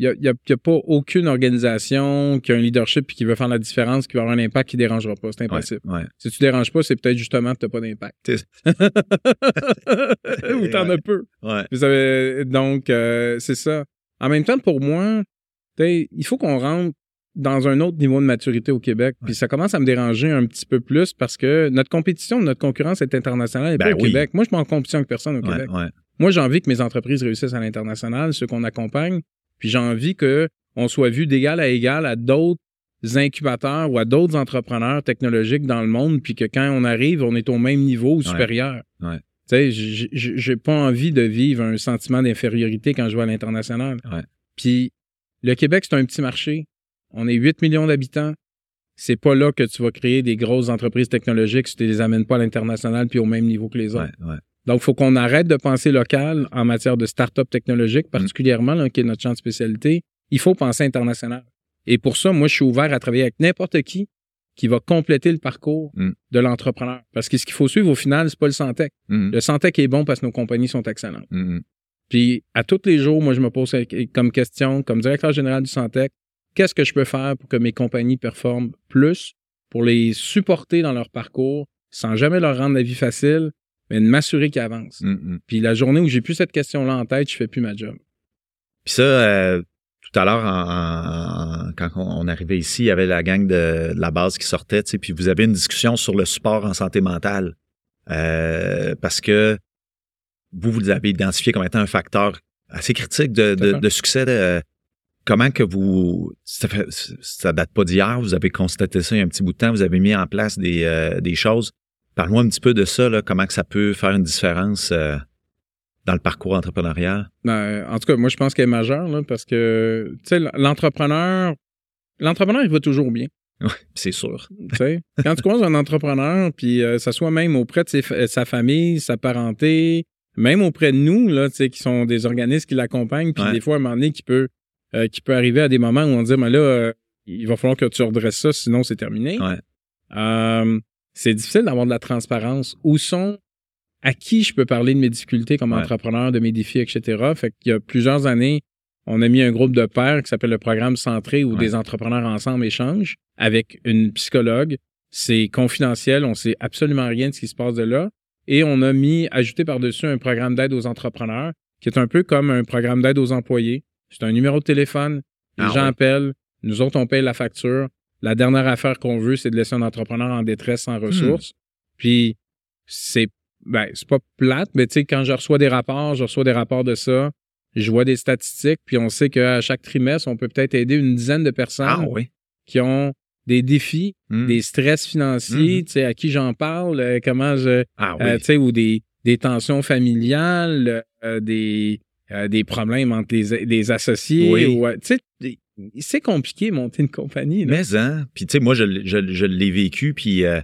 Il y a, y a- il y a pas aucune organisation qui a un leadership et qui veut faire la différence, qui va avoir un impact qui dérangera pas. C'est impossible. Ouais. Si tu déranges pas, c'est peut-être justement que tu n'as pas d'impact. Ou tu en as peu. Vous donc, euh, c'est ça. En même temps, pour moi, il faut qu'on rentre dans un autre niveau de maturité au Québec. Puis ça commence à me déranger un petit peu plus parce que notre compétition, notre concurrence est internationale et Ben pas au oui. Québec. Moi, je suis pas en compétition avec personne au Québec. Moi, j'ai envie que mes entreprises réussissent à l'international, ceux qu'on accompagne. Puis j'ai envie que on soit vu d'égal à égal à d'autres incubateurs ou à d'autres entrepreneurs technologiques dans le monde, puis que quand on arrive, on est au même niveau ou supérieur. Ouais. Tu sais, j'ai pas envie de vivre un sentiment d'infériorité quand je vais à l'international. Ouais. Puis le Québec, c'est un petit marché. On est 8 millions d'habitants. C'est pas là que tu vas créer des grosses entreprises technologiques si tu les amènes pas à l'international puis au même niveau que les autres. Ouais, ouais. Donc, il faut qu'on arrête de penser local en matière de start-up technologique, Mm. particulièrement, là, qui est notre champ de spécialité. Il faut penser international. Et pour ça, moi, je suis ouvert à travailler avec n'importe qui qui va compléter le parcours Mm. de l'entrepreneur. Parce que ce qu'il faut suivre au final, c'est pas le Santec. Mhm. Le Santec est bon parce que nos compagnies sont excellentes. Puis, à tous les jours, moi, je me pose comme question, comme directeur général du Santec, qu'est-ce que je peux faire pour que mes compagnies performent plus, pour les supporter dans leur parcours, sans jamais leur rendre la vie facile, mais de m'assurer qu'ils avancent. Mhm. Puis la journée où j'ai plus cette question-là en tête, je fais plus ma job. Puis ça, euh, tout à l'heure, en- en- en- quand on arrivait ici, il y avait la gang de, de la base qui sortait, tu sais, puis vous avez une discussion sur le support en santé mentale. Euh, parce que vous, vous l'avez identifié comme étant un facteur assez critique de, de- de succès. de- comment que vous... Ça, fait, ça date pas d'hier, vous avez constaté ça il y a un petit bout de temps, vous avez mis en place des, euh, des choses. Parle-moi un petit peu de ça, là, comment que ça peut faire une différence euh, dans le parcours entrepreneurial? Ben, en tout cas, moi, je pense qu'elle est majeure, là, parce que, l'entrepreneur, l'entrepreneur, il va toujours bien. Ouais, c'est sûr. Tu sais, quand tu croises un entrepreneur, puis euh, ça soit même auprès de ses sa famille, sa parenté, même auprès de nous, là, qui sont des organismes qui l'accompagnent, puis Ouais. des fois, à un moment donné, qui peut, euh, qui peut arriver à des moments où on dit, mais là, euh, il va falloir que tu redresses ça, sinon c'est terminé. Ouais. C'est difficile d'avoir de la transparence. Où sont, à qui je peux parler de mes difficultés comme Ouais. entrepreneur, de mes défis, etc. Fait qu'il y a plusieurs années, on a mis un groupe de pairs qui s'appelle le programme Centré où Ouais. des entrepreneurs ensemble échangent avec une psychologue. C'est confidentiel, on sait absolument rien de ce qui se passe de là. Et on a mis, ajouté par-dessus un programme d'aide aux entrepreneurs qui est un peu comme un programme d'aide aux employés. C'est un numéro de téléphone, les Ah gens ouais. appellent, nous autres, on paye la facture. La dernière affaire qu'on veut, c'est de laisser un entrepreneur en détresse sans ressources. Puis, c'est ben, c'est pas plate, mais tu sais, quand je reçois des rapports, je reçois des rapports de ça, je vois des statistiques, puis on sait qu'à chaque trimestre, on peut peut-être aider une dizaine de personnes Ah oui. qui ont des défis, Mm. des stress financiers, Mhm. tu sais, à qui j'en parle, euh, comment je... Ah oui. euh, tu sais, ou des, des tensions familiales, euh, des, des problèmes entre les, les associés. Oui. ou, tu sais, c'est compliqué monter une compagnie. Mais hein, puis tu sais, moi, je, l'ai vécu, puis euh,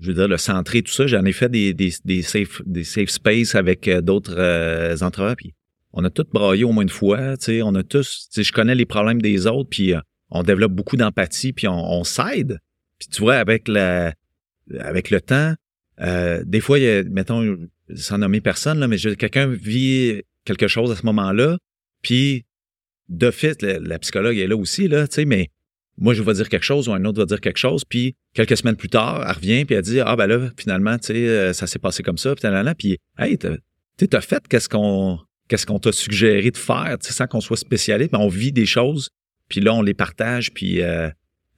je veux dire, le centré, tout ça, j'en ai fait des, safe, des safe space avec euh, d'autres euh, entrepreneurs, puis on a tous braillé au moins une fois, tu sais, on a tous, tu je connais les problèmes des autres, puis euh, on développe beaucoup d'empathie, puis on, s'aide. Puis tu vois, avec, le temps, des fois, il y a, mettons, sans nommer personne, là, mais quelqu'un vit quelque chose à ce moment-là, puis de fait, la, la psychologue est là aussi, là, tu sais, mais moi, je vais dire quelque chose ou un autre va dire quelque chose, puis quelques semaines plus tard, elle revient, puis elle dit Ah, ben là, finalement, tu sais, euh, ça s'est passé comme ça, puis là, puis hey, t'as fait qu'est-ce qu'on t'a suggéré de faire, tu sais, sans qu'on soit spécialiste, mais on vit des choses, puis là, on les partage, puis euh,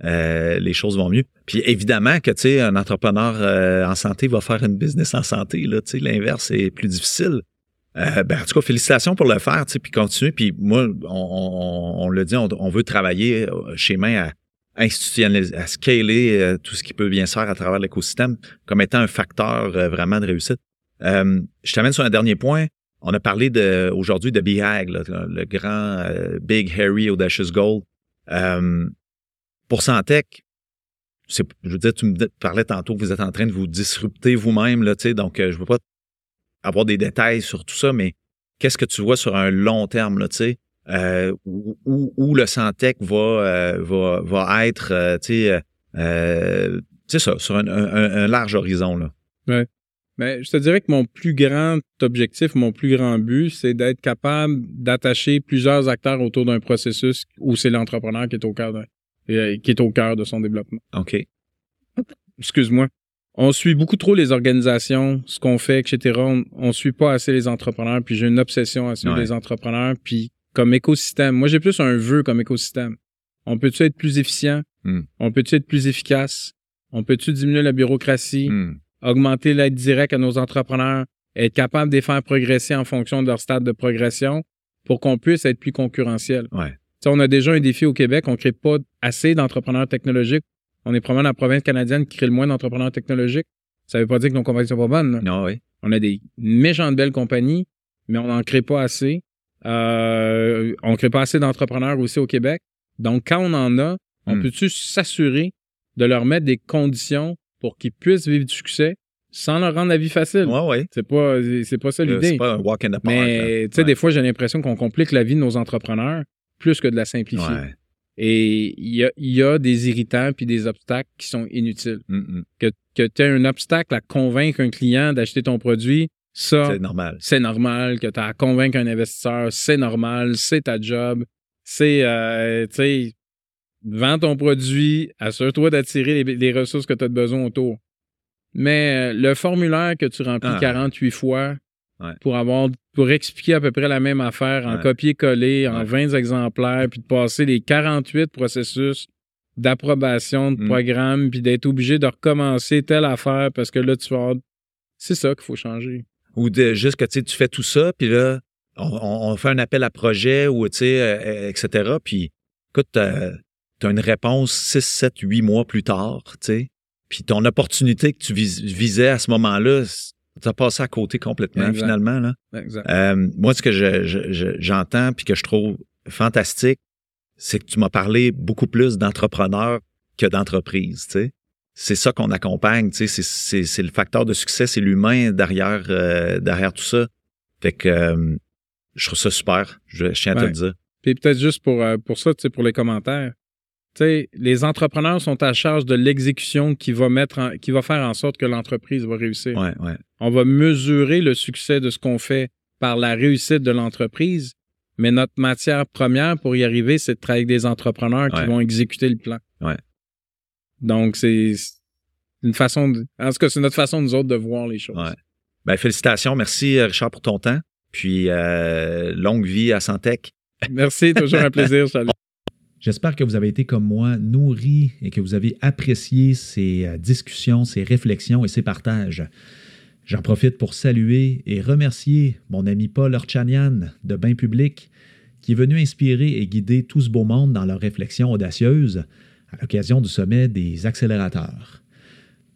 euh, les choses vont mieux. Puis évidemment que, tu sais, un entrepreneur en santé va faire une business en santé, là, tu sais, l'inverse est plus difficile. Euh, ben, en tout cas, félicitations pour le faire, puis continuer. Puis moi, on, on, on le dit, on, on veut travailler euh, chez Main à institutionnaliser, à scaler euh, tout ce qui peut bien se faire à travers l'écosystème comme étant un facteur euh, vraiment de réussite. Euh, je t'amène sur un dernier point. On a parlé de, aujourd'hui de BHAG, là, le grand Big Harry Audacious. Euh, pour Santec, je veux dire, tu me parlais tantôt que vous êtes en train de vous disrupter vous-même, là, donc je veux pas avoir des détails sur tout ça, mais qu'est-ce que tu vois sur un long terme, là, tu sais, euh, où, où- où le Santec va, euh, va, va être, euh, tu sais, ça, sur un, un- un large horizon, là. Mais je te dirais que mon plus grand objectif, mon plus grand but, c'est d'être capable d'attacher plusieurs acteurs autour d'un processus où c'est l'entrepreneur qui est au cœur de, qui est au cœur de son développement. OK. Excuse-moi. On suit beaucoup trop les organisations, ce qu'on fait, etc. On, on suit pas assez les entrepreneurs, puis j'ai une obsession à suivre Ouais. les entrepreneurs, puis comme écosystème. Moi, j'ai plus un vœu comme écosystème. On peut-tu être plus efficient? Hmm. On peut-tu être plus efficace? On peut-tu diminuer la bureaucratie? Hmm. augmenter l'aide directe à nos entrepreneurs, être capable de les faire progresser en fonction de leur stade de progression pour qu'on puisse être plus concurrentiel? Ouais. Tu sais, on a déjà un défi au Québec, on crée pas assez d'entrepreneurs technologiques. On est probablement la province canadienne qui crée le moins d'entrepreneurs technologiques. Ça veut pas dire que nos compagnies sont pas bonnes. Non, oui. On a des méchantes belles compagnies, mais on n'en crée pas assez. Euh, on crée pas assez d'entrepreneurs aussi au Québec. Donc, quand on en a, on Hmm. peut-tu s'assurer de leur mettre des conditions pour qu'ils puissent vivre du succès sans leur rendre la vie facile? Ouais, ouais. C'est pas, c'est pas ça Euh, l'idée. C'est pas un walk in the park. Mais, tu sais, Ouais. des fois, j'ai l'impression qu'on complique la vie de nos entrepreneurs plus que de la simplifier. Ouais. Et il y a, y a des irritants puis des obstacles qui sont inutiles. Mm. Que, que tu as un obstacle à convaincre un client d'acheter ton produit, ça, C'est normal. c'est normal. Que tu as à convaincre un investisseur, c'est normal, c'est ta job. C'est, euh, tu sais, vends ton produit, assure-toi d'attirer les, les ressources que tu as besoin autour. Mais euh, le formulaire que tu remplis Ah. 48 fois Ouais. pour avoir pour expliquer à peu près la même affaire en Ouais. copier-coller, en Ouais. 20 exemplaires, puis de passer les 48 processus d'approbation de Mm. programme, puis d'être obligé de recommencer telle affaire parce que là, tu vas avoir- C'est ça qu'il faut changer. Ou de, juste que tu fais tout ça, puis là, on, fait un appel à projet, ou tu sais, euh, etc. Puis, écoute, tu as une réponse 6, 7, 8 mois plus tard, tu sais. Puis ton opportunité que tu vis- visais à ce moment-là, tu as passé à côté complètement, Exact. finalement. Là. Exact. Euh, moi, ce que je- je- je- j'entends puis que je trouve fantastique, c'est que tu m'as parlé beaucoup plus d'entrepreneurs que d'entreprises, tu sais. C'est ça qu'on accompagne, tu sais. c'est- le facteur de succès, c'est l'humain derrière, euh, derrière tout ça. Fait que euh, je trouve ça super. Je, je tiens à te le dire. Puis peut-être juste pour, euh, pour ça, tu sais, pour les commentaires. Les entrepreneurs sont à charge de l'exécution qui va mettre en- qui va faire en sorte que l'entreprise va réussir. Ouais, ouais. On va mesurer le succès de ce qu'on fait par la réussite de l'entreprise, mais notre matière première pour y arriver, c'est de travailler avec des entrepreneurs Ouais. qui vont exécuter le plan. Donc, c'est une façon de, en tout cas, c'est notre façon, nous autres, de voir les choses. Ben, félicitations. Merci, euh, Richard, pour ton temps. Puis, euh, longue vie à Santec. Merci, toujours un plaisir. Salut. J'espère que vous avez été comme moi nourri et que vous avez apprécié ces euh, discussions, ces réflexions et ces partages. J'en profite pour saluer et remercier mon ami Paul Orchanian de Bain Public qui est venu inspirer et guider tout ce beau monde dans leurs réflexions audacieuses à l'occasion du sommet des accélérateurs.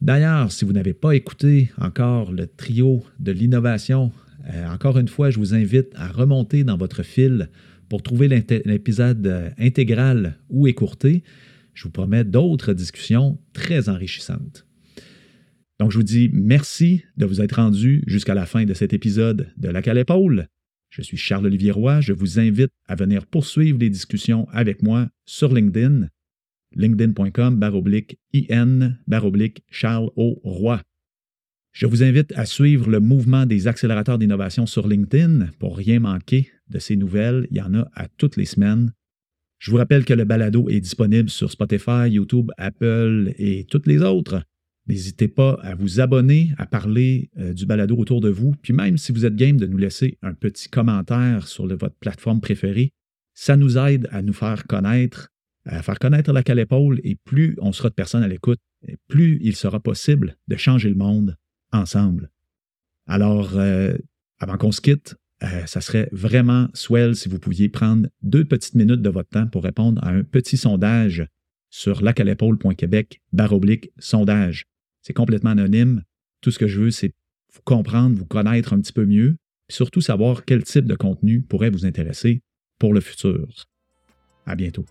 D'ailleurs, si vous n'avez pas écouté encore le trio de l'innovation, euh, encore une fois, je vous invite à remonter dans votre fil pour trouver l'épisode euh, intégral ou écourté. Je vous promets d'autres discussions très enrichissantes. Donc, je vous dis merci de vous être rendu jusqu'à la fin de cet épisode de La Cale Épaule. Je suis Charles-Olivier Roy. Je vous invite à venir poursuivre les discussions avec moi sur LinkedIn, linkedin.com baroblique IN baroblique Charles O. Je vous invite à suivre le mouvement des accélérateurs d'innovation sur LinkedIn pour rien manquer de ces nouvelles. Il y en a à toutes les semaines. Je vous rappelle que le balado est disponible sur Spotify, YouTube, Apple et toutes les autres. N'hésitez pas à vous abonner, à parler euh, du balado autour de vous, puis même si vous êtes game de nous laisser un petit commentaire sur votre plateforme préférée, ça nous aide à nous faire connaître, à faire connaître la Calépaule, et plus on sera de personnes à l'écoute, plus il sera possible de changer le monde ensemble. Alors, euh, avant qu'on se quitte, euh, ça serait vraiment swell si vous pouviez prendre deux petites minutes de votre temps pour répondre à un petit sondage sur lacalépaule.québec baroblique sondage. C'est complètement anonyme. Tout ce que je veux, c'est vous comprendre, vous connaître un petit peu mieux, et surtout savoir quel type de contenu pourrait vous intéresser pour le futur. À bientôt.